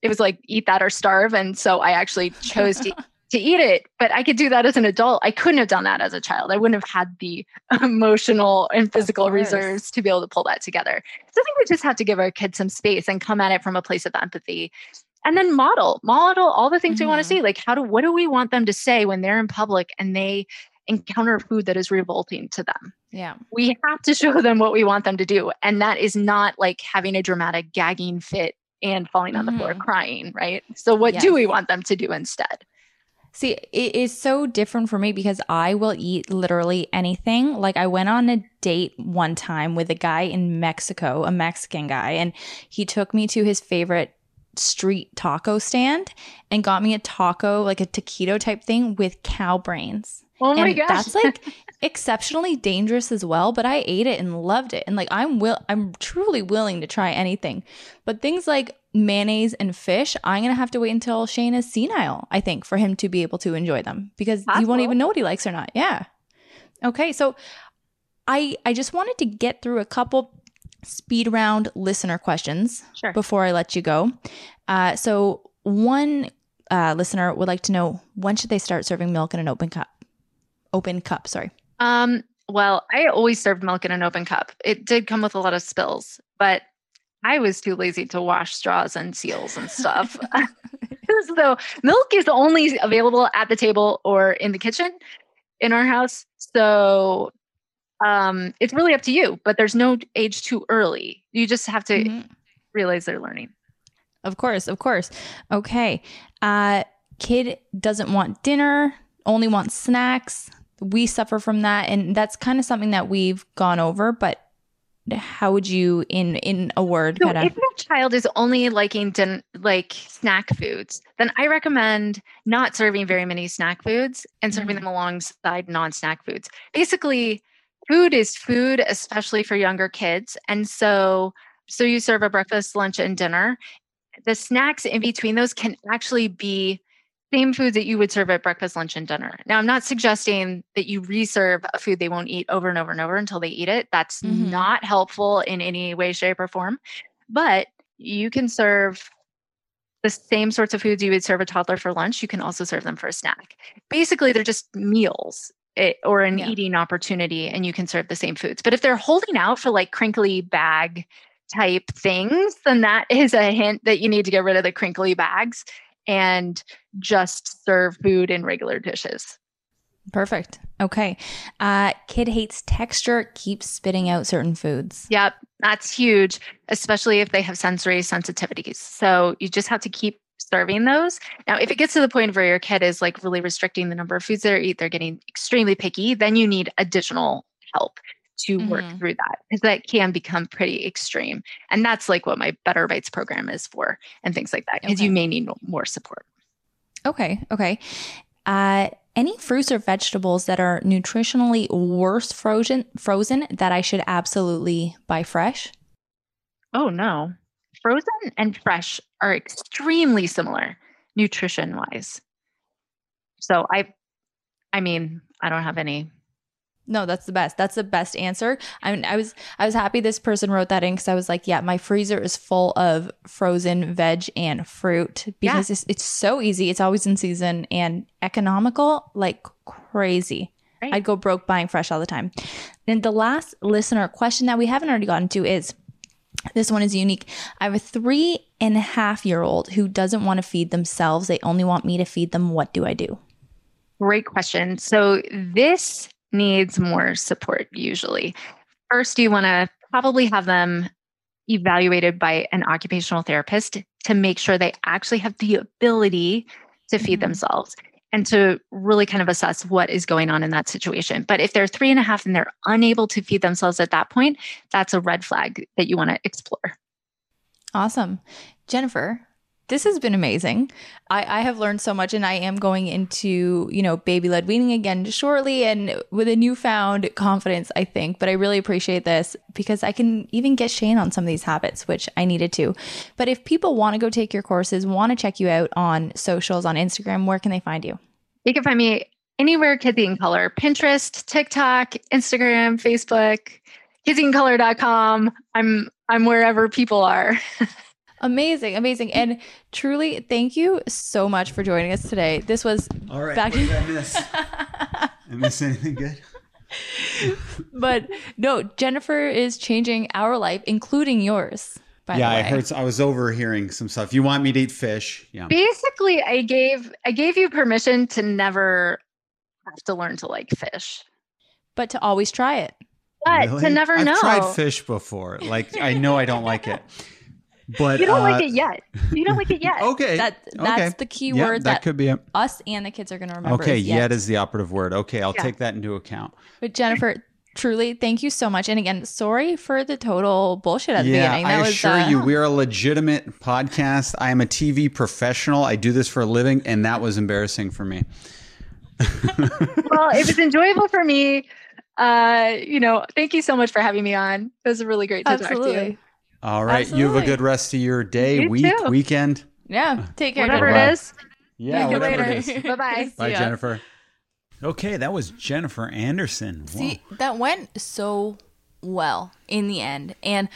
It was like eat that or starve, and so I actually chose to to eat it, but I could do that as an adult. I couldn't have done that as a child. I wouldn't have had the emotional and physical reserves to be able to pull that together. So I think we just have to give our kids some space and come at it from a place of empathy. And then model, model all the things mm-hmm. we want to see. Like how do what do we want them to say when they're in public and they encounter food that is revolting to them? Yeah. We have to show them what we want them to do. And that is not like having a dramatic gagging fit and falling on the floor mm-hmm. crying, right? So what yes. do we want them to do instead? See, it is so different for me because I will eat literally anything. Like I went on a date one time with a guy in Mexico, a Mexican guy, and he took me to his favorite street taco stand and got me a taco, like a taquito type thing with cow brains. Oh my and gosh. That's like exceptionally dangerous as well, but I ate it and loved it. And like I'm will I'm truly willing to try anything. But things like mayonnaise and fish, I'm gonna have to wait until Shane is senile, I think, for him to be able to enjoy them because Possible. he won't even know what he likes or not. Yeah. Okay, so I I just wanted to get through a couple speed round listener questions sure. before I let you go. Uh, so one uh, listener would like to know when should they start serving milk in an open cup? Open cup, sorry. Um, well, I always served milk in an open cup. It did come with a lot of spills, but I was too lazy to wash straws and seals and stuff. so milk is only available at the table or in the kitchen in our house. So um, it's really up to you, but there's no age too early. You just have to mm-hmm. realize they're learning. Of course, of course. Okay. Uh, kid doesn't want dinner, only wants snacks. We suffer from that. And that's kind of something that we've gone over, but how would you in in a word so if your child is only liking din- like snack foods then i recommend not serving very many snack foods and serving mm-hmm. them alongside non-snack foods basically food is food especially for younger kids and so so you serve a breakfast lunch and dinner. The snacks in between those can actually be same foods that you would serve at breakfast lunch and dinner. Now i'm not suggesting that you reserve a food they won't eat over and over and over until they eat it. That's mm-hmm. not helpful in any way shape or form. But you can serve the same sorts of foods you would serve a toddler for lunch. You can also serve them for a snack. Basically they're just meals or an yeah. eating opportunity and you can serve the same foods. But if they're holding out for like crinkly bag type things, then that is a hint that you need to get rid of the crinkly bags and just serve food in regular dishes. Perfect. Okay. Uh, kid hates texture, keeps spitting out certain foods. Yep. That's huge, especially if they have sensory sensitivities. So you just have to keep serving those. Now, if it gets to the point where your kid is like really restricting the number of foods they eat, they're getting extremely picky, then you need additional help to mm-hmm. work through that because that can become pretty extreme. And that's like what my Better Bites program is for and things like that because okay. you may need more support. Okay. Okay. Uh, any fruits or vegetables that are nutritionally worse frozen frozen that I should absolutely buy fresh? Oh no frozen and fresh are extremely similar nutrition wise. So I I mean, I don't have any no, that's the best. That's the best answer. I mean, I was I was happy this person wrote that in because I was like, yeah, my freezer is full of frozen veg and fruit because yeah. it's, it's so easy. It's always in season and economical, like crazy. Right. I'd go broke buying fresh all the time. And the last listener question that we haven't already gotten to is this one is unique. I have a three and a half year old who doesn't want to feed themselves. They only want me to feed them. What do I do? Great question. So, this needs more support usually. First, you want to probably have them evaluated by an occupational therapist to make sure they actually have the ability to feed mm-hmm. themselves and to really kind of assess what is going on in that situation. But if they're three and a half and they're unable to feed themselves at that point, that's a red flag that you want to explore. Awesome. Jennifer, this has been amazing. I, I have learned so much and I am going into, you know, baby led weaning again shortly and with a newfound confidence, I think. But I really appreciate this because I can even get Shane on some of these habits, which I needed to. But if people want to go take your courses, want to check you out on socials, on Instagram, where can they find you? You can find me anywhere Kids Eat in Color Pinterest, TikTok, Instagram, Facebook, kidseatincolor.com. I'm I'm wherever people are. Amazing, amazing. And truly, thank you so much for joining us today. This was All right. Back what did I miss? I miss anything good? but no, Jennifer is changing our life, including yours. By yeah, the way. I heard. I was overhearing some stuff. You want me to eat fish? Yeah. Basically, I gave I gave you permission to never have to learn to like fish, but to always try it. but Really? to never know. I've know. tried fish before. Like I know I don't like it, but You don't uh, like it yet. You don't like it yet. Okay, That that's okay. the key Yeah, word that, that, could be it. us and the kids are going to remember. Okay, is yet is the operative word. Okay, I'll Yeah. take that into account. But Jennifer, truly, thank you so much. And again, sorry for the total bullshit at the Yeah, beginning. That I was, assure uh, you, we are a legitimate podcast. I am a TV professional. I do this for a living, and that was embarrassing for me. well, it was enjoyable for me. Uh, you know, thank you so much for having me on. It was a really great to talk to you. Absolutely. All right, you have a good rest of your day, You week, too. weekend. Yeah. Uh, take care. Whatever Bye-bye. it is. Yeah, See you whatever later. it is. Bye-bye. Bye, ya. Jennifer. Okay, that was Jennifer Anderson. Wow. See, that went so well in the end. And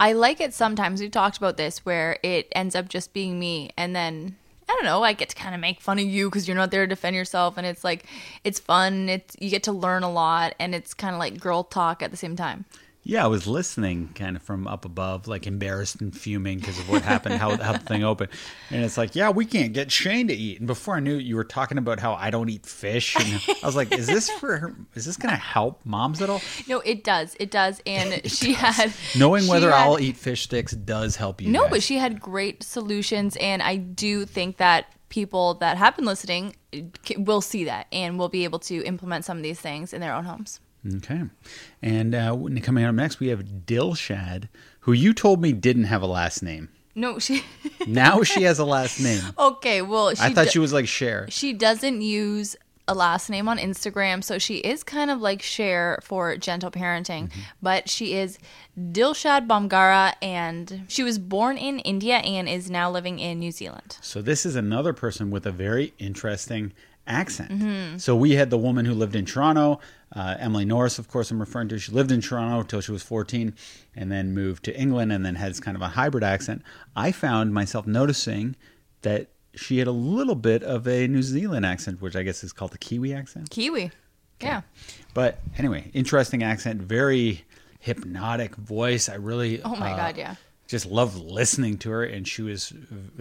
I like it sometimes. We've talked about this where it ends up just being me. And then, I don't know, I get to kind of make fun of you because you're not there to defend yourself. And it's like, it's fun. It's You get to learn a lot. And it's kind of like girl talk at the same time. Yeah, I was listening kind of from up above, like embarrassed and fuming because of what happened, how, how the thing opened. And it's like, yeah, we can't get Shane to eat. And before I knew it, you were talking about how I don't eat fish. And I was like, is this for her? Is this going to help moms at all? No, it does. It does. And she had. Knowing she whether had- I'll eat fish sticks does help you. No, guys. but she had great solutions, and I do think that people that have been listening eh, will see that and will be able to implement some of these things in their own homes. Okay. And uh, coming up next, we have Dilshad, who you told me didn't have a last name. No, she. Now she has a last name. okay, well, she I thought do- she was like Cher. she doesn't use a last name on Instagram, so she is kind of like Cher for gentle parenting, Mm-hmm. but she is Dilshad Bamgara, and she was born in India and is now living in New Zealand. So this is another person with a very interesting accent. So we had the woman who lived in Toronto, uh, Emily Norris, of course, I'm referring to. She lived in Toronto until she was 14 and then moved to England and then has kind of a hybrid accent. I found myself noticing that she had a little bit of a New Zealand accent, which I guess is called the Kiwi accent. Kiwi. Yeah. But anyway, interesting accent, very hypnotic voice. I really Oh my uh, God, yeah. Just loved listening to her and she was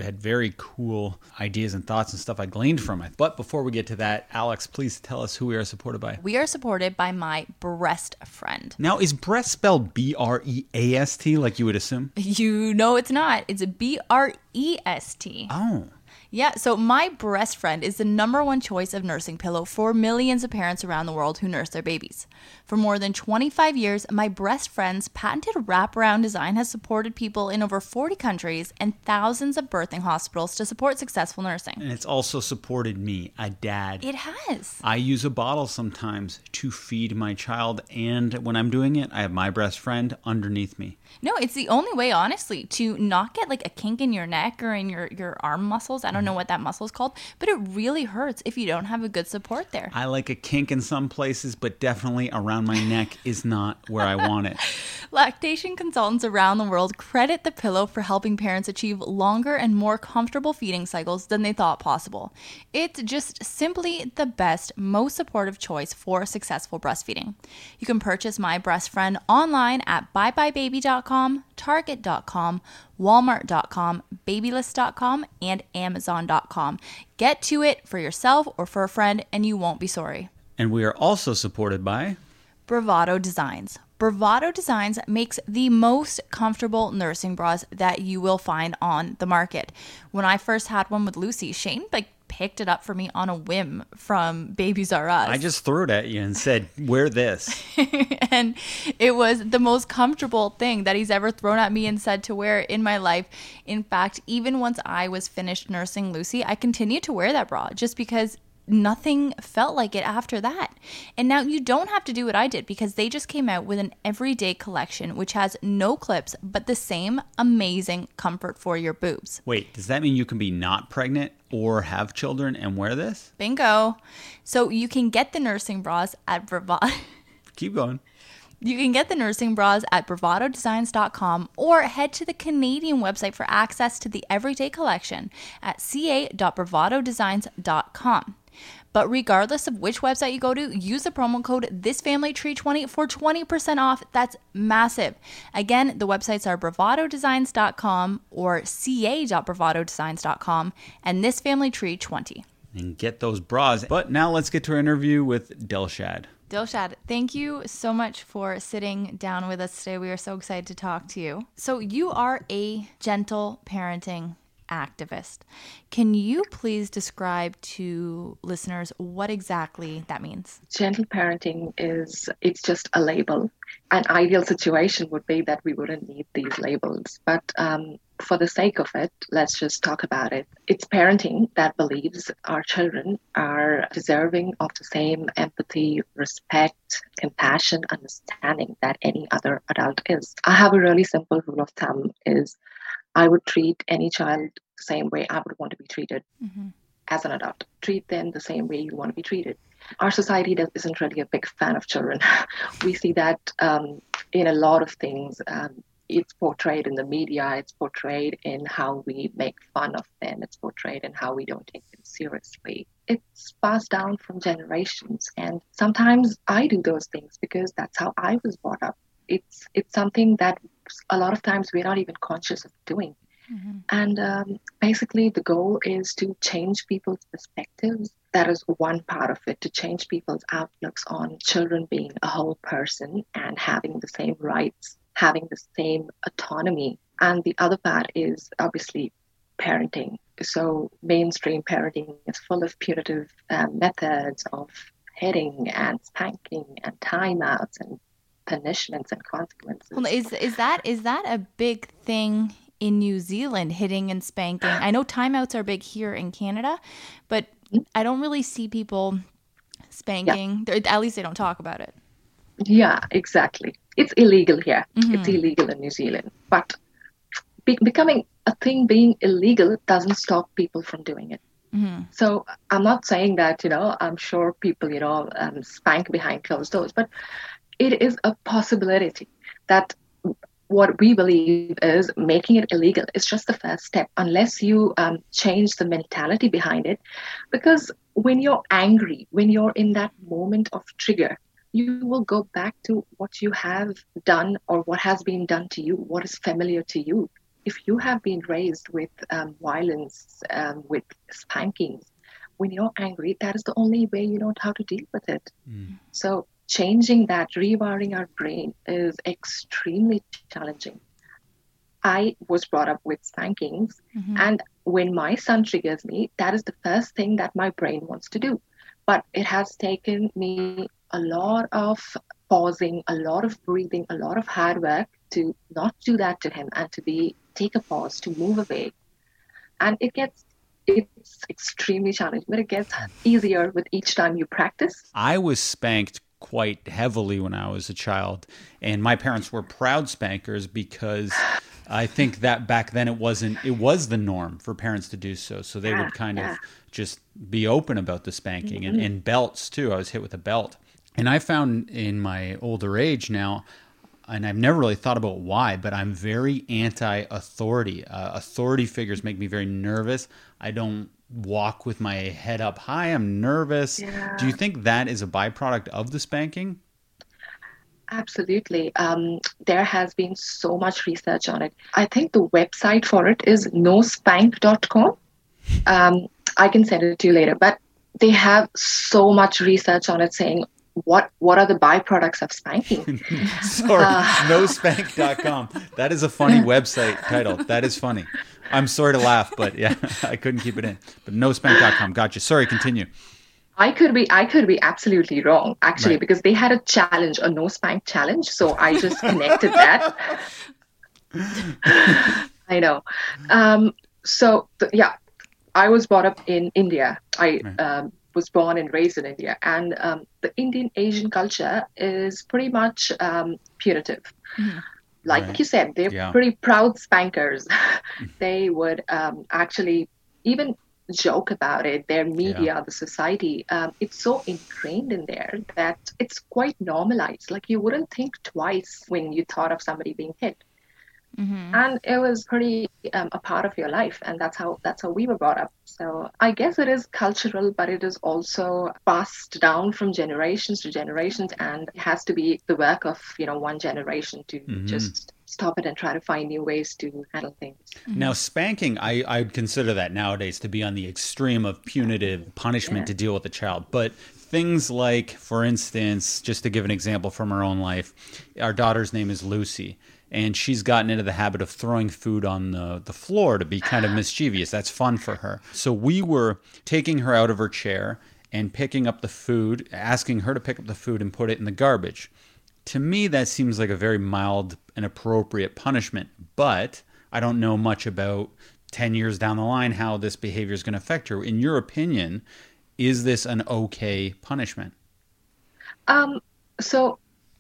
had very cool ideas and thoughts and stuff I gleaned from it. But before we get to that, Alex, please tell us who we are supported by. We are supported by my breast friend. Now, is breast spelled B R E A S T like you would assume? You know it's not. It's a B R E S T. Oh. Yeah, so my breast friend is the number one choice of nursing pillow for millions of parents around the world who nurse their babies. For more than 25 years, my breast friend's patented wraparound design has supported people in over 40 countries and thousands of birthing hospitals to support successful nursing. And it's also supported me, a dad. It has. I use a bottle sometimes to feed my child, and when I'm doing it, I have my breast friend underneath me. No, it's the only way, honestly, to not get like a kink in your neck or in your, your arm muscles. I don't know mm-hmm. what that muscle is called, but it really hurts if you don't have a good support there. I like a kink in some places, but definitely around my neck is not where I want it. Lactation consultants around the world credit the pillow for helping parents achieve longer and more comfortable feeding cycles than they thought possible. It's just simply the best, most supportive choice for successful breastfeeding. You can purchase My Breast Friend online at target.com, walmart.com, babylist.com, and amazon.com. Get to it for yourself or for a friend, and you won't be sorry. And we are also supported by Bravado Designs. Bravado Designs makes the most comfortable nursing bras that you will find on the market. When I first had one with Lucy, Shane like picked it up for me on a whim from Babies R Us. I just threw it at you and said, "Wear this." and it was the most comfortable thing that he's ever thrown at me and said to wear in my life. In fact, even once I was finished nursing Lucy, I continued to wear that bra just because nothing felt like it after that. And now you don't have to do what I did because they just came out with an everyday collection which has no clips but the same amazing comfort for your boobs. Wait, does that mean you can be not pregnant or have children and wear this? Bingo. So you can get the nursing bras at Bravado. Keep going. You can get the nursing bras at bravadodesigns.com or head to the Canadian website for access to the everyday collection at ca.bravadodesigns.com. But regardless of which website you go to, use the promo code thisfamilytree20 for 20% off. That's massive. Again, the websites are bravadodesigns.com or ca.bravadodesigns.com and thisfamilytree20. And get those bras. But now let's get to our interview with Dilshad. Dilshad, thank you so much for sitting down with us today. We are so excited to talk to you. So, you are a gentle parenting activist. Can you please describe to listeners what exactly that means? Gentle parenting is it's just a label. An ideal situation would be that we wouldn't need these labels, but um, for the sake of it, let's just talk about it. It's parenting that believes our children are deserving of the same empathy, respect, compassion, understanding that any other adult is. I have a really simple rule of thumb is I would treat any child the same way I would want to be treated mm-hmm. as an adult. Treat them the same way you want to be treated. Our society does, isn't really a big fan of children. we see that um, in a lot of things. Um, it's portrayed in the media, it's portrayed in how we make fun of them, it's portrayed in how we don't take them seriously. It's passed down from generations. And sometimes I do those things because that's how I was brought up. It's it's something that a lot of times we're not even conscious of doing. Mm-hmm. And um, basically, the goal is to change people's perspectives. That is one part of it, to change people's outlooks on children being a whole person and having the same rights, having the same autonomy. And the other part is obviously parenting. So, mainstream parenting is full of punitive um, methods of hitting and spanking and timeouts and punishments and consequences. Well, is is that is that a big thing in New Zealand, hitting and spanking? I know timeouts are big here in Canada, but mm-hmm. I don't really see people spanking. Yeah. At least they don't talk about it. Yeah, exactly. It's illegal here. Mm-hmm. It's illegal in New Zealand, but be- becoming a thing being illegal doesn't stop people from doing it. Mm-hmm. So I'm not saying that you know I'm sure people you know um, spank behind closed doors, but it is a possibility that what we believe is making it illegal is just the first step unless you um, change the mentality behind it. Because when you're angry when you're in that moment of trigger you will go back to what you have done or what has been done to you what is familiar to you. If you have been raised with um, violence um, with spankings when you're angry that is the only way you know how to deal with it. Mm. so changing that, rewiring our brain is extremely challenging. I was brought up with spankings, mm-hmm. and when my son triggers me, that is the first thing that my brain wants to do. But it has taken me a lot of pausing, a lot of breathing, a lot of hard work to not do that to him and to be take a pause, to move away. And it gets it's extremely challenging, but it gets easier with each time you practice. I was spanked quite heavily when I was a child. And my parents were proud spankers because I think that back then it wasn't, it was the norm for parents to do so. So they would kind of just be open about the spanking and, and belts too. I was hit with a belt. And I found in my older age now, and I've never really thought about why, but I'm very anti authority. Uh, authority figures make me very nervous. I don't walk with my head up high. I'm nervous. Yeah. Do you think that is a byproduct of the spanking? Absolutely. Um, there has been so much research on it. I think the website for it is nospank.com. Um, I can send it to you later, but they have so much research on it saying what what are the byproducts of spanking? Sorry, uh, nospank.com. That is a funny website title. That is funny. I'm sorry to laugh, but yeah, I couldn't keep it in. But nospank.com. Gotcha. Sorry, continue. I could be I could be absolutely wrong actually right. because they had a challenge, a no spank challenge. So I just connected that. I know. Um, so th- yeah, I was brought up in India. I right. um, was born and raised in India, and um, the Indian Asian culture is pretty much um, punitive. Mm-hmm like right. you said, they're yeah. pretty proud spankers. they would um, actually even joke about it, their media, yeah. the society, um, it's so ingrained in there that it's quite normalized. Like you wouldn't think twice when you thought of somebody being hit. Mm-hmm. And it was pretty um, a part of your life, and that's how that's how we were brought up. So I guess it is cultural, but it is also passed down from generations to generations, and it has to be the work of you know one generation to mm-hmm. just stop it and try to find new ways to handle things. Mm-hmm. Now, spanking, I I would consider that nowadays to be on the extreme of punitive punishment yeah. to deal with a child, but things like, for instance, just to give an example from our own life, our daughter's name is Lucy and she's gotten into the habit of throwing food on the, the floor to be kind of mischievous. That's fun for her. So we were taking her out of her chair and picking up the food, asking her to pick up the food and put it in the garbage. To me, that seems like a very mild and appropriate punishment, but I don't know much about 10 years down the line how this behavior is going to affect her. In your opinion, is this an okay punishment? Um, so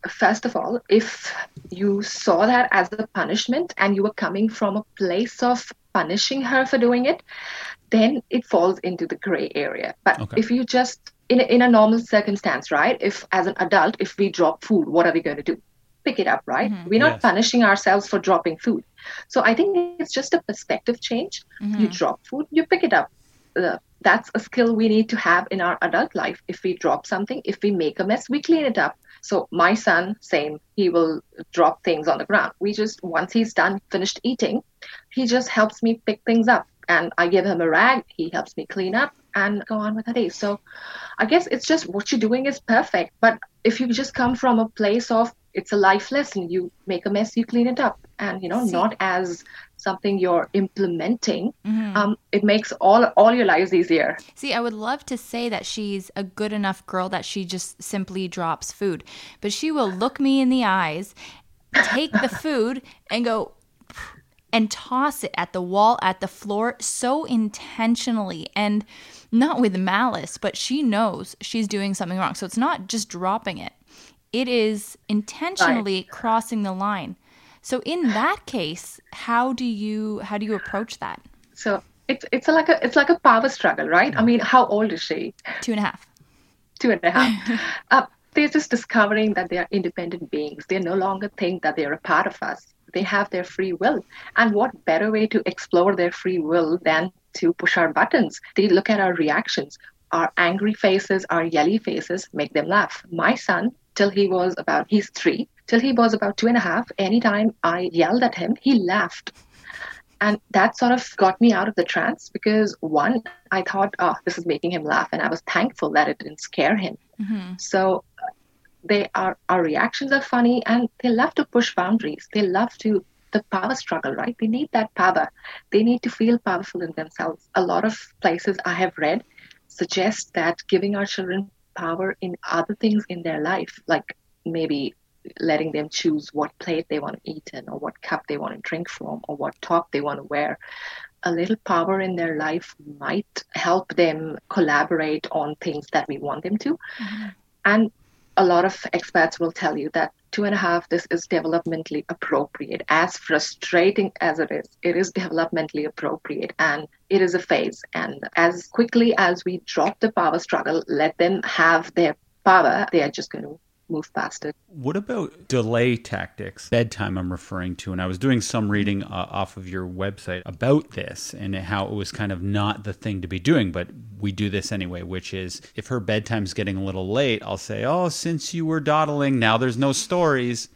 first of all, if you saw that as a punishment and you were coming from a place of punishing her for doing it, then it falls into the gray area. But okay. if you just, in a, in a normal circumstance, right? If as an adult, if we drop food, what are we going to do? Pick it up, right? Mm-hmm. We're not yes. punishing ourselves for dropping food. So I think it's just a perspective change. Mm-hmm. You drop food, you pick it up. Uh, that's a skill we need to have in our adult life. If we drop something, if we make a mess, we clean it up. So my son, same, he will drop things on the ground. We just, once he's done, finished eating, he just helps me pick things up. And I give him a rag, he helps me clean up and go on with the day. So I guess it's just what you're doing is perfect. But if you just come from a place of it's a life lesson, you make a mess, you clean it up. And, you know, See. not as something you're implementing, mm-hmm. um, it makes all all your lives easier. See, I would love to say that she's a good enough girl that she just simply drops food, but she will look me in the eyes, take the food, and go and toss it at the wall, at the floor, so intentionally and not with malice, but she knows she's doing something wrong. So it's not just dropping it. It is intentionally right. crossing the line. So in that case, how do you how do you approach that? So it's it's like a it's like a power struggle, right? I mean, how old is she? Two and a half. Two and a half. uh, they're just discovering that they are independent beings. They no longer think that they're a part of us. They have their free will. And what better way to explore their free will than to push our buttons? They look at our reactions. Our angry faces, our yelly faces make them laugh. My son, till he was about, he's three, till he was about two and a half, anytime I yelled at him, he laughed. And that sort of got me out of the trance because one, I thought, oh, this is making him laugh. And I was thankful that it didn't scare him. Mm-hmm. So they are, our reactions are funny and they love to push boundaries. They love to, the power struggle, right? They need that power. They need to feel powerful in themselves. A lot of places I have read suggest that giving our children power in other things in their life, like maybe letting them choose what plate they want to eat in or what cup they want to drink from or what top they want to wear a little power in their life might help them collaborate on things that we want them to mm-hmm. and a lot of expats will tell you that two and a half this is developmentally appropriate. As frustrating as it is it is developmentally appropriate and it is a phase. And as quickly as we drop the power struggle let them have their power they are just going to move past it. What about delay tactics? Bedtime, I'm referring to. And I was doing some reading uh, off of your website about this and how it was kind of not the thing to be doing, but we do this anyway, which is if her bedtime's getting a little late, I'll say, Oh, since you were dawdling, now there's no stories.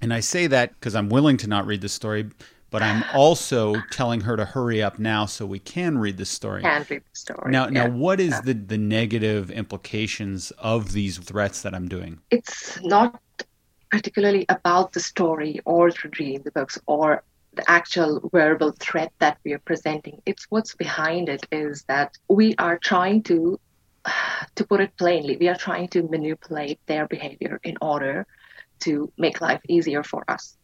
And I say that because I'm willing to not read the story but I'm also telling her to hurry up now so we can read the story. Can read the story. Now, yeah. now, what is yeah. the the negative implications of these threats that I'm doing? It's not particularly about the story or reading the books or the actual verbal threat that we are presenting. It's what's behind it is that we are trying to, to put it plainly, we are trying to manipulate their behavior in order to make life easier for us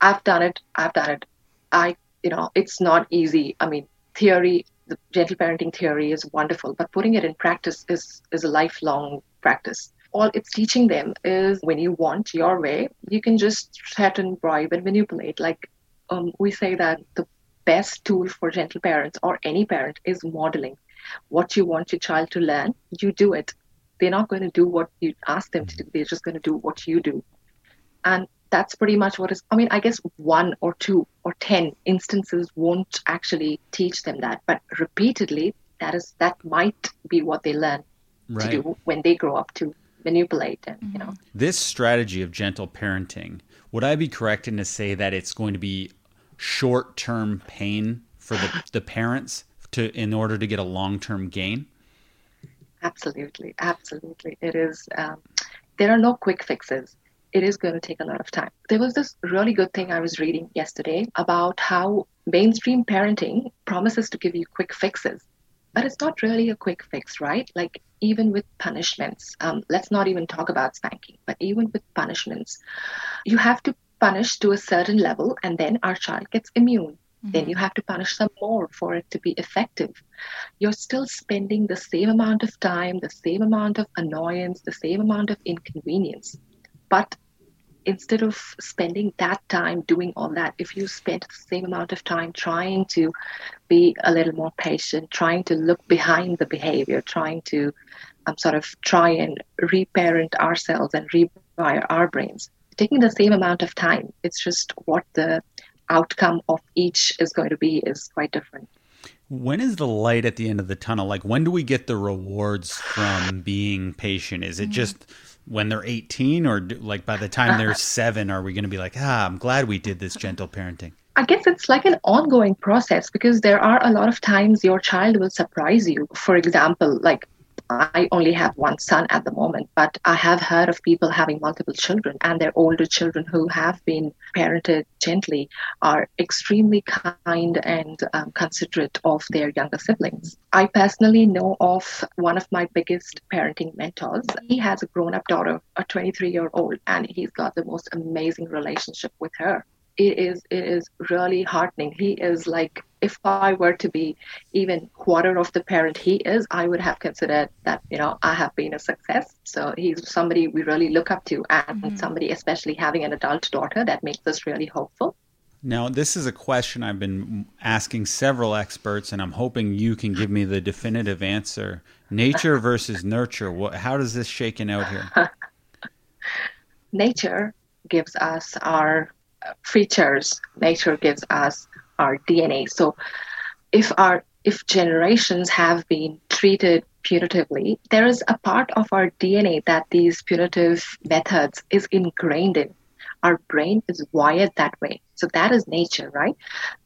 I've done it. I've done it. I, you know, it's not easy. I mean, theory, the gentle parenting theory is wonderful, but putting it in practice is is a lifelong practice. All it's teaching them is when you want your way, you can just threaten, bribe, and manipulate. Like um, we say that the best tool for gentle parents or any parent is modeling. What you want your child to learn, you do it. They're not going to do what you ask them to do. They're just going to do what you do. And that's pretty much what is i mean i guess one or two or ten instances won't actually teach them that but repeatedly that is that might be what they learn right. to do when they grow up to manipulate and mm-hmm. you know. This strategy of gentle parenting would i be correct in to say that it's going to be short-term pain for the, the parents to in order to get a long-term gain? Absolutely. Absolutely. It is um, there are no quick fixes it is going to take a lot of time. There was this really good thing I was reading yesterday about how mainstream parenting promises to give you quick fixes. But it's not really a quick fix, right? Like, even with punishments, um, let's not even talk about spanking, but even with punishments, you have to punish to a certain level and then our child gets immune. Mm-hmm. Then you have to punish them more for it to be effective. You're still spending the same amount of time, the same amount of annoyance, the same amount of inconvenience. But instead of spending that time doing all that, if you spend the same amount of time trying to be a little more patient, trying to look behind the behavior, trying to um, sort of try and reparent ourselves and rewire our brains, taking the same amount of time, it's just what the outcome of each is going to be is quite different. When is the light at the end of the tunnel? Like, when do we get the rewards from being patient? Is it mm-hmm. just when they're 18 or do, like by the time they're seven are we going to be like ah i'm glad we did this gentle parenting. I guess it's like an ongoing process because there are a lot of times your child will surprise you. For example like I only have one son at the moment, but I have heard of people having multiple children, and their older children who have been parented gently are extremely kind and um, considerate of their younger siblings. I personally know of one of my biggest parenting mentors. He has a grown up daughter, a 23 year old, and he's got the most amazing relationship with her it is it is really heartening. He is like if I were to be even quarter of the parent he is, I would have considered that you know I have been a success. So he's somebody we really look up to, and mm-hmm. somebody especially having an adult daughter that makes us really hopeful. Now, this is a question I've been asking several experts, and I'm hoping you can give me the definitive answer. Nature versus nurture. What, how does this shaken out here? Nature gives us our features nature gives us our DNA. So if our if generations have been treated punitively, there is a part of our DNA that these punitive methods is ingrained in. Our brain is wired that way. So that is nature, right?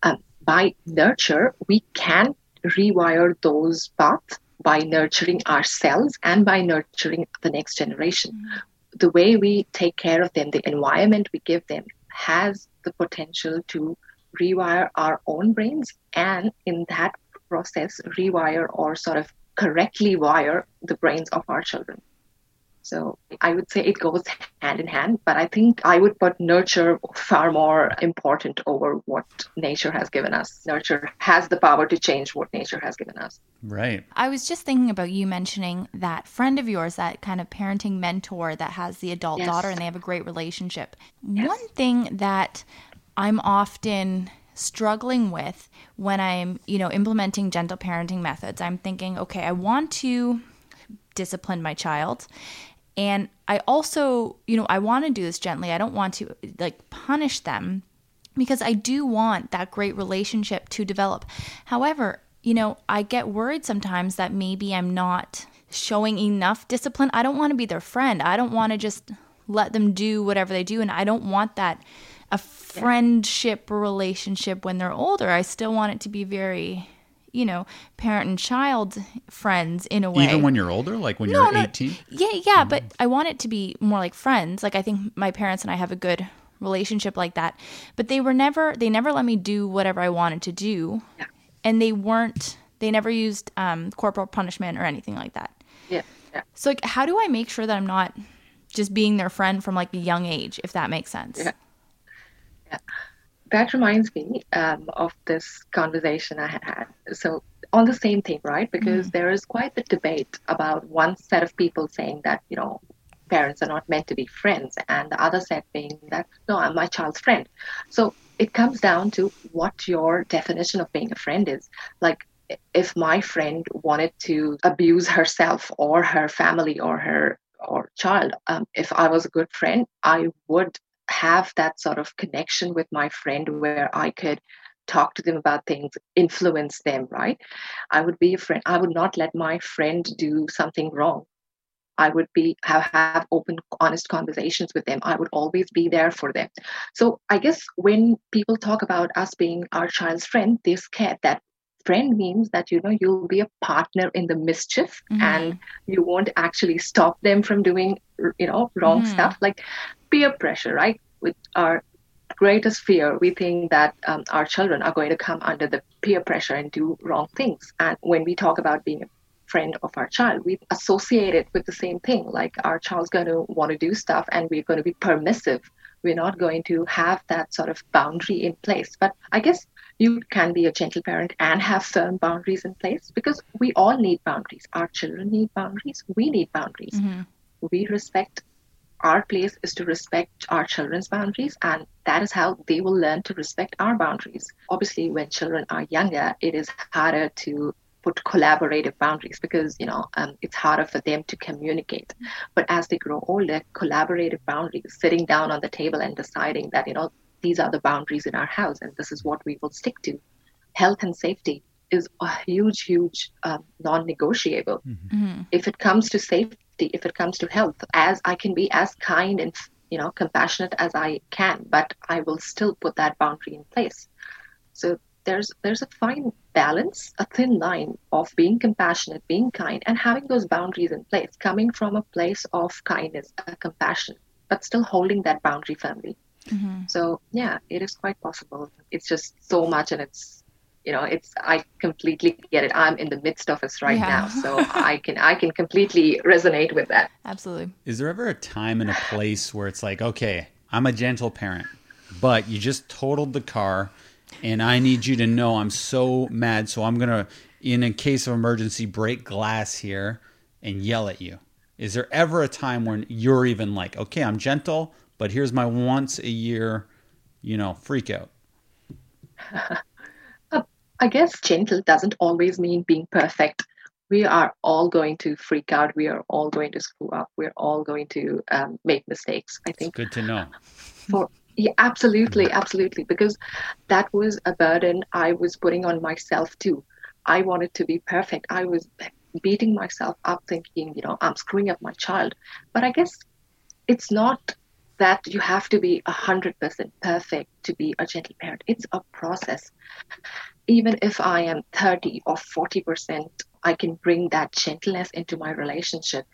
Um, by nurture, we can rewire those paths by nurturing ourselves and by nurturing the next generation. Mm-hmm. The way we take care of them, the environment we give them, has the potential to rewire our own brains and in that process rewire or sort of correctly wire the brains of our children so I would say it goes hand in hand, but I think I would put nurture far more important over what nature has given us. Nurture has the power to change what nature has given us. Right. I was just thinking about you mentioning that friend of yours, that kind of parenting mentor that has the adult yes. daughter and they have a great relationship. Yes. One thing that I'm often struggling with when I'm, you know, implementing gentle parenting methods, I'm thinking, okay, I want to discipline my child and I also, you know, I want to do this gently. I don't want to like punish them because I do want that great relationship to develop. However, you know, I get worried sometimes that maybe I'm not showing enough discipline. I don't want to be their friend. I don't want to just let them do whatever they do. And I don't want that a friendship relationship when they're older. I still want it to be very you know, parent and child friends in a way. Even when you're older, like when no, you're no, 18? Yeah, yeah, mm-hmm. but I want it to be more like friends. Like I think my parents and I have a good relationship like that. But they were never they never let me do whatever I wanted to do. Yeah. And they weren't they never used um, corporal punishment or anything like that. Yeah. yeah. So like how do I make sure that I'm not just being their friend from like a young age, if that makes sense? Yeah. Yeah that reminds me um, of this conversation I had had. So, on the same thing, right? Because mm. there is quite the debate about one set of people saying that, you know, parents are not meant to be friends, and the other set being that, no, I'm my child's friend. So, it comes down to what your definition of being a friend is. Like, if my friend wanted to abuse herself or her family or her or child, um, if I was a good friend, I would have that sort of connection with my friend where I could talk to them about things, influence them, right? I would be a friend. I would not let my friend do something wrong. I would be have, have open, honest conversations with them. I would always be there for them. So I guess when people talk about us being our child's friend, they're scared that friend means that you know you'll be a partner in the mischief mm-hmm. and you won't actually stop them from doing you know wrong mm-hmm. stuff. Like peer pressure right? With our greatest fear we think that um, our children are going to come under the peer pressure and do wrong things. And when we talk about being a friend of our child we associate it with the same thing. Like our child's going to want to do stuff and we're going to be permissive. We're not going to have that sort of boundary in place. But i guess you can be a gentle parent and have firm boundaries in place because we all need boundaries. Our children need boundaries. We need boundaries. Mm-hmm. we respect our place is to respect our children's boundaries and that is how they will learn to respect our boundaries. Obviously when children are younger it is harder to put collaborative boundaries because you know um, it's harder for them to communicate. But as they grow older collaborative boundaries sitting down on the table and deciding that you know these are the boundaries in our house and this is what we will stick to health and safety is a huge huge um, non-negotiable mm-hmm. Mm-hmm. if it comes to safety if it comes to health as i can be as kind and you know compassionate as i can but i will still put that boundary in place so there's there's a fine balance a thin line of being compassionate being kind and having those boundaries in place coming from a place of kindness a compassion but still holding that boundary firmly mm-hmm. so yeah it is quite possible. It's just so much and it's you know it's i completely get it. I'm in the midst of it right yeah. now so i can i can completely resonate with that. Absolutely. Is there ever a time and a place where it's like okay i'm a gentle parent but you just totaled the car and i need you to know i'm so mad so i'm gonna in a case of emergency break glass here and yell at you. Is there ever a time when you're even like okay i'm gentle but here's my once a year you know freak out I guess gentle doesn't always mean being perfect. We are all going to freak out. We are all going to screw up. We're all going to um, make mistakes. I think. It's good to know. For yeah, absolutely, absolutely, because that was a burden I was putting on myself too. I wanted to be perfect. I was beating myself up, thinking, you know, I'm screwing up my child. But I guess it's not that you have to be 100% perfect to be a gentle parent. It's a process even if I am 30 or 40%, I can bring that gentleness into my relationship.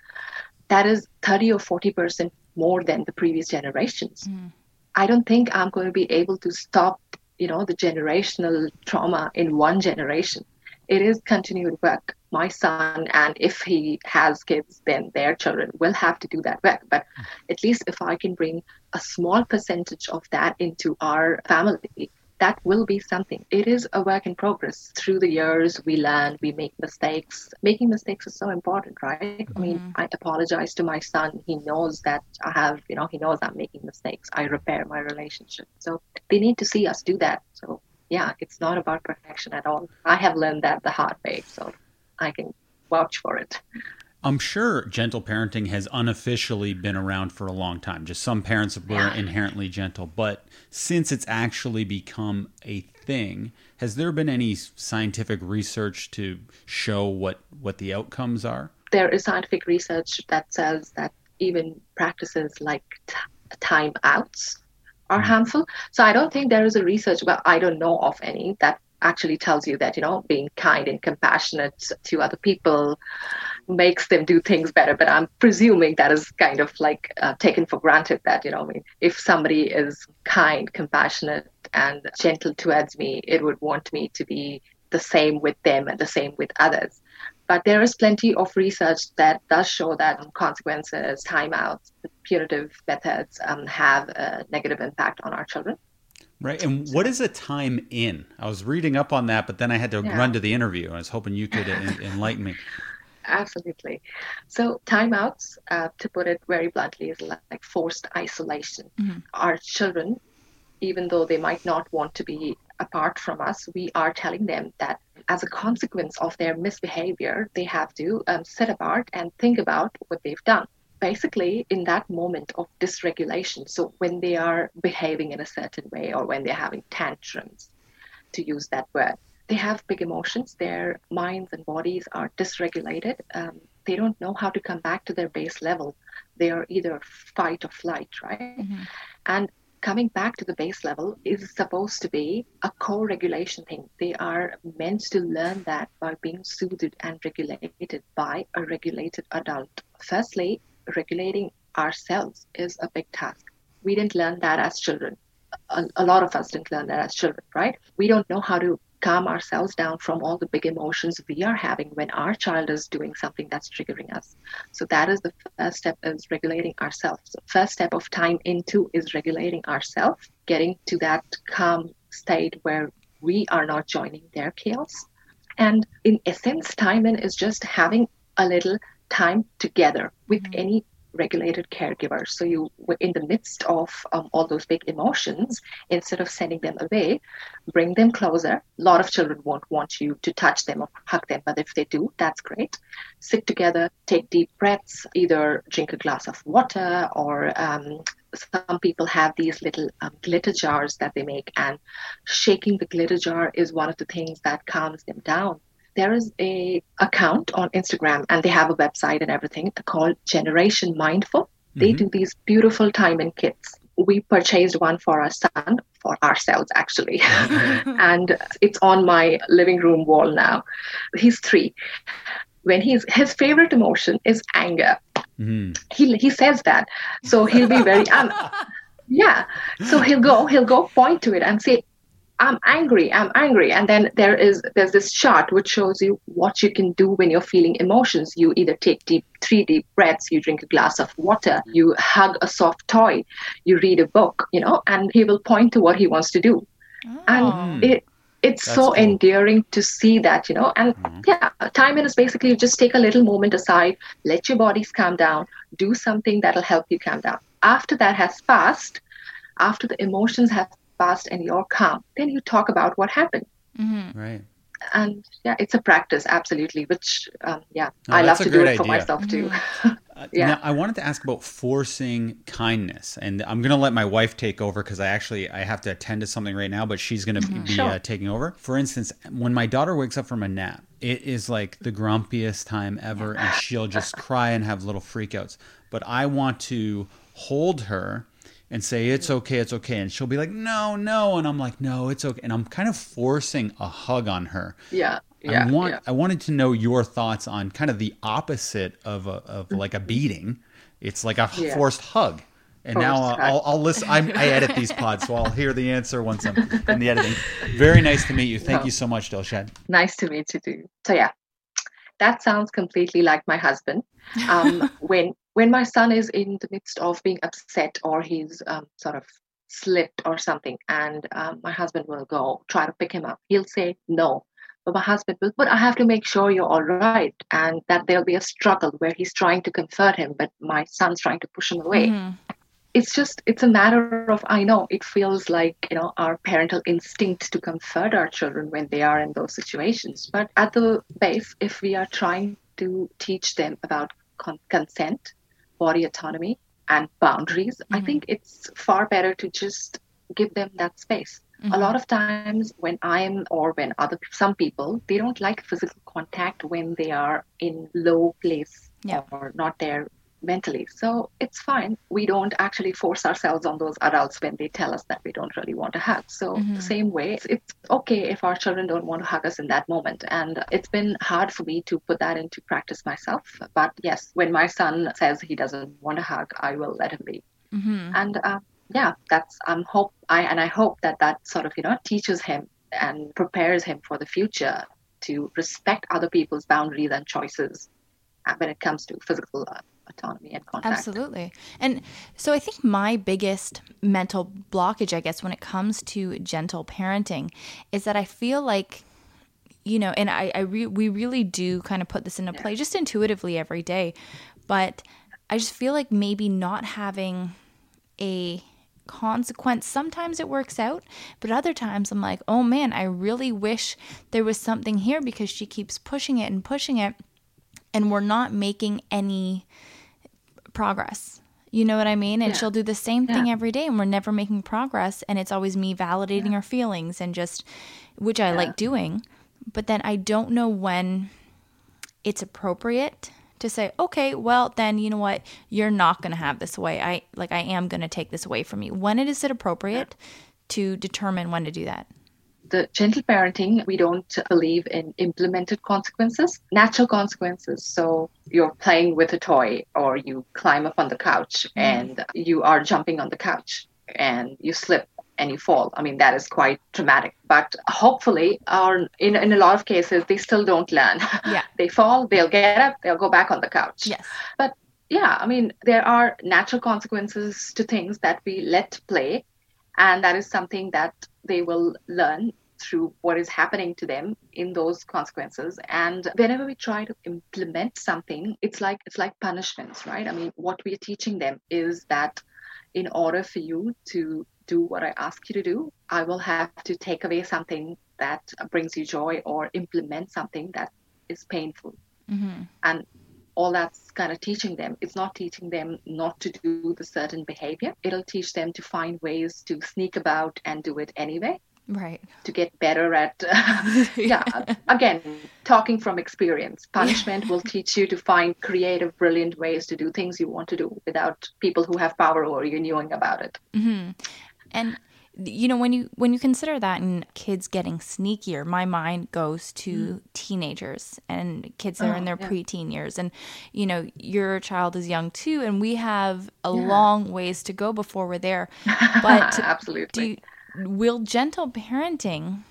That is 30 or 40% more than the previous generations. Mm. I don't think I'm going to be able to stop, you know, the generational trauma in one generation. It is continued work. My son, and if he has kids, then their children will have to do that work. But mm. at least if I can bring a small percentage of that into our family, that will be something. It is a work in progress. Through the years, we learn, we make mistakes. Making mistakes is so important, right? Mm-hmm. I mean, mm-hmm. I apologize to my son. He knows that I have, you know, he knows I'm making mistakes. I repair my relationship. So they need to see us do that. So, yeah, it's not about perfection at all. I have learned that the hard way. So I can vouch for it. I'm sure gentle parenting has unofficially been around for a long time. Just some parents were yeah. inherently gentle, but since it's actually become a thing, has there been any scientific research to show what what the outcomes are? There is scientific research that says that even practices like t- timeouts are mm. harmful. So I don't think there is a research, but I don't know of any that actually tells you that you know being kind and compassionate to other people makes them do things better. But i'm presuming that is kind of like uh, taken for granted that you know i mean if somebody is kind compassionate and gentle towards me it would want me to be the same with them and the same with others. But there is plenty of research that does show that consequences timeouts punitive methods um, have a negative impact on our children Right. And what is a time in? I was reading up on that, but then I had to yeah. run to the interview. I was hoping you could enlighten me. Absolutely. So, timeouts, uh, to put it very bluntly, is like forced isolation. Mm-hmm. Our children even though they might not want to be apart from us, we are telling them that as a consequence of their misbehavior, they have to um, sit apart and think about what they've done. Basically, in that moment of dysregulation, so when they are behaving in a certain way or when they're having tantrums, to use that word, they have big emotions. Their minds and bodies are dysregulated. Um, they don't know how to come back to their base level. They are either fight or flight, right? Mm-hmm. And coming back to the base level is supposed to be a co-regulation thing. They are meant to learn that by being soothed and regulated by a regulated adult. Firstly, regulating ourselves is a big task. We didn't learn that as children. A, a lot of us didn't learn that as children, right? We don't know how to calm ourselves down from all the big emotions we are having when our child is doing something that's triggering us. So that is the first step is regulating ourselves. First step of time into is regulating ourselves, getting to that calm state where we are not joining their chaos. And in essence, time in is just having a little time together with mm-hmm. any regulated caregiver. So you, were in the midst of um, all those big emotions, instead of sending them away, bring them closer. A lot of children won't want you to touch them or hug them, but if they do, that's great. Sit together, take deep breaths, either drink a glass of water or um, some people have these little um, glitter jars that they make, and shaking the glitter jar is one of the things that calms them down there is a account on Instagram and they have a website and everything called Generation Mindful. They mm-hmm. do these beautiful time in kits. We purchased one for our son, for ourselves actually, and it's on my living room wall now. He's three. When he's his favorite emotion is anger. Mm-hmm. He he says that, so he'll be very um, yeah. So he'll go he'll go point to it and say, I'm angry, I'm angry. And then there is there's this chart which shows you what you can do when you're feeling emotions. You either take deep three deep breaths, you drink a glass of water, you hug a soft toy, you read a book, you know, and he will point to what he wants to do. Oh. And it it's That's so cool. endearing to see that, you know. And mm-hmm. yeah, time in is basically you just take a little moment aside, let your bodies calm down, do something that'll help you calm down. After that has passed, after the emotions have fast and you're calm, then you talk about what happened. Mm-hmm. Right. And yeah, it's a practice, absolutely. Which, um, yeah, oh, I love to do it idea. for myself too. Mm-hmm. uh, yeah. Now, I wanted to ask about forcing kindness, and I'm going to let my wife take over because I actually I have to attend to something right now, but she's going to mm-hmm. be sure. uh, taking over. For instance, when my daughter wakes up from a nap, it is like the grumpiest time ever, and she'll just cry and have little freakouts. But I want to hold her and say it's okay it's okay and she'll be like no no and i'm like no it's okay and i'm kind of forcing a hug on her yeah yeah, I want yeah. I wanted to know your thoughts on kind of the opposite of a, of like a beating. It's like a yeah. forced hug. And forced now I'll, I'll listen. I'm, i edit these pods, so I'll hear the answer once I'm in the editing. Very nice to meet you. Thank oh. you so much, Dilshad. Nice to meet you too. So yeah, that sounds completely like my husband. Um, when when my son is in the midst of being upset or he's um, sort of slipped or something, and um, my husband will go try to pick him up, he'll say no. But my husband will, but I have to make sure you're all right, and that there'll be a struggle where he's trying to comfort him, but my son's trying to push him away. Mm-hmm. It's just, it's a matter of, I know it feels like, you know, our parental instinct to comfort our children when they are in those situations. But at the base, if we are trying to teach them about con- consent body autonomy and boundaries, mm-hmm. I think it's far better to just give them that space. Mm-hmm. A lot of times when I'm or when other some people they don't like physical contact when they are in low place yeah. or not there mentally. So it's fine. We don't actually force ourselves on those adults when they tell us that we don't really want to hug. So mm-hmm. the same way, it's, it's okay if our children don't want to hug us in that moment. And it's been hard for me to put that into practice myself. But yes, when my son says he doesn't want to hug, I will let him be. Mm-hmm. And uh, yeah, that's I'm hope I and I hope that that sort of you know teaches him and prepares him for the future to respect other people's boundaries and choices uh, when it comes to physical uh, autonomy and contact. Absolutely. And so I think my biggest mental blockage, I guess, when it comes to gentle parenting is that I feel like you know, and I, I re- we really do kind of put this into play just intuitively every day, but I just feel like maybe not having a consequence. Sometimes it works out, but other times I'm like, oh man, I really wish there was something here because she keeps pushing it and pushing it, and we're not making any progress. You know what I mean? And Yeah. she'll do the same thing Yeah. every day, and we're never making progress. And it's always me validating her feelings and just, which I like doing. But then I don't know when it's appropriate to say, okay, well, then you know what? You're not going to have this away. I like, I am going to take this away from you. When it is it appropriate to determine when to do that? The gentle parenting, we don't believe in implemented consequences, natural consequences. So you're playing with a toy or you climb up on the couch mm-hmm. and you are jumping on the couch and you slip and you fall. I mean, that is quite traumatic. But hopefully, or in, in a lot of cases, they still don't learn. Yeah. they fall, they'll get up, they'll go back on the couch Yes. But yeah, I mean, there are natural consequences to things that we let play, and that is something that they will learn through what is happening to them in those consequences. And whenever we try to implement something it's like it's like punishments right? I mean what we're teaching them is that in order for you to do what i ask you to do i will have to take away something that brings you joy or implement something that is painful. Hmm and all that's kind of teaching them. It's not teaching them not to do the certain behavior. It'll teach them to find ways to sneak about and do it anyway. Right. to get better at yeah again talking from experience. Punishment will teach you to find creative brilliant ways to do things you want to do without people who have power over you knowing about it. Hmm And you know when you when you consider that and kids getting sneakier, my mind goes to teenagers and kids that are in Mm. Oh, their yeah. preteen years. And you know your child is young too, and we have a Yeah. long ways to go before we're there. But absolutely do will gentle parenting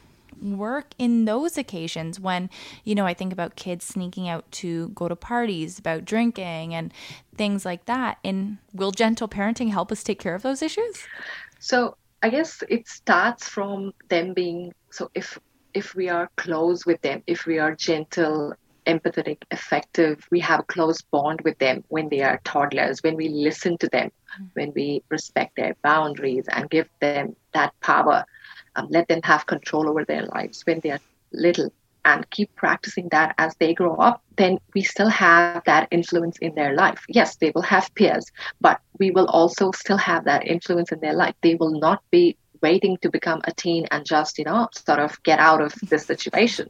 work in those occasions when you know i think about kids sneaking out to go to parties about drinking and things like that and will gentle parenting help us take care of those issues So I guess it starts from them being so if if we are close with them, if we are gentle, empathetic, effective, we have a close bond with them when they are toddlers, when we listen to them, when we respect their boundaries and give them that power, um, let them have control over their lives when they are little and keep practicing that as they grow up, then we still have that influence in their life. Yes, they will have peers, but we will also still have that influence in their life. They will not be waiting to become a teen and just, you know, sort of get out of this situation.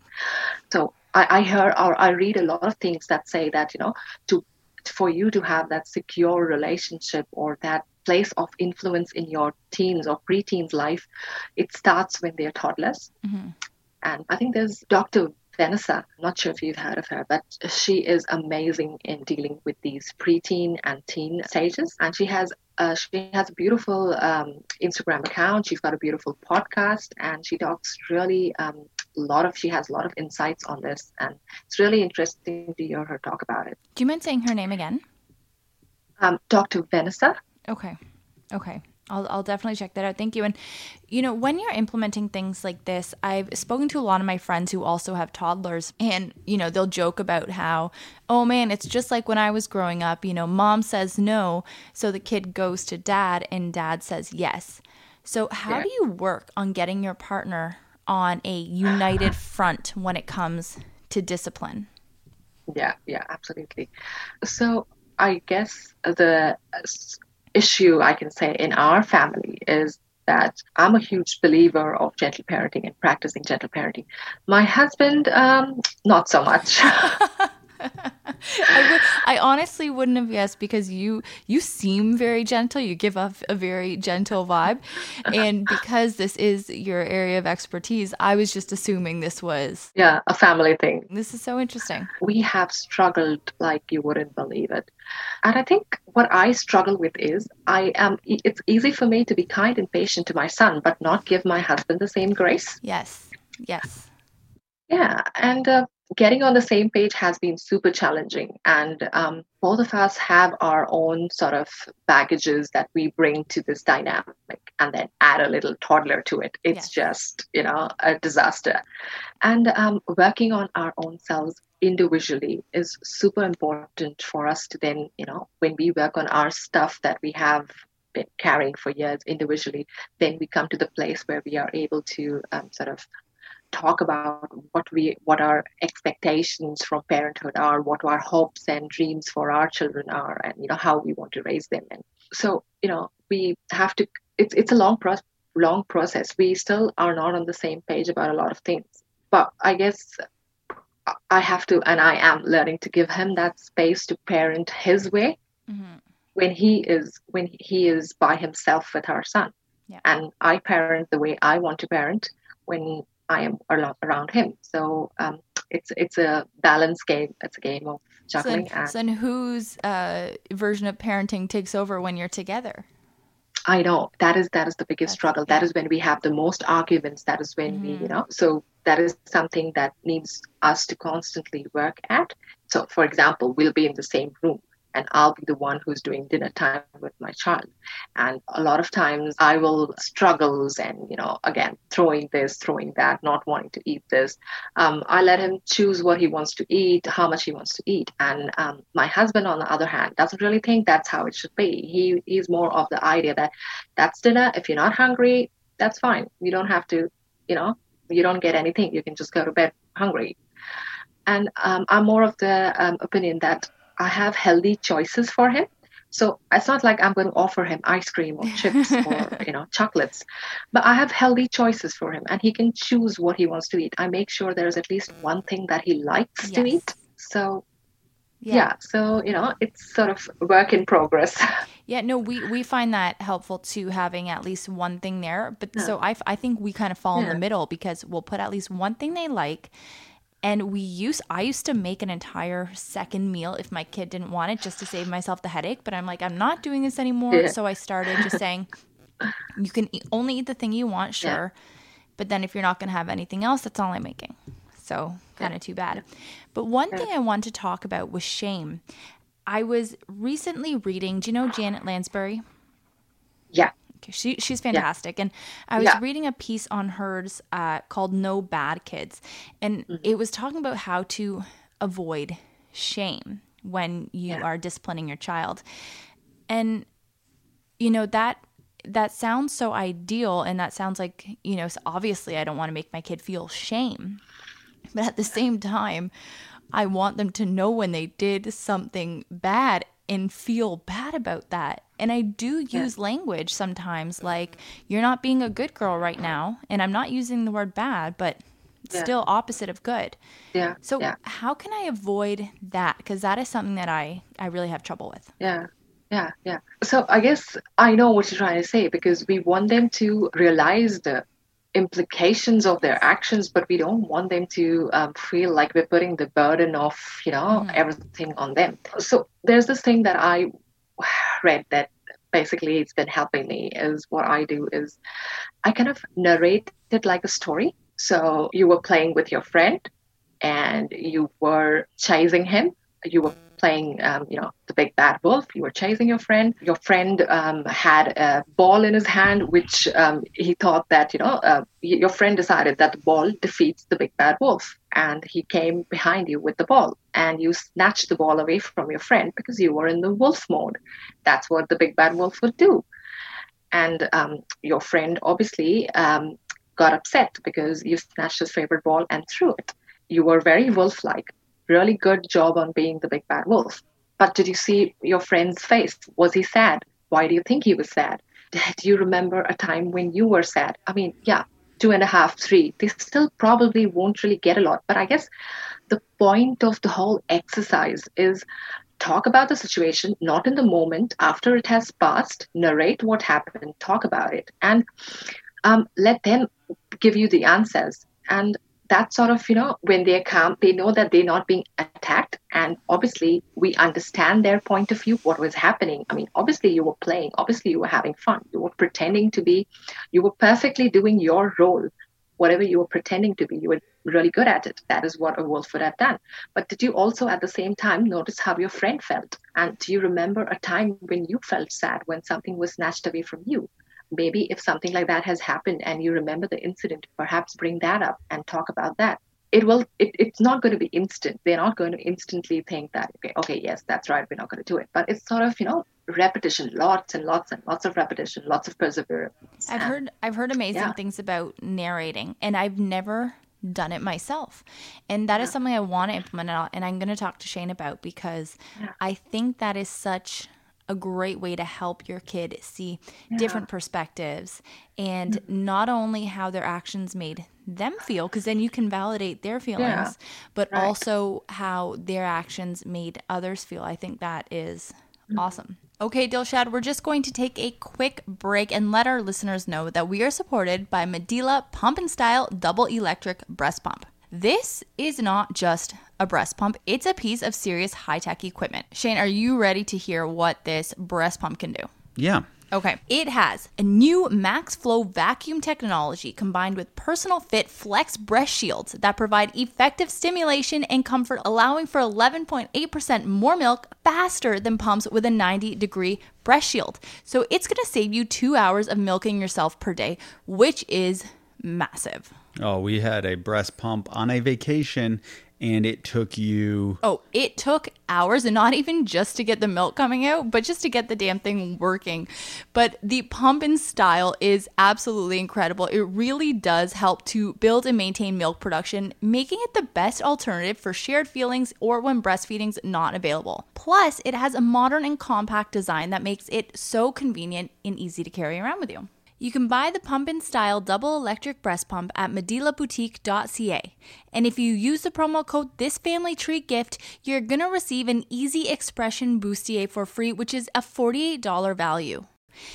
So I, I hear or I read a lot of things that say that, you know, to for you to have that secure relationship or that place of influence in your teens or preteens life, it starts when they're toddlers. Mhm. And I think there's Dr. Vanessa. I'm not sure if you've heard of her, but she is amazing in dealing with these preteen and teen stages. And she has uh, she has a beautiful um, Instagram account. She's got a beautiful podcast, and she talks really um, a lot of. She has a lot of insights on this, and it's really interesting to hear her talk about it. do you mind saying her name again Um, Dr. Vanessa. Okay. Okay. I'll, I'll definitely check that out. Thank you. And, you know, when you're implementing things like this, I've spoken to a lot of my friends who also have toddlers, and, you know, they'll joke about how, oh man, it's just like when I was growing up, you know, mom says no, so the kid goes to dad, and dad says yes. So, how Yeah. do you work on getting your partner on a united front when it comes to discipline? Yeah, yeah, absolutely. So I guess the issue I can say in our family is that I'm a huge believer of gentle parenting and practicing gentle parenting. My husband, um, not so much. I, would, I honestly wouldn't have guessed because you you seem very gentle. You give off a very gentle vibe, and because this is your area of expertise, I was just assuming this was. yeah, a family thing. This is so interesting. We have struggled like you wouldn't believe it. And I think what I struggle with is I am it's easy for me to be kind and patient to my son but not give my husband the same grace. Yes, yes. Yeah, and uh, getting on the same page has been super challenging. And um, both of us have our own sort of baggages that we bring to this dynamic and then add a little toddler to it. It's just, you know, a disaster. And um, working on our own selves individually is super important for us to then, you know, when we work on our stuff that we have been carrying for years individually, then we come to the place where we are able to um, sort of talk about what we what our expectations from parenthood are what our hopes and dreams for our children are and you know how we want to raise them and so you know we have to it's it's a long process long process we still are not on the same page about a lot of things but i guess i have to and i am learning to give him that space to parent his way mm-hmm. when he is when he is by himself with our son yeah. and i parent the way i want to parent when I am around him. So um, it's it's a balance game. It's a game of juggling. So and, so then whose uh, version of parenting takes over when you're together? I know that is that is the biggest That's, struggle. That is when we have the most arguments. That is when mm-hmm. we, you mm-hmm. know, so that is something that needs us to constantly work at. So, for example, we'll be in the same room and I'll be the one who's doing dinner time with my child. And a lot of times I will struggles and, you know, again, throwing this, throwing that, not wanting to eat this. Um, I let him choose what he wants to eat, how much he wants to eat. And um, my husband, on the other hand, doesn't really think that's how it should be. He He's more of the idea that that's dinner. If you're not hungry, that's fine. You don't have to, you know, you don't get anything. You can just go to bed hungry. And um, I'm more of the um, opinion that I have healthy choices for him. So it's not like I'm going to offer him ice cream or chips or you know chocolates, but I have healthy choices for him, and he can choose what he wants to eat. I make sure there's at least one thing that he likes yes. to eat. So yeah. yeah. so you know it's sort of work in progress yeah no we we find that helpful to having at least one thing there but yeah. so i i think we kind of fall yeah. in the middle because we'll put at least one thing they like and we used I used to make an entire second meal if my kid didn't want it just to save myself the headache, but I'm like I'm not doing this anymore, yeah. so I started just saying you can eat, only eat the thing you want, sure. Yeah. But then if you're not going to have anything else, that's all I'm making. So, kind of yeah. too bad. But one thing I want to talk about was shame. I was recently reading, do you know Janet Lansbury? Yeah. She she's fantastic. Yeah. And I was yeah. reading a piece on hers uh, called "No Bad Kids," and mm-hmm. it was talking about how to avoid shame when you yeah. are disciplining your child. And you know that that sounds so ideal, and that sounds like you know obviously I don't want to make my kid feel shame, but at the same time. I want them to know when they did something bad and feel bad about that. And I do use language sometimes like, you're not being a good girl right now. And I'm not using the word bad, but yeah. still opposite of good. Yeah. So yeah. how can I avoid that? Because that is something that I, I really have trouble with. Yeah. Yeah, yeah. So I guess I know what you're trying to say because we want them to realize the implications of their actions, but we don't want them to um, feel like we're putting the burden of, you know, mm-hmm. everything on them. So there's this thing that I read that basically it's been helping me is what I do is I kind of narrate it like a story. So you were playing with your friend and you were chasing him. You were playing, um, you know, the big bad wolf. You were chasing your friend. Your friend um, had a ball in his hand, which um, he thought that, you know, uh, your friend decided that the ball defeats the big bad wolf. And he came behind you with the ball and you snatched the ball away from your friend because you were in the wolf mode. That's what the big bad wolf would do. And um, your friend obviously um, got upset because you snatched his favorite ball and threw it. You were very wolf like really good job on being the big bad wolf. But did you see your friend's face? Was he sad? Why do you think he was sad? Do you remember a time when you were sad? I mean, yeah, two and a half, three. They still probably won't really get a lot. But I guess the point of the whole exercise is talk about the situation, not in the moment, after it has passed, narrate what happened, talk about it, and um, let them give you the answers. And that sort of, you know, when they come, they know that they're not being attacked. And obviously, we understand their point of view, what was happening. I mean, obviously, you were playing, obviously, you were having fun, you were pretending to be, you were perfectly doing your role. Whatever you were pretending to be, you were really good at it. That is what a wolf would have done. But did you also at the same time notice how your friend felt? And do you remember a time when you felt sad when something was snatched away from you? Maybe if something like that has happened and you remember the incident perhaps bring that up and talk about that it will it, it's not going to be instant they're not going to instantly think that okay okay yes that's right we're not going to do it but it's sort of you know repetition, lots and lots and lots of repetition, lots of perseverance. I've And- heard I've heard amazing yeah. things about narrating, and I've never done it myself. And that is something I want to implement, and I'm going to talk to Shane about because Yeah. I think that is such a great way to help your kid see different perspectives and Mm-hmm. not only how their actions made them feel because then you can validate their feelings but right. also how their actions made others feel. I think that is awesome. Okay dilshad we're just going to take a quick break and let our listeners know that we are supported by medela Pump In Style double electric breast pump. This is not just a breast pump, it's a piece of serious high tech equipment. Shane, are you ready to hear what this breast pump can do? Yeah. Okay. It has a new Max Flow vacuum technology combined with personal fit flex breast shields that provide effective stimulation and comfort, allowing for 11.8% more milk faster than pumps with a 90 degree breast shield. So it's going to save you two hours of milking yourself per day, which is massive. Oh, we had a breast pump on a vacation and it took you Oh, it took hours and not even just to get the milk coming out, but just to get the damn thing working. But the Pump In Style is absolutely incredible. It really does help to build and maintain milk production, making it the best alternative for shared feelings or when breastfeeding's not available. Plus, it has a modern and compact design that makes it so convenient and easy to carry around with you. You can buy the Pump In Style double electric breast pump at medelaboutique.ca. And if you use the promo code this family treat gift, you're going to receive an easy expression bustier for free, which is a $48 value.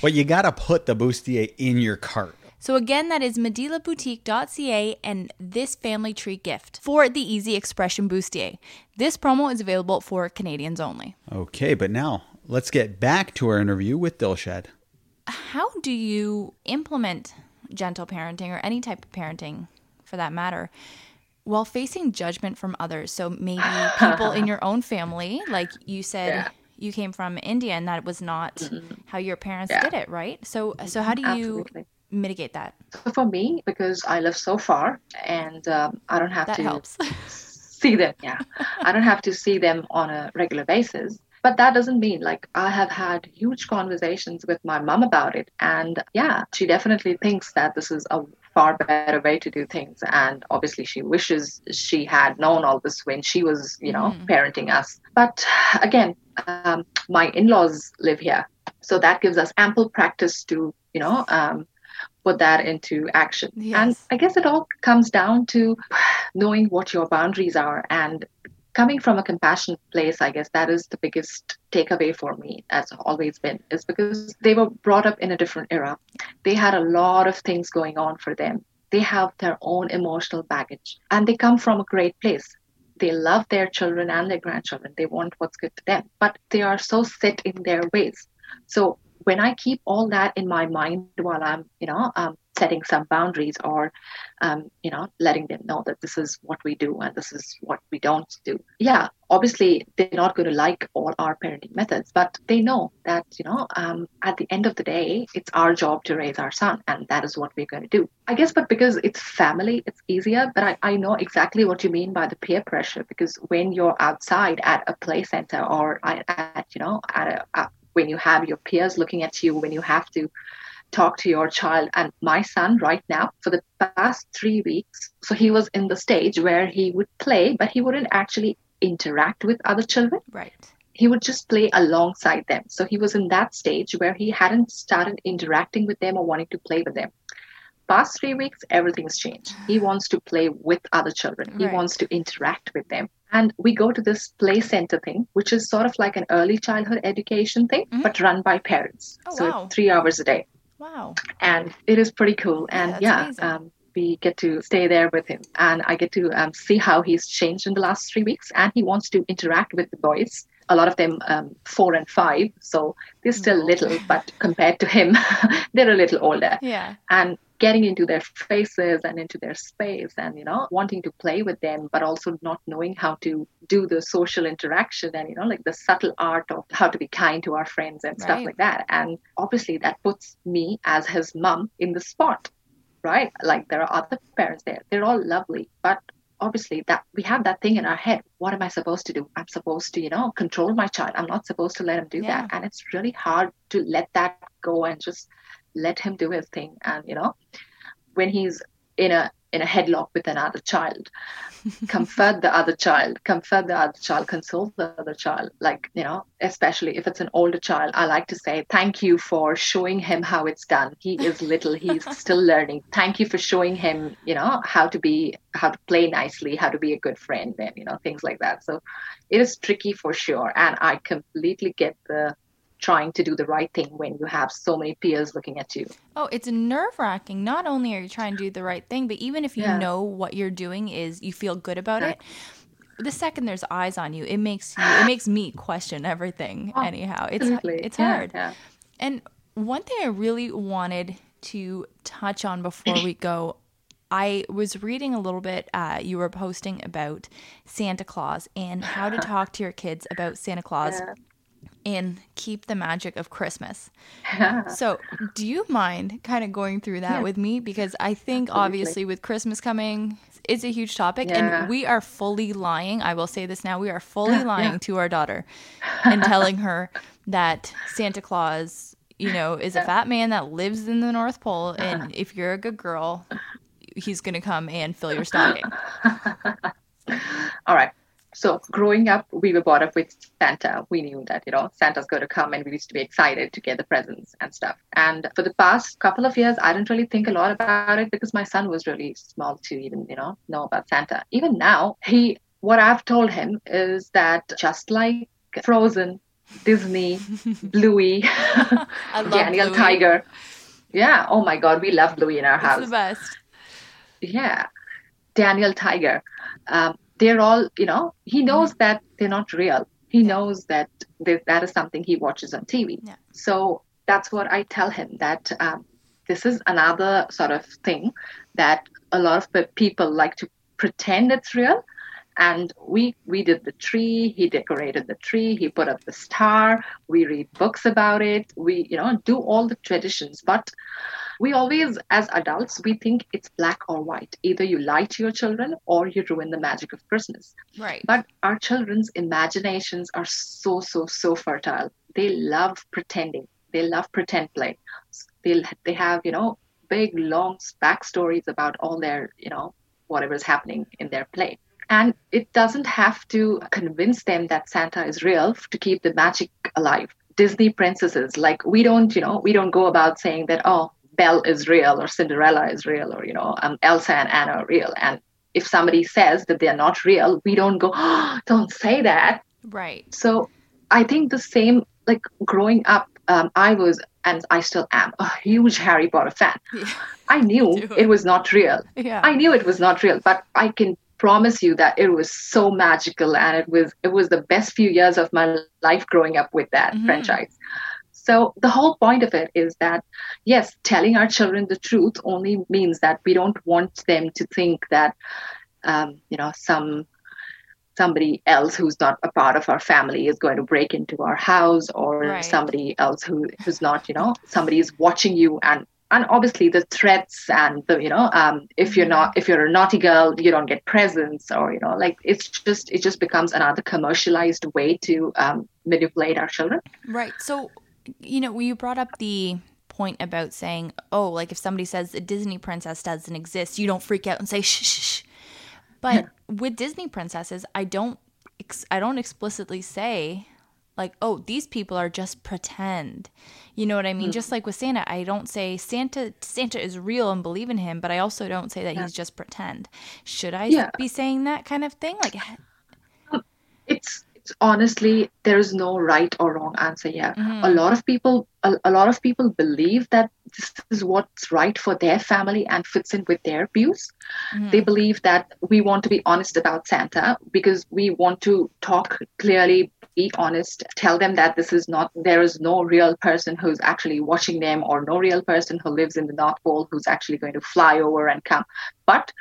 But you got to put the bustier in your cart. So again, that is medelaboutique.ca and this family treat gift for the easy expression bustier. This promo is available for Canadians only. Okay, but now let's get back to our interview with Dilshad. How do you implement gentle parenting or any type of parenting for that matter while facing judgment from others so maybe people in your own family like you said Yeah. you came from india and that was not how your parents Yeah. did it right so so how do you mitigate that So for me, because I live so far and um, I don't have that to helps see them. Yeah. I don't have to see them on a regular basis. But that doesn't mean like I have had huge conversations with my mom about it. And yeah, she definitely thinks that this is a far better way to do things. And obviously, she wishes she had known all this when she was, you know, Mhm. parenting us. But again, um, my in laws live here. So that gives us ample practice to, you know, um, put that into action. And I guess it all comes down to knowing what your boundaries are and coming from a compassionate place i guess that is the biggest takeaway for me as always been is because they were brought up in a different era. They had a lot of things going on for them. They have their own emotional baggage and they come from a great place. They love their children and their grandchildren. They want what's good to them but they are so set in their ways. So when i keep all that in my mind while i'm you know um, setting some boundaries or um, you know letting them know that this is what we do and this is what we don't do. Yeah obviously they're not going to like all our parenting methods but they know that you know um, at the end of the day it's our job to raise our son and that is what we're going to do. I guess but because it's family it's easier but I, I know exactly what you mean by the peer pressure because when you're outside at a play center or at, you know at a when you have your peers looking at you when you have to talk to your child and my son right now for the past three weeks. So he was in the stage where he would play but he wouldn't actually interact with other children. Right. He would just play alongside them. So he was in that stage where he hadn't started interacting with them or wanting to play with them. Past three weeks everything's changed. He wants to play with other children. He Right. wants to interact with them. And we go to this play center thing which is sort of like an early childhood education thing Mhm. but run by parents. Oh, so wow. three hours a day wow and it is pretty cool. And that's yeah, um, we get to stay there with him, and I get to um, see how he's changed in the last three weeks. And he wants to interact with the boys. A lot of them um, four and five, so they're still little, but compared to him, they're a little older. yeah And getting into their faces and into their space, and you know, wanting to play with them, but also not knowing how to do the social interaction and you know, like the subtle art of how to be kind to our friends and stuff like that. And obviously, that puts me as his mom in the spot right? Like there are other parents there. They're all lovely, but obviously that we have that thing in our head what am i supposed to do i'm supposed to you know control my child i'm not supposed to let him do Yeah. that and it's really hard to let that go and just let him do his thing and you know when he's in a in a headlock with another child comfort the other child comfort the other child console the other child. Like you know especially if it's an older child i like to say thank you for showing him how it's done. He is little. He's still learning. Thank you for showing him you know how to be how to play nicely how to be a good friend and you know things like that. So it is tricky for sure and i completely get the trying to do the right thing when you have so many peers looking at you Oh, it's nerve wracking. Not only are you trying to do the right thing, but even if you Yeah. know what you're doing is you feel good about it. The second there's eyes on you, it makes you it makes me question everything. Oh, anyhow, it's Absolutely. it's hard. yeah. And one thing I really wanted to touch on before we go, I was reading a little bit. Uh, you were posting about Santa Claus and how to talk to your kids about Santa Claus and keep the magic of Christmas. So, do you mind kind of going through that Yeah. with me? Because I think Absolutely. obviously with Christmas coming, it's a huge topic, Yeah. and we are fully lying. I will say this now: we are fully lying yeah. to our daughter and telling her that Santa Claus, you know, is a fat man that lives in the North Pole, and if you're a good girl, he's gonna come and fill your stocking. All right. So growing up, we were brought up with Santa. We knew that, you know, Santa's going to come and we used to be excited to get the presents and stuff. And for the past couple of years, I didn't really think a lot about it because my son was really small to even, you know, know about Santa. Even now, he, what I've told him is that just like Frozen, Disney, Bluey, Daniel Bluey. Tiger. Yeah. Oh my God. We love Bluey in our It's house the best. yeah daniel tiger um, they're all you know he knows that they're not real. He knows that th- that is something he watches on tv Yeah. so that's what i tell him that um, this is another sort of thing that a lot of people like to pretend it's real. And we we did the tree he decorated the tree he put up the star we read books about it we you know do all the traditions. But we always as adults we think it's black or white. Either you lie to your children or you ruin the magic of christmas. Right. but our children's imaginations are so so so fertile. They love pretending. They love pretend play. They they have you know big long backstories about all their you know whatever's happening in their play. And it doesn't have to convince them that santa is real to keep the magic alive. Disney princesses like we don't you know we don't go about saying that oh belle is real or cinderella is real or you know um, elsa and anna are real and if somebody says that they're not real we don't go oh, don't say that Right. so I think the same, like growing up, um, I was, and I still am, a huge Harry Potter fan. Yeah. I knew it was not real. Yeah. I knew it was not real, but I can promise you that it was so magical, and it was it was the best few years of my life growing up with that Mhm. franchise. So the whole point of it is that yes, telling our children the truth only means that we don't want them to think that um, you know some somebody else who's not a part of our family is going to break into our house or Right. somebody else who who's not you know somebody is watching you and and obviously the threats and the you know um, if you're not if you're a naughty girl you don't get presents or you know like it's just it just becomes another commercialized way to um, manipulate our children Right. So, you know, you brought up the point about saying, oh, like if somebody says a Disney princess doesn't exist, you don't freak out and say shh. shh, shh. But with Disney princesses, I don't, ex- I don't explicitly say, like, oh, these people are just pretend. You know what I mean? Hmm. Just like with Santa, I don't say Santa, Santa is real and believe in him, but I also don't say that he's just pretend. Should I Yeah. be saying that kind of thing? Like, it's honestly there is no right or wrong answer here. A mm-hmm. lot of people a, a lot of people believe that this is what's right for their family and fits in with their views. They believe that we want to be honest about santa because we want to talk clearly be honest tell them that this is not there is no real person who's actually watching them or no real person who lives in the north pole who's actually going to fly over and come. But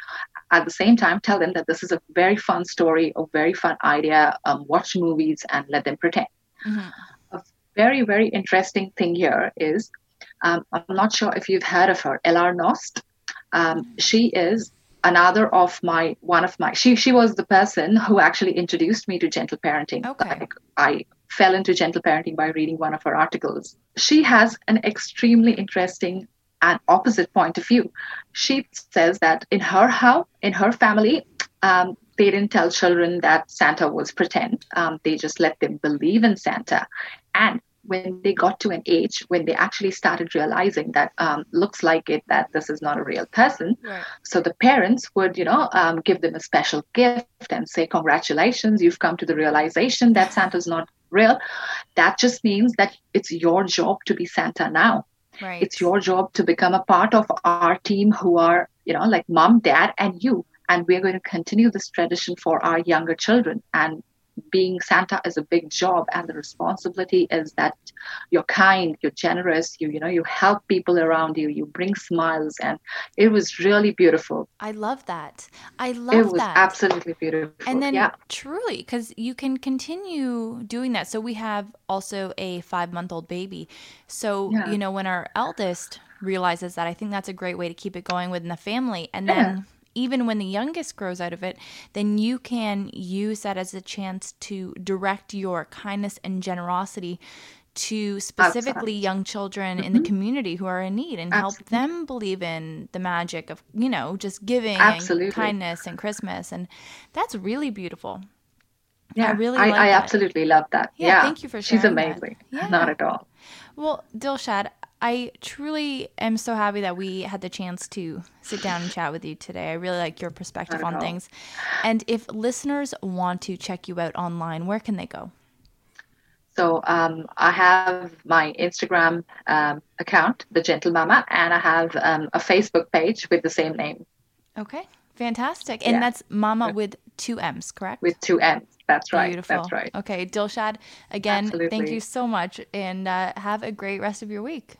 at the same time tell them that this is a very fun story a very fun idea um, watch movies and let them pretend. Mhm. Very very interesting thing here is um, i'm not sure if you've heard of her L.R. Knost um, she is another of my one of my she she was the person who actually introduced me to gentle parenting. Okay. Like I fell into gentle parenting by reading one of her articles. She has an extremely interesting and opposite point of view. She says that in her house, in her family, um, they didn't tell children that Santa was pretend. Um, they just let them believe in Santa. And when they got to an age when they actually started realizing that um, looks like it that this is not a real person Right. so the parents would you know um, give them a special gift and say congratulations you've come to the realization that santa's not real that just means that it's your job to be santa now Right. it's your job to become a part of our team who are you know like mom dad and you and we're going to continue this tradition for our younger children and being santa is a big job and the responsibility is that you're kind you're generous you you know you help people around you you bring smiles and it was really beautiful I love that. I love that it was that. absolutely beautiful And then yeah truly, because you can continue doing that. So we have also a five month old baby. So, Yeah. you know, when our eldest realizes that, I think that's a great way to keep it going within the family. And then even when the youngest grows out of it, then you can use that as a chance to direct your kindness and generosity to specifically young children in the community who are in need and help Mm-hmm. Them believe in the magic of, you know, just giving Absolutely. and kindness and Christmas. And that's really beautiful. yeah I really i, like I that. absolutely love that Yeah, yeah, thank you for she's sharing that. amazing Yeah. not at all Well, Dilshad, I truly am so happy that we had the chance to sit down and chat with you today. I really like your perspective on things. And if listeners want to check you out online, where can they go? So um, I have my Instagram um, account, The Gentle Mama, and I have um, a Facebook page with the same name Okay, fantastic. And Yeah. that's Mama with two M's, correct? with two M's. That's right. Beautiful. That's right. Okay, Dilshad, again, thank you so much and uh, have a great rest of your week.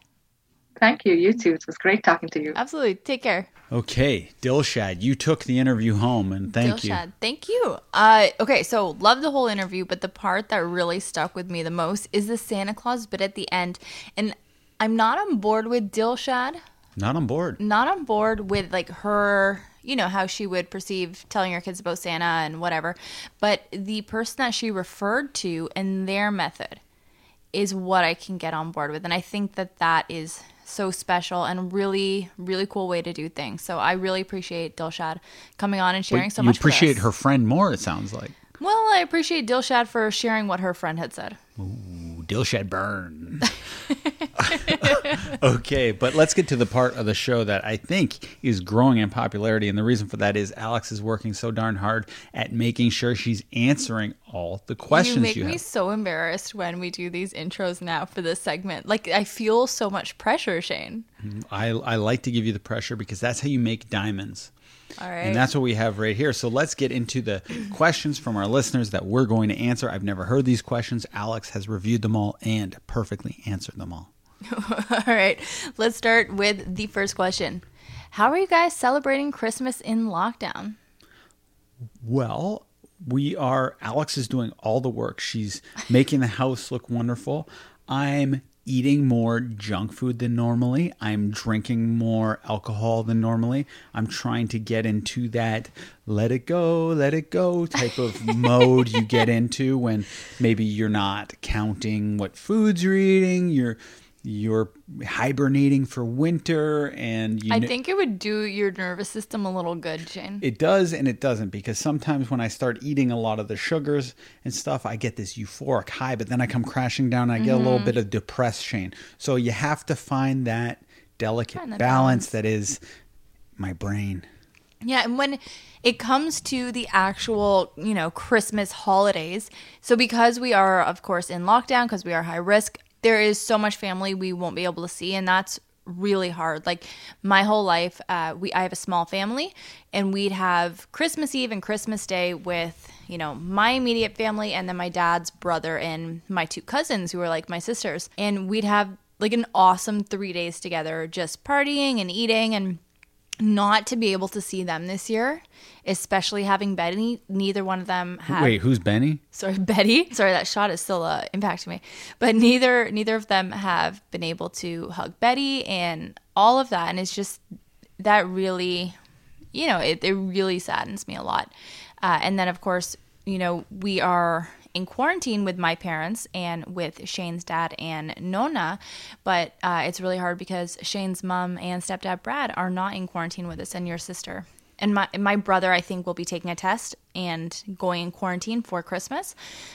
Thank you. You too. It was great talking to you. Absolutely. Take care. Okay, Dilshad, you took the interview home, and thank you. Dilshad, thank you. Uh, okay, so love the whole interview, but the part that really stuck with me the most is the Santa Claus bit at the end. And I'm not on board with Dilshad, Not on board. not on board with like her, you know, how she would perceive telling her kids about Santa and whatever. But the person that she referred to and their method is what I can get on board with. And I think that that is so special and really, really cool way to do things. So I really appreciate Dilshad coming on and sharing But so you much. with appreciate her friend more. It sounds like. Well, I appreciate Dilshad for sharing what her friend had said. Ooh, Dilshad burn. okay, but let's get to the part of the show that I think is growing in popularity, and the reason for that is Alex is working so darn hard at making sure she's answering all the questions you make you me have. so embarrassed when we do these intros now for this segment. Like I feel so much pressure, Shane. Mm, I, I like to give you the pressure because that's how you make diamonds. All right. And that's what we have right here. So let's get into the questions from our listeners that we're going to answer. I've never heard these questions. Alex has reviewed them all and perfectly answered them all. All right. Let's start with the first question. How are you guys celebrating Christmas in lockdown? Well, we are. Alex is doing all the work. She's making the house look wonderful. I'm eating more junk food than normally. I'm drinking more alcohol than normally. I'm trying to get into that let it go, let it go type of mode you get into when maybe you're not counting what foods you're eating. You're you're hibernating for winter and you I kn- think it would do your nervous system a little good, Shane. it does and it doesn't because sometimes when I start eating a lot of the sugars and stuff, I get this euphoric high, but then I come crashing down and I get a Mm-hmm. little bit of depressed Shane. So you have to find that delicate Find balance, balance. that is my brain. Yeah, and when it comes to the actual, you know, Christmas holidays, so because we are, of course, in lockdown, because we are high risk, there is so much family we won't be able to see, and that's really hard. Like my whole life, uh, we I have a small family, and we'd have Christmas Eve and Christmas Day with you know my immediate family, and then my dad's brother and my two cousins who are like my sisters, and we'd have like an awesome three days together, just partying and eating and not to be able to see them this year, especially having Betty. Neither one of them had. Wait, who's Benny? Sorry, Betty. Sorry, that shot is still uh, impacting me. But neither neither of them have been able to hug Betty and all of that, and it's just that really you know, it, it really saddens me a lot. Uh, and then, of course, you know, we are in quarantine with my parents and with Shane's dad and Nona, but uh, it's really hard because Shane's mom and stepdad Brad are not in quarantine with us, and your sister. And my my brother, I think, will be taking a test and going in quarantine for Christmas.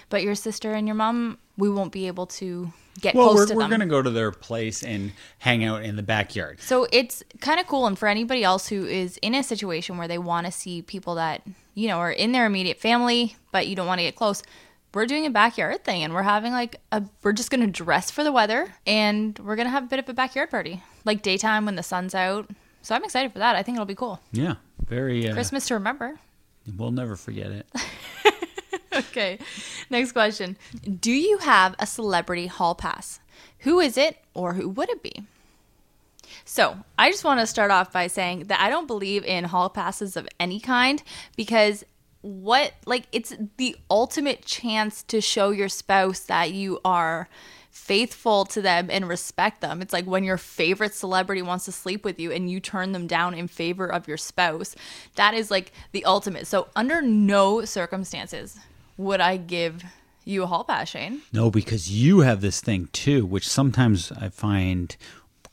But your sister and your mom, we won't be able to get Well, close we're, we're going to go to their place and hang out in the backyard. So it's kind of cool. And for anybody else who is in a situation where they want to see people that, you know, are in their immediate family, but you don't want to get close, we're doing a backyard thing and we're having like a, we're just going to dress for the weather and we're going to have a bit of a backyard party, like daytime when the sun's out. So I'm excited for that. I think it'll be cool. Yeah, very. Uh, Christmas to remember. We'll never forget it. Okay. Next question. Do you have a celebrity hall pass? Who is it or who would it be? So, I just want to start off by saying that I don't believe in hall passes of any kind because what, like, it's the ultimate chance to show your spouse that you are faithful to them and respect them. It's like when your favorite celebrity wants to sleep with you and you turn them down in favor of your spouse. That is like the ultimate. So, under no circumstances would I give you a hall pass, Shane. No, because you have this thing too, which sometimes I find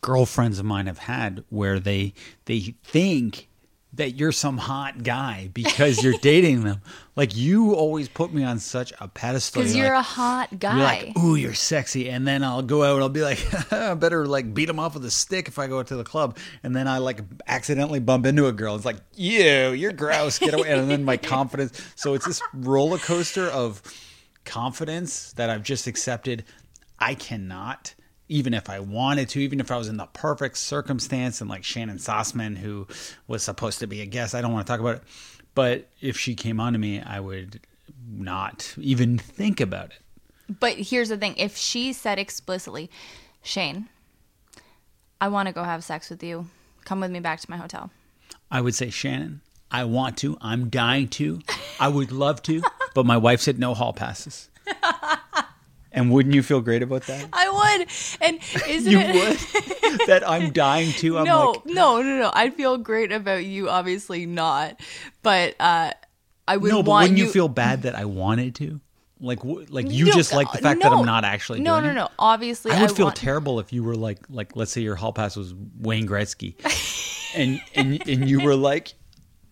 girlfriends of mine have had where they they think that you're some hot guy because you're dating them. Like you always put me on such a pedestal. Because You're you're, like- a hot guy. You're like, ooh, you're sexy. And then I'll go out and I'll be like, I better like beat him off with a stick if I go out to the club. And then I like accidentally bump into a girl. It's like, you, you're gross. Get away. And then my confidence. So it's this roller coaster of confidence that I've just accepted. I cannot, even if I wanted to, even if I was in the perfect circumstance and like Shannon Sossamon, who was supposed to be a guest, I don't want to talk about it. But if she came on to me, I would not even think about it. But here's the thing if she said explicitly, Shane, I want to go have sex with you, come with me back to my hotel. I would say, Shannon, I want to. I'm dying to. I would love to. But my wife said no hall passes. And wouldn't you feel great about that? I would. And isn't You it? would? that I'm dying to? I'm no, like, no, no, no. I'd feel great about you, obviously not. But uh, I would no, but want wouldn't you, you feel bad that I wanted to? Like, like you No, just like the fact that. I'm not actually No, doing no, it? no. Obviously, I would feel want- terrible if you were like, like, let's say your hall pass was Wayne Gretzky, and and and you were like,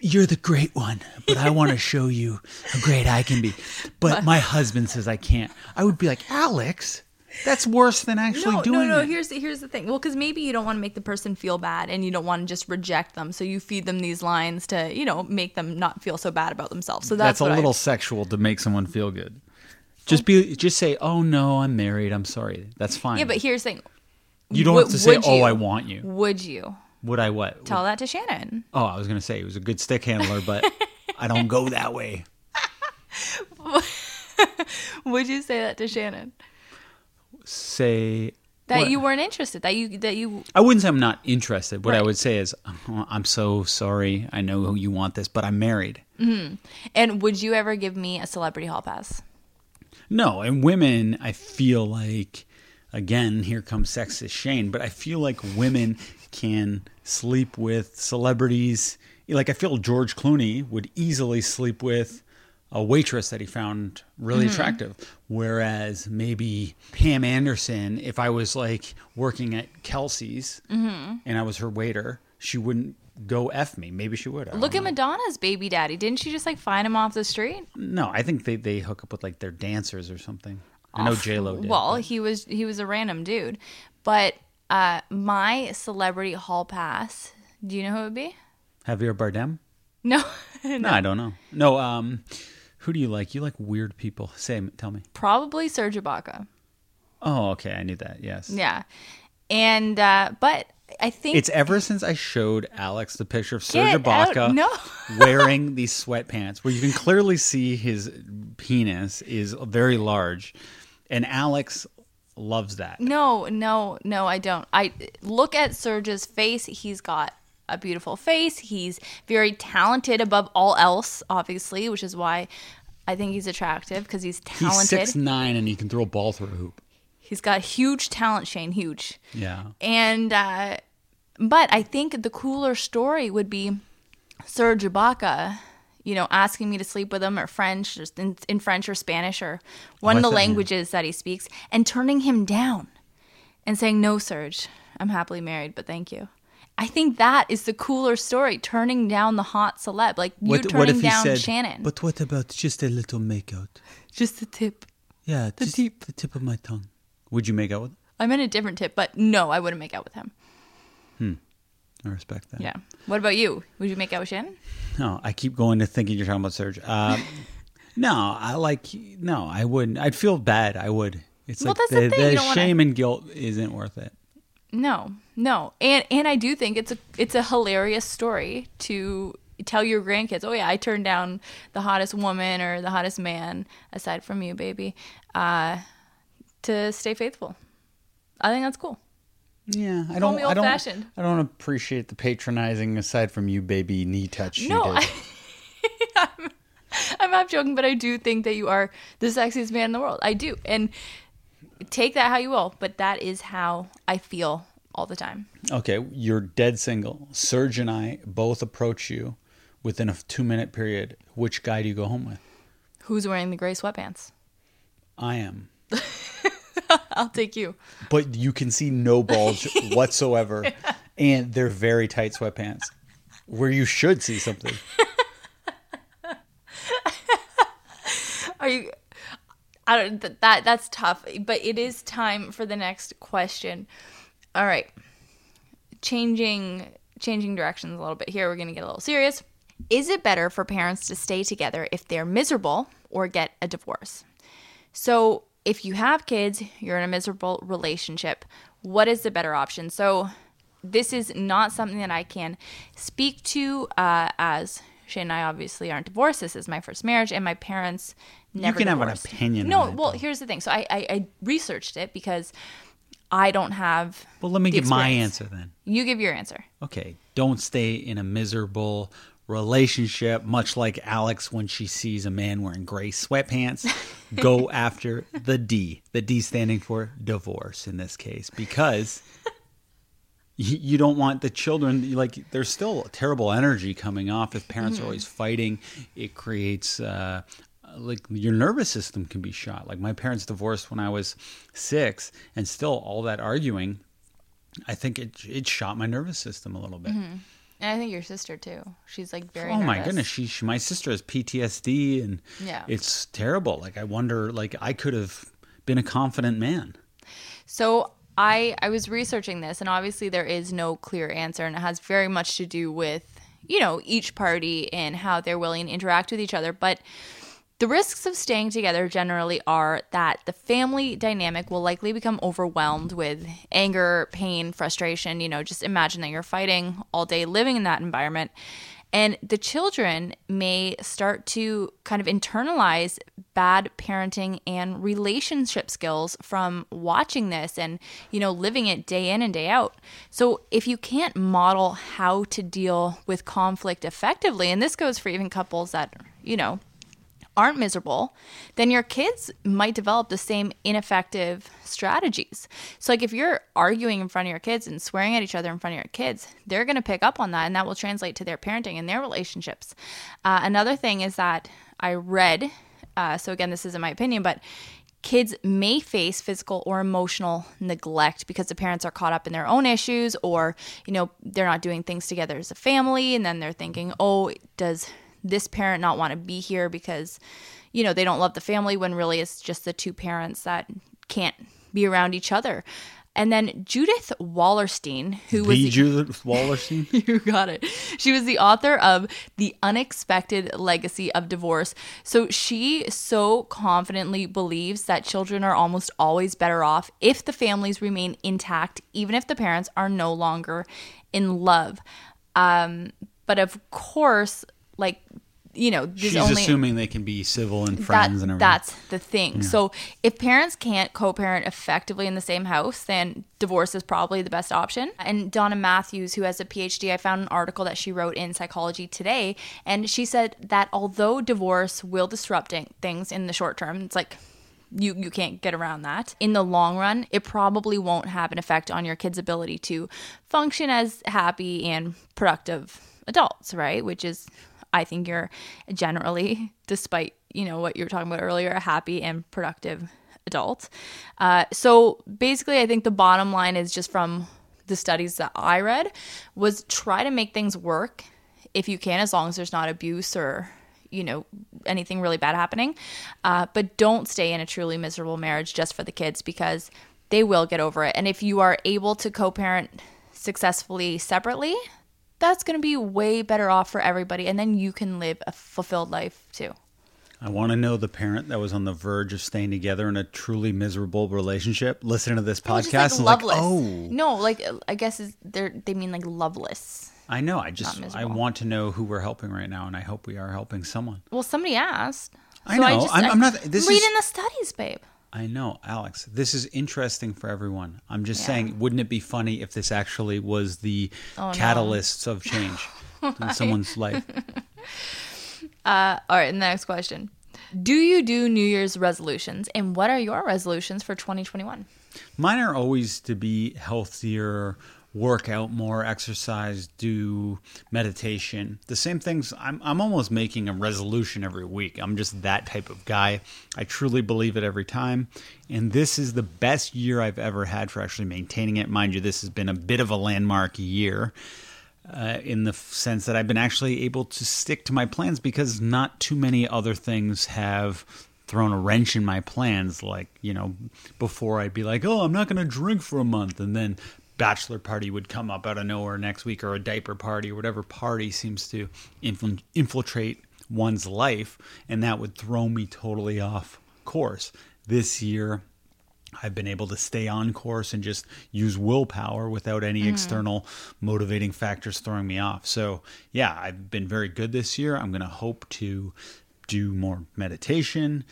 you're the great one, but I want to show you how great I can be. But my husband says I can't. I would be like, Alex, that's worse than actually no, doing no, no. it. Here's the, here's the thing. Well, because maybe you don't want to make the person feel bad, and you don't want to just reject them, so you feed them these lines to, you know, make them not feel so bad about themselves. So that's, that's, a what I- little sexual to make someone feel good. Just be, just say, oh no, I'm married. I'm sorry. That's fine. yeah, but here's the thing. you don't would- have to say, oh, you? I want you. Would you Would I what? tell that to Shannon? Oh, I was gonna say he was a good stick handler, but I don't go that way. Would you say that to Shannon? Say That what? you weren't interested. That you that you I wouldn't say I'm not interested. What I would say is, oh, I'm so sorry. I know you want this, but I'm married. Mm-hmm. and would you ever give me a celebrity hall pass? No, and women, I feel like, again, here comes sexist Shane, but I feel like women can sleep with celebrities. Like, I feel George Clooney would easily sleep with a waitress that he found really mm-hmm. attractive. Whereas maybe Pam Anderson, if I was like working at Kelsey's mm-hmm. and I was her waiter, she wouldn't go F me. Maybe she would. I Look at Madonna's baby daddy. Didn't she just like find him off the street? No, I think they, they hook up with like their dancers or something. I know J Lo did. Well, but- he was he was a random dude. But uh my celebrity hall pass, do you know who it would be? Javier Bardem? No. No, I don't know. No, um, who do you like? You like weird people. Say, tell me. Probably Serge Ibaka. Oh, okay, I knew that. Yes. Yeah. And uh but I think It's ever since I showed Alex the picture of Serge Get out. Ibaka No. wearing these sweatpants, where you can clearly see his penis is very large, and Alex loves that. No, no, no, I don't. I look at Serge's face. He's got a beautiful face. He's very talented above all else, obviously, which is why I think he's attractive because he's talented. He's six nine and he can throw a ball through a hoop. he's got huge talent, Shane, huge. Yeah. And uh, but I think the cooler story would be Serge Ibaka, you know, asking me to sleep with him or French, just in, in French or Spanish or oh, one Oh, of the languages that he speaks, and turning him down and saying, No, Serge, I'm happily married, but thank you. I think that is the cooler story, turning down the hot celeb. Like you What, turning what if he down said, Shannon. But what about just a little makeout? just the tip. Yeah, The just tip. the tip of my tongue. Would you make out with? Him? I'm in a different tip, but no, I wouldn't make out with him. Hmm. I respect that. Yeah. What about you? Would you make out with Shannon? No, I keep going to thinking you're talking about Serge. Um, no, I like no, I wouldn't. I'd feel bad. I would. It's Well, like that's the the, thing, the don't wanna- shame and guilt isn't worth it. No, no, and and I do think it's a it's a hilarious story to tell your grandkids. Oh yeah, I turned down the hottest woman or the hottest man aside from you, baby, uh, to stay faithful. I think that's cool. Yeah, I don't. I don't. old-fashioned. I don't appreciate the patronizing. Aside from you, baby knee touch. No. I, I'm, I'm not joking, but I do think that you are the sexiest man in the world. I do, and take that how you will, but that is how I feel all the time. Okay, you're dead single. Serge and I both approach you within a two minute period. Which guy do you go home with? Who's wearing the gray sweatpants? I am. I'll take you. But you can see no bulge whatsoever, and they're very tight sweatpants. Where you should see something. Are you? I don't. th- That that's tough, but it is time for the next question. All right, changing changing directions a little bit here. We're gonna get a little serious. Is it better for parents to stay together if they're miserable or get a divorce? So, if you have kids, you're in a miserable relationship. What is the better option? So, this is not something that I can speak to uh, as Shane and I obviously aren't divorced. This is my first marriage, and my parents never. You can have an opinion No, well, though. here's the thing. So I, I, I researched it because I don't have. Well, let me give my answer then. You give your answer. Okay, don't stay in a miserable relationship, much like Alex when she sees a man wearing gray sweatpants. Go after the D. The D standing for divorce in this case, because you, you don't want the children like there's still terrible energy coming off if parents are always fighting. It creates uh, like your nervous system can be shot. Like my parents divorced when I was six, and still all that arguing. I think it it shot my nervous system a little bit. And I think your sister too. She's like very. Oh my goodness, she, she my sister has PTSD and Yeah. it's terrible. Like I wonder, like I could have been a confident man. So I I was researching this, and obviously there is no clear answer, and it has very much to do with you know each party and how they're willing to interact with each other. But the risks of staying together generally are that the family dynamic will likely become overwhelmed with anger, pain, frustration. You know, just imagine that you're fighting all day living in that environment. And the children may start to kind of internalize bad parenting and relationship skills from watching this and, you know, living it day in and day out. So if you can't model how to deal with conflict effectively, and this goes for even couples that, you know, aren't miserable, then your kids might develop the same ineffective strategies. So, like if you're arguing in front of your kids and swearing at each other in front of your kids, they're going to pick up on that and that will translate to their parenting and their relationships. Uh, another thing is that I read, uh, so again, this isn't my opinion, but kids may face physical or emotional neglect because the parents are caught up in their own issues or you know they're not doing things together as a family and then they're thinking oh does this parent not want to be here because you know they don't love the family when really it's just the two parents that can't be around each other and then judith wallerstein who was the the- Judith Wallerstein. you got it. She was the author of The Unexpected Legacy of Divorce. So she so confidently believes that children are almost always better off if the families remain intact, even if the parents are no longer in love. Um, but of course, like, you know, She's only assuming they can be civil and friends that, and everything. that's the thing. So if parents can't co-parent effectively in the same house, then divorce is probably the best option. And Dona Matthews, who has a PhD, I found an article that she wrote in Psychology Today, and she said that although divorce will disrupt things in the short term, it's like you you can't get around that. In the long run, it probably won't have an effect on your kid's ability to function as happy and productive adults, right? Which is, I think you're generally, despite, you know, what you were talking about earlier, a happy and productive adult. Uh, so basically, I think the bottom line is just from the studies that I read was try to make things work if you can, as long as there's not abuse or you know anything really bad happening. Uh, but don't stay in a truly miserable marriage just for the kids because they will get over it. And if you are able to co-parent successfully separately, that's going to be way better off for everybody, and then you can live a fulfilled life too. I want to know the parent that was on the verge of staying together in a truly miserable relationship. Listening to this podcast, and like, like, oh, no, like I guess they mean like loveless. I know. I just I want to know who we're helping right now, and I hope we are helping someone. Well, somebody asked. I know. I'm- I'm not- this reading is- the studies, babe. I know, Alex. This is interesting for everyone. I'm just Yeah. saying, wouldn't it be funny if this actually was the Oh, no. catalysts of change in someone's life? Uh, all right, next question. Do you do New Year's resolutions, and what are your resolutions for 2021? Mine are always to be healthier, work out more, exercise, do meditation. The same things. I'm I'm almost making a resolution every week. I'm just that type of guy. I truly believe it every time. And this is the best year I've ever had for actually maintaining it. Mind you, this has been a bit of a landmark year. Uh, in the sense that I've been actually able to stick to my plans because not too many other things have thrown a wrench in my plans. Like, you know, before I'd be like, oh, I'm not going to drink for a month. And then bachelor party would come up out of nowhere next week or a diaper party or whatever party seems to infiltrate one's life. And that would throw me totally off course. This year, I've been able to stay on course and just use willpower without any mm-hmm. external motivating factors throwing me off. So, yeah, I've been very good this year. I'm going to hope to do more meditation.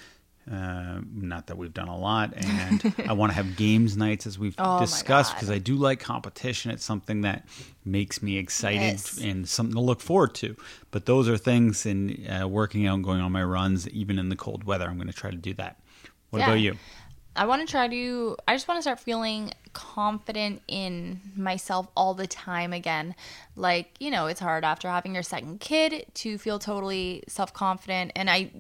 Uh, not that we've done a lot, and I want to have games nights as we've Oh discussed because I do like competition. It's something that makes me excited Yes. and something to look forward to. But those are things in uh, working out and going on my runs, even in the cold weather. I'm going to try to do that. What Yeah. about you? I want to try to, I just want to start feeling confident in myself all the time again. Like, you know, it's hard after having your second kid to feel totally self confident. And I,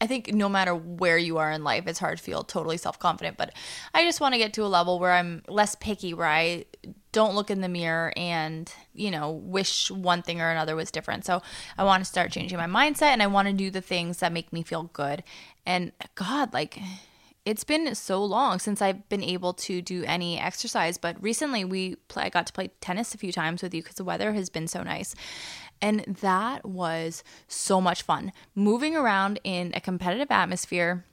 I think no matter where you are in life, it's hard to feel totally self confident. But I just want to get to a level where I'm less picky, where I don't look in the mirror and, you know, wish one thing or another was different. So I want to start changing my mindset and I want to do the things that make me feel good. And God, like, it's been so long since I've been able to do any exercise, but recently we play, I got to play tennis a few times with you because the weather has been so nice. And that was so much fun. Moving around in a competitive atmosphere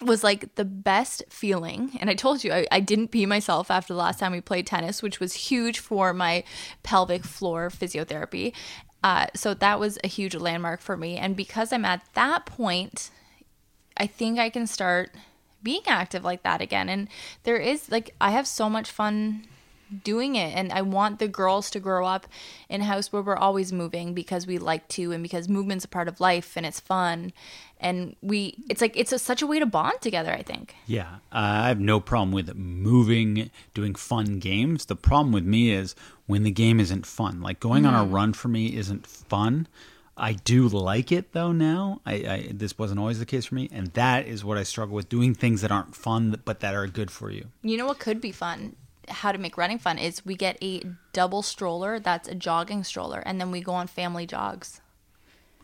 was like the best feeling. And I told you, I, I didn't pee myself after the last time we played tennis, which was huge for my pelvic floor physiotherapy. Uh, so that was a huge landmark for me. And because I'm at that point, I think I can start being active like that again. And there is like I have so much fun doing it and I want the girls to grow up in a house where we're always moving because we like to and because movement's a part of life and it's fun and we it's like it's a, such a way to bond together, I think. Yeah, uh, I have no problem with moving, doing fun games. The problem with me is when the game isn't fun. Like going on a run for me isn't fun. I do like it though now. I, I this wasn't always the case for me, and that is what I struggle with: doing things that aren't fun but that are good for you. You know what could be fun? How to make running fun is we get a double stroller that's a jogging stroller and then we go on family jogs.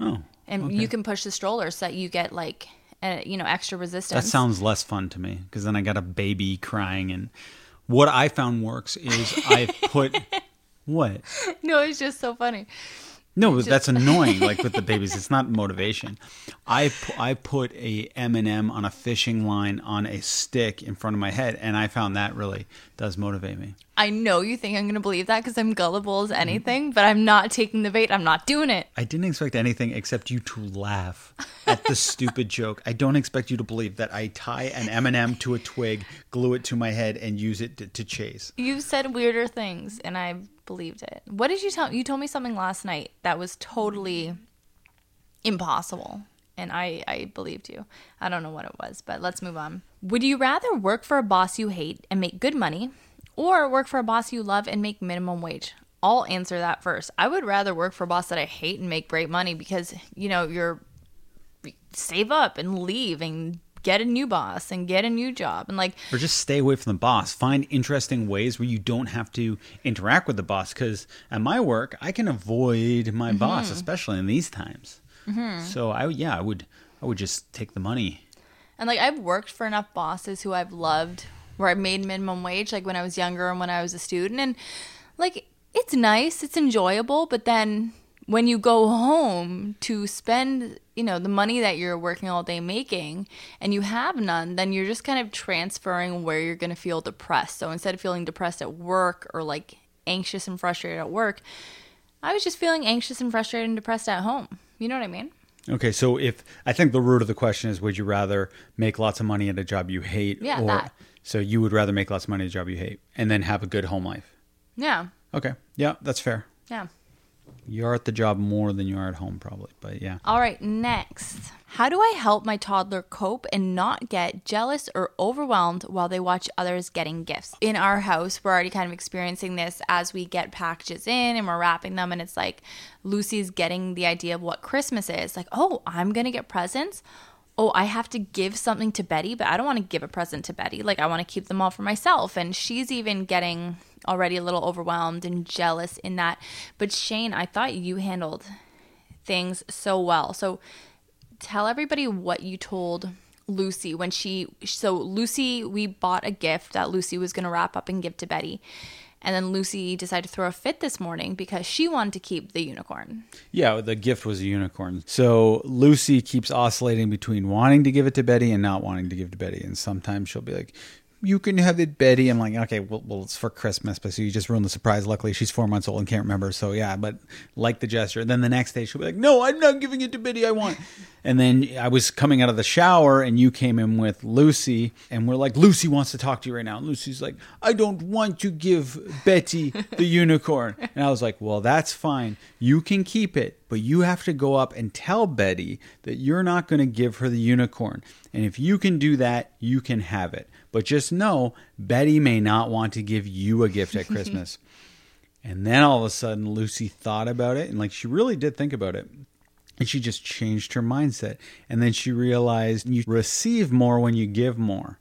Oh, And you can push the stroller so that you get like uh, you know extra resistance. that sounds less fun to me because then I got a baby crying, and what I found works is I put what no, it's just so funny. No, but that's annoying. Like with the babies, it's not motivation. I pu- I put a M and M on a fishing line on a stick in front of my head, and I found that really does motivate me. I know you think I'm going to believe that because I'm gullible as anything, but I'm not taking the bait. I'm not doing it. I didn't expect anything except you to laugh at the stupid joke. I don't expect you to believe that I tie an M and m to a twig, glue it to my head, and use it to, to chase. You've said weirder things, and I believed it. What did you tell? You told me something last night that was totally impossible, and I I believed you. I don't know what it was, but let's move on. Would you rather work for a boss you hate and make good money, or work for a boss you love and make minimum wage? I'll answer that first. I would rather work for a boss that I hate and make great money because, you know, you're save up and leave and get a new boss and get a new job and like or just stay away from the boss find interesting ways where you don't have to interact with the boss because at my work i can avoid my mm-hmm. boss especially in these times mm-hmm. so i yeah i would i would just take the money and like i've worked for enough bosses who i've loved where i made minimum wage like when i was younger and when i was a student. And like it's nice it's enjoyable but then when you go home to spend you know the money that you're working all day making and you have none then you're just kind of transferring where you're going to feel depressed. So instead of feeling depressed at work or like anxious and frustrated at work i was just feeling anxious and frustrated and depressed at home. You know what i mean? Okay so if i think the root of the question is would you rather make lots of money at a job you hate yeah, or that. So you would rather make lots of money at a job you hate and then have a good home life yeah okay yeah that's fair yeah you're at the job more than you are at home, probably. But yeah. All right, next. How do I help my toddler cope and not get jealous or overwhelmed while they watch others getting gifts? In our house, we're already kind of experiencing this as we get packages in and we're wrapping them, and it's like Lucy's getting the idea of what Christmas is. Like, oh, I'm going to get presents oh, I have to give something to Betty, but I don't want to give a present to Betty. Like, I want to keep them all for myself. And she's even getting already a little overwhelmed and jealous in that. But Shane, I thought you handled things so well. So tell everybody what you told Lucy when she so Lucy we bought a gift that Lucy was going to wrap up and give to Betty. And then Lucy decided to throw a fit this morning because she wanted to keep the unicorn. Yeah, the gift was a unicorn. So Lucy keeps oscillating between wanting to give it to Betty and not wanting to give it to Betty. And sometimes she'll be like, you can have it, Betty. I'm like, okay, well, well, it's for Christmas, but so you just ruined the surprise. Luckily, she's four months old and can't remember. So yeah, but like the gesture. And Then the next day she'll be like, no, I'm not giving it to Betty. I want. and then I was coming out of the shower and you came in with Lucy and we're like, Lucy wants to talk to you right now. And Lucy's like, I don't want to give Betty the unicorn. And I was like, well, that's fine. You can keep it, but you have to go up and tell Betty that you're not going to give her the unicorn. And if you can do that, you can have it. But just know Betty may not want to give you a gift at Christmas. and then all of a sudden, Lucy thought about it and like she really did think about it. And she just changed her mindset. And then she realized you receive more when you give more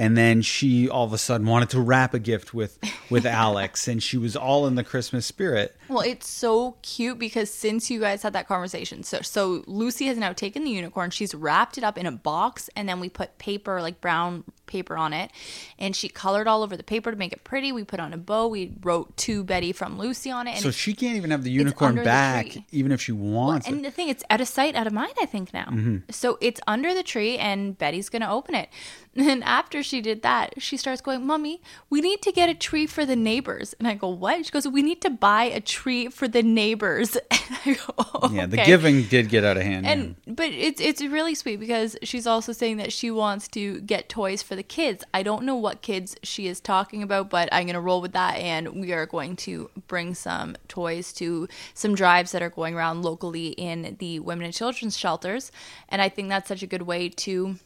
and then she all of a sudden wanted to wrap a gift with with Alex and she was all in the Christmas spirit. Well, it's so cute because since you guys had that conversation, so so Lucy has now taken the unicorn, she's wrapped it up in a box and then we put paper like brown paper on it and she colored all over the paper to make it pretty. We put on a bow. We wrote to Betty from Lucy on it. so she can't even have the unicorn back even if she wants well, and it. the thing it's out of sight, out of mind, I think now. Mm-hmm. So it's under the tree and Betty's going to open it. And after she did that, she starts going, Mommy, we need to get a tree for the neighbors. And I go, What? She goes, We need to buy a tree for the neighbors. And I go, oh, Yeah, the giving did get out of hand. And yeah. but it's it's really sweet because she's also saying that she wants to get toys for the kids. I don't know what kids she is talking about, but I'm gonna roll with that and we are going to bring some toys to some drives that are going around locally in the women and children's shelters. And I think that's such a good way to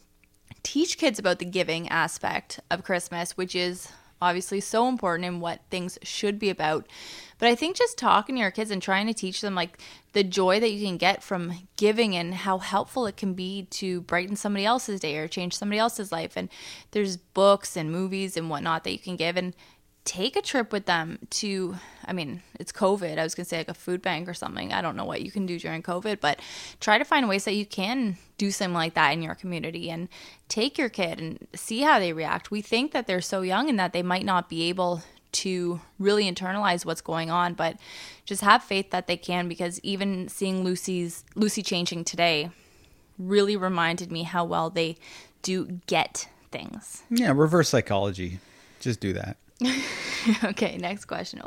teach kids about the giving aspect of Christmas, which is obviously so important and what things should be about. But I think just talking to your kids and trying to teach them like the joy that you can get from giving and how helpful it can be to brighten somebody else's day or change somebody else's life. And there's books and movies and whatnot that you can give. And take a trip with them to i mean it's covid. I was going to say like a food bank or something. I don't know what you can do during covid but try to find ways that you can do something like that in your community and take your kid and see how they react. We think that they're so young and that they might not be able to really internalize what's going on but just have faith that they can because even seeing lucy's lucy changing today really reminded me how well they do get things. Yeah reverse psychology. Just do that okay, next question.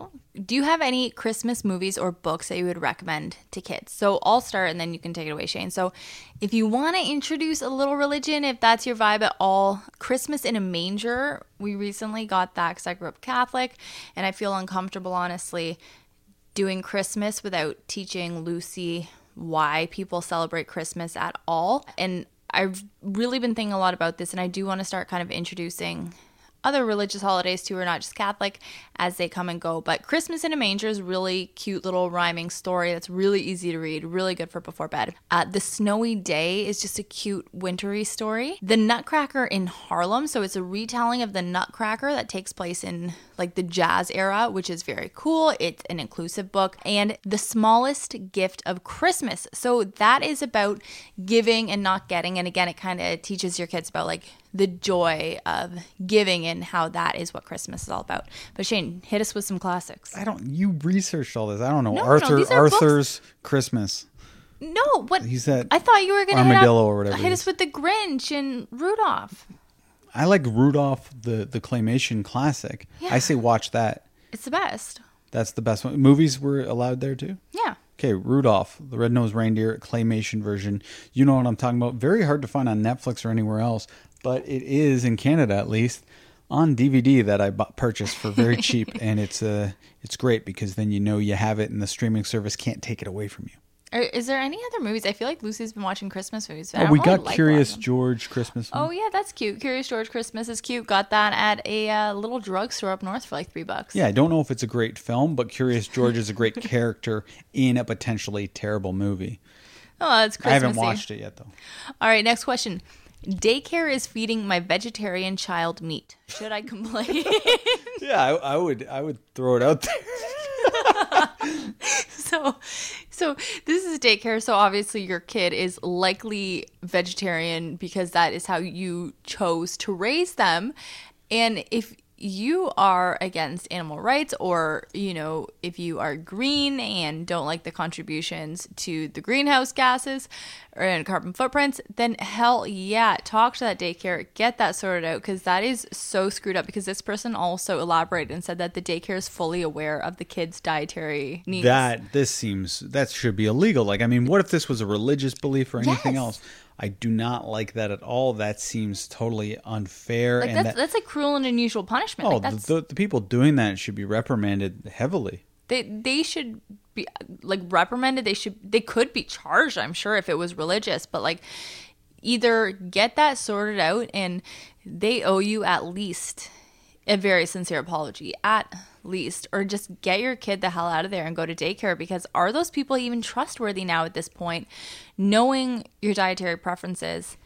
Do you have any Christmas movies or books that you would recommend to kids? So I'll start and then you can take it away, Shane. So if you want to introduce a little religion, if that's your vibe at all, Christmas in a Manger, we recently got that because I grew up Catholic and I feel uncomfortable, honestly, doing Christmas without teaching Lucy why people celebrate Christmas at all. And I've really been thinking a lot about this and I do want to start kind of introducing other religious holidays too, are not just Catholic, as they come and go. But Christmas in a Manger is really cute little rhyming story that's really easy to read, really good for before bed. Uh, the Snowy Day is just a cute wintry story. The Nutcracker in Harlem, so it's a retelling of the Nutcracker that takes place in like the jazz era, which is very cool. It's an inclusive book. And The Smallest Gift of Christmas. So that is about giving and not getting. And again, it kind of teaches your kids about like the joy of giving and how that is what Christmas is all about. But Shane, hit us with some classics. I don't. You researched all this. I don't know. No, no, Arthur these are books. Arthur's Christmas. No, what? He's that I thought you were going to hit, armadillo up- or whatever hit us with the Grinch and Rudolph. I like Rudolph the the claymation classic. Yeah. I say watch that. It's the best. That's the best one. Movies were allowed there too. Yeah. Okay, Rudolph, the red-nosed reindeer claymation version. You know what I'm talking about. Very hard to find on Netflix or anywhere else, but it is in Canada at least on DVD that I bought, purchased for very cheap, and it's uh it's great because then you know you have it, and the streaming service can't take it away from you. Are, is there any other movies? I feel like Lucy's been watching Christmas movies. Oh, we really got like Curious. George Christmas. Oh yeah, that's cute. Curious George Christmas is cute. Got that at a uh, little drugstore up north for like three bucks. Yeah, I don't know if it's a great film, but Curious George is a great character in a potentially terrible movie. Oh, that's Christmassy. I haven't watched it yet though. All right, next question. Daycare is feeding my vegetarian child meat. Should I complain? Yeah, I, I would I would throw it out there. so so this is daycare so obviously your kid is likely vegetarian because that is how you chose to raise them and if you are against animal rights or you know if you are green and don't like the contributions to the greenhouse gases and carbon footprints then hell yeah talk to that daycare get that sorted out because that is so screwed up because this person also elaborated and said that the daycare is fully aware of the kids dietary needs That this seems that should be illegal. Like, I mean, what if this was a religious belief or anything Yes. else? I do not like that at all. That seems totally unfair. like and that's that, that's a cruel and unusual punishment oh, like the, the people doing that should be reprimanded heavily. they they should be like reprimanded they should they could be charged i'm sure if it was religious but like either get that sorted out and they owe you at least a very sincere apology at least or just get your kid the hell out of there and go to daycare because are those people even trustworthy now at this point knowing your dietary preferences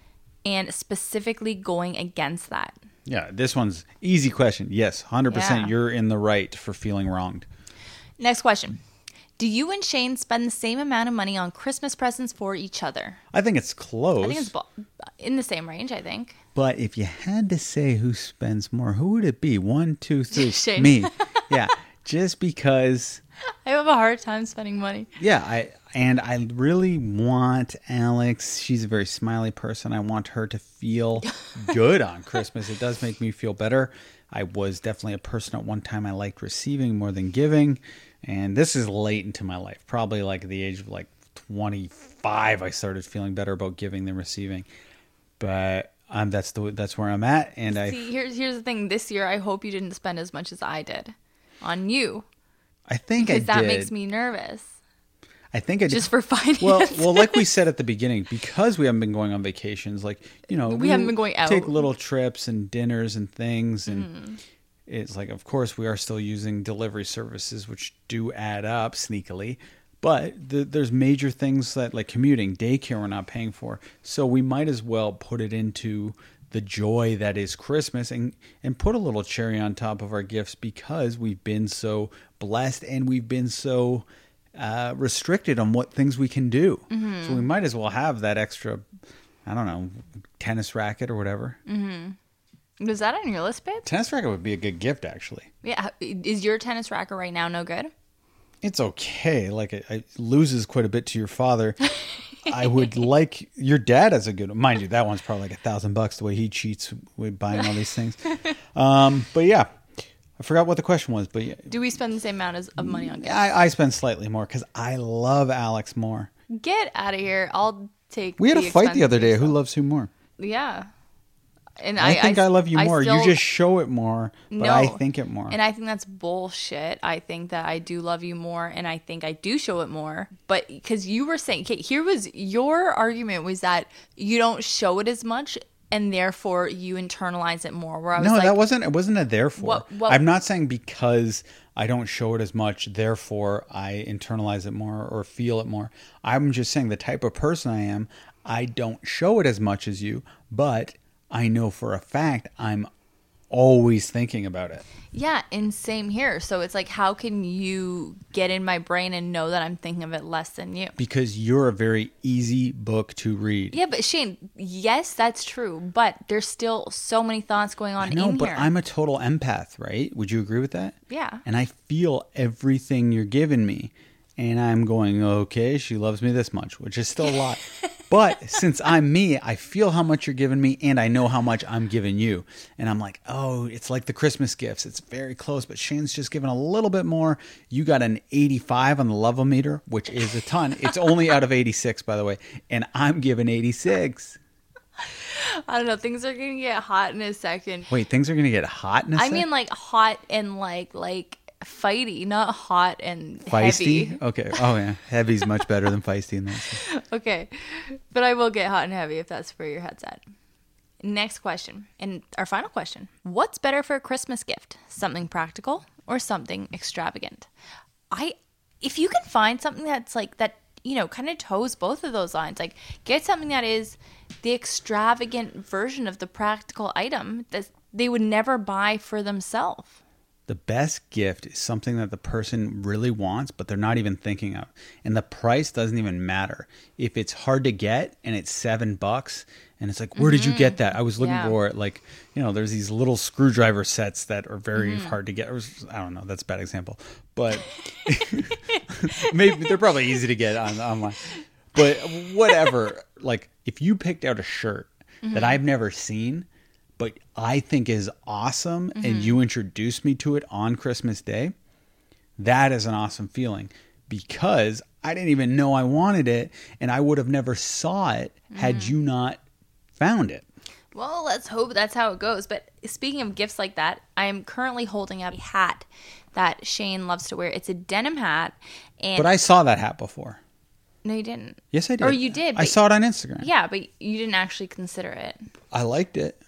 and specifically going against that Yeah, this one's easy question. Yes, hundred Yeah. percent. You're in the right for feeling wronged. next question do you and Shane spend the same amount of money on Christmas presents for each other? I think it's close. I think it's in the same range. I think. But if you had to say who spends more, who would it be? One, two, three. Shane. Me. Yeah. Just because I have a hard time spending money. Yeah, I and I really want Alex. She's a very smiley person. I want her to feel good on Christmas. It does make me feel better. I was definitely a person at one time I liked receiving more than giving, and this is late into my life. Probably like at the age of like 25 I started feeling better about giving than receiving. But um that's the that's where I'm at and I See, here's here's the thing. This year, I hope you didn't spend as much as I did on you I think I because that did. makes me nervous. I think I did. Just for finance. Well, well, like we said at the beginning, because we haven't been going on vacations, like you know, We haven't been going out. Take little trips and dinners and things, and Mm-hmm. it's like, of course, we are still using delivery services, which do add up sneakily. But the, there's major things that like commuting, daycare, we're not paying for, so we might as well put it into the joy that is Christmas and and put a little cherry on top of our gifts because we've been so blessed and we've been so uh, restricted on what things we can do. Mm-hmm. So we might as well have that extra, I don't know, tennis racket or whatever. Mm-hmm. Was that on your list, babe? Tennis racket would be a good gift, actually. Yeah. Is your tennis racket right now no good? It's okay. Like it, it loses quite a bit to your father. I would like your dad as a good, mind you, that one's probably like a thousand bucks the way he cheats with buying all these things. Um, but yeah, I forgot what the question was. But yeah, Do we spend the same amount as, of money on gifts? I, I spend slightly more because I love Alex more. Get out of here. I'll take. We had a fight the other day. Who loves who more? Yeah. And I, think I, love you more. still- you just show it more, but No. I think it more. And I think that's bullshit. I think that I do love you more and I think I do show it more. But because you were saying, okay, here was your argument was that you don't show it as much and therefore you internalize it more. Where I was No, like, that wasn't. It wasn't a therefore. What- what- I'm not saying because I don't show it as much, therefore I internalize it more or feel it more. I'm just saying the type of person I am. I don't show it as much as you, but I know for a fact I'm always thinking about it. Yeah, and same here. So it's like, how can you get in my brain and know that I'm thinking of it less than you? because you're a very easy book to read. Yeah, but Shane, yes, that's true, but there's still so many thoughts going on in your brain. No, but here. I'm a total empath, right? Would you agree with that? Yeah. And I feel everything you're giving me. And I'm going, okay, she loves me this much, which is still a lot. but since I'm me, I feel how much you're giving me and I know how much I'm giving you. And I'm like, oh, it's like the Christmas gifts. It's very close, but Shane's just giving a little bit more. You got an 85 on the level meter, which is a ton. It's only out of 86, by the way. And I'm giving 86. I don't know. Things are gonna get hot in a second. Wait, things are going to get hot in a I sec? mean, like hot and like like fighty, not hot and feisty. heavy. Okay. Oh yeah, heavy's much better than feisty in that. sense. Okay, but I will get hot and heavy if that's where your head's at. Next question, and our final question: What's better for a Christmas gift? Something practical or something extravagant? I, if you can find something that's like that, you know, kind of toes both of those lines. Like, get something that is the extravagant version of the practical item that they would never buy for themselves. The best gift is something that the person really wants, but they're not even thinking of, and the price doesn't even matter. If it's hard to get and it's seven bucks, and it's like, where did you get mm-hmm. that? I was looking Yeah. for it. Like, you know, there's these little screwdriver sets that are very mm-hmm. hard to get. I don't know. That's a bad example, but maybe they're probably easy to get on online. But whatever. like, if you picked out a shirt that mm-hmm. I've never seen, but I think is awesome, and mm-hmm. you introduced me to it on Christmas Day, that is an awesome feeling because I didn't even know I wanted it, and I would have never saw it had mm-hmm. you not found it. Well, let's hope that's how it goes. But speaking of gifts like that, I am currently holding up a hat that Shane loves to wear. It's a denim hat, and But I saw that hat before. no, you didn't. Yes, I did. Or you did, I saw it on Instagram. Yeah, but you didn't actually consider it. I liked it,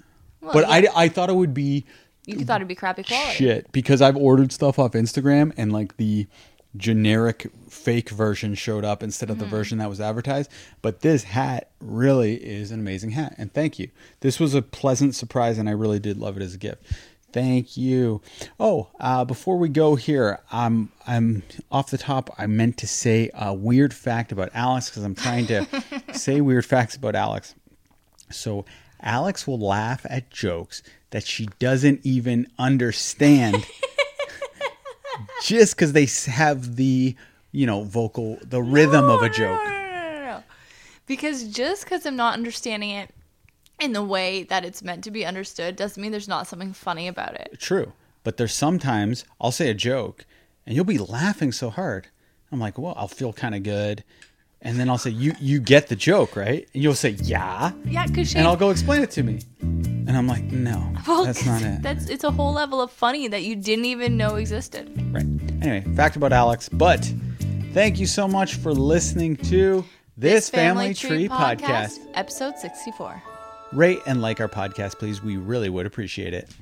Well, but yeah, I I thought it would be you thought it'd be crappy quality. shit because I've ordered stuff off Instagram and like the generic fake version showed up instead of the version that was advertised. But this hat really is an amazing hat, and thank you. This was a pleasant surprise, and I really did love it as a gift. Thank you. Oh, uh, before we go here, I'm I'm off the top. I meant to say a weird fact about Alex because I'm trying to say weird facts about Alex. So Alex will laugh at jokes that she doesn't even understand just because they have the, you know, vocal, the rhythm of a joke. No, no, no, no, no. Because just because I'm not understanding it in the way that it's meant to be understood doesn't mean there's not something funny about it. True. But there's sometimes I'll say a joke and you'll be laughing so hard. I'm like, well, I'll feel kind of good. And then I'll say, you, you get the joke, right? And you'll say, yeah. Yeah, because. And I'll go explain it to me. And I'm like, no, Well, that's not it. That's it's a whole level of funny that you didn't even know existed. Right. Anyway, fact about Alex. But thank you so much for listening to this, Family, Tree, podcast. episode 64. Rate and like our podcast, please. We really would appreciate it.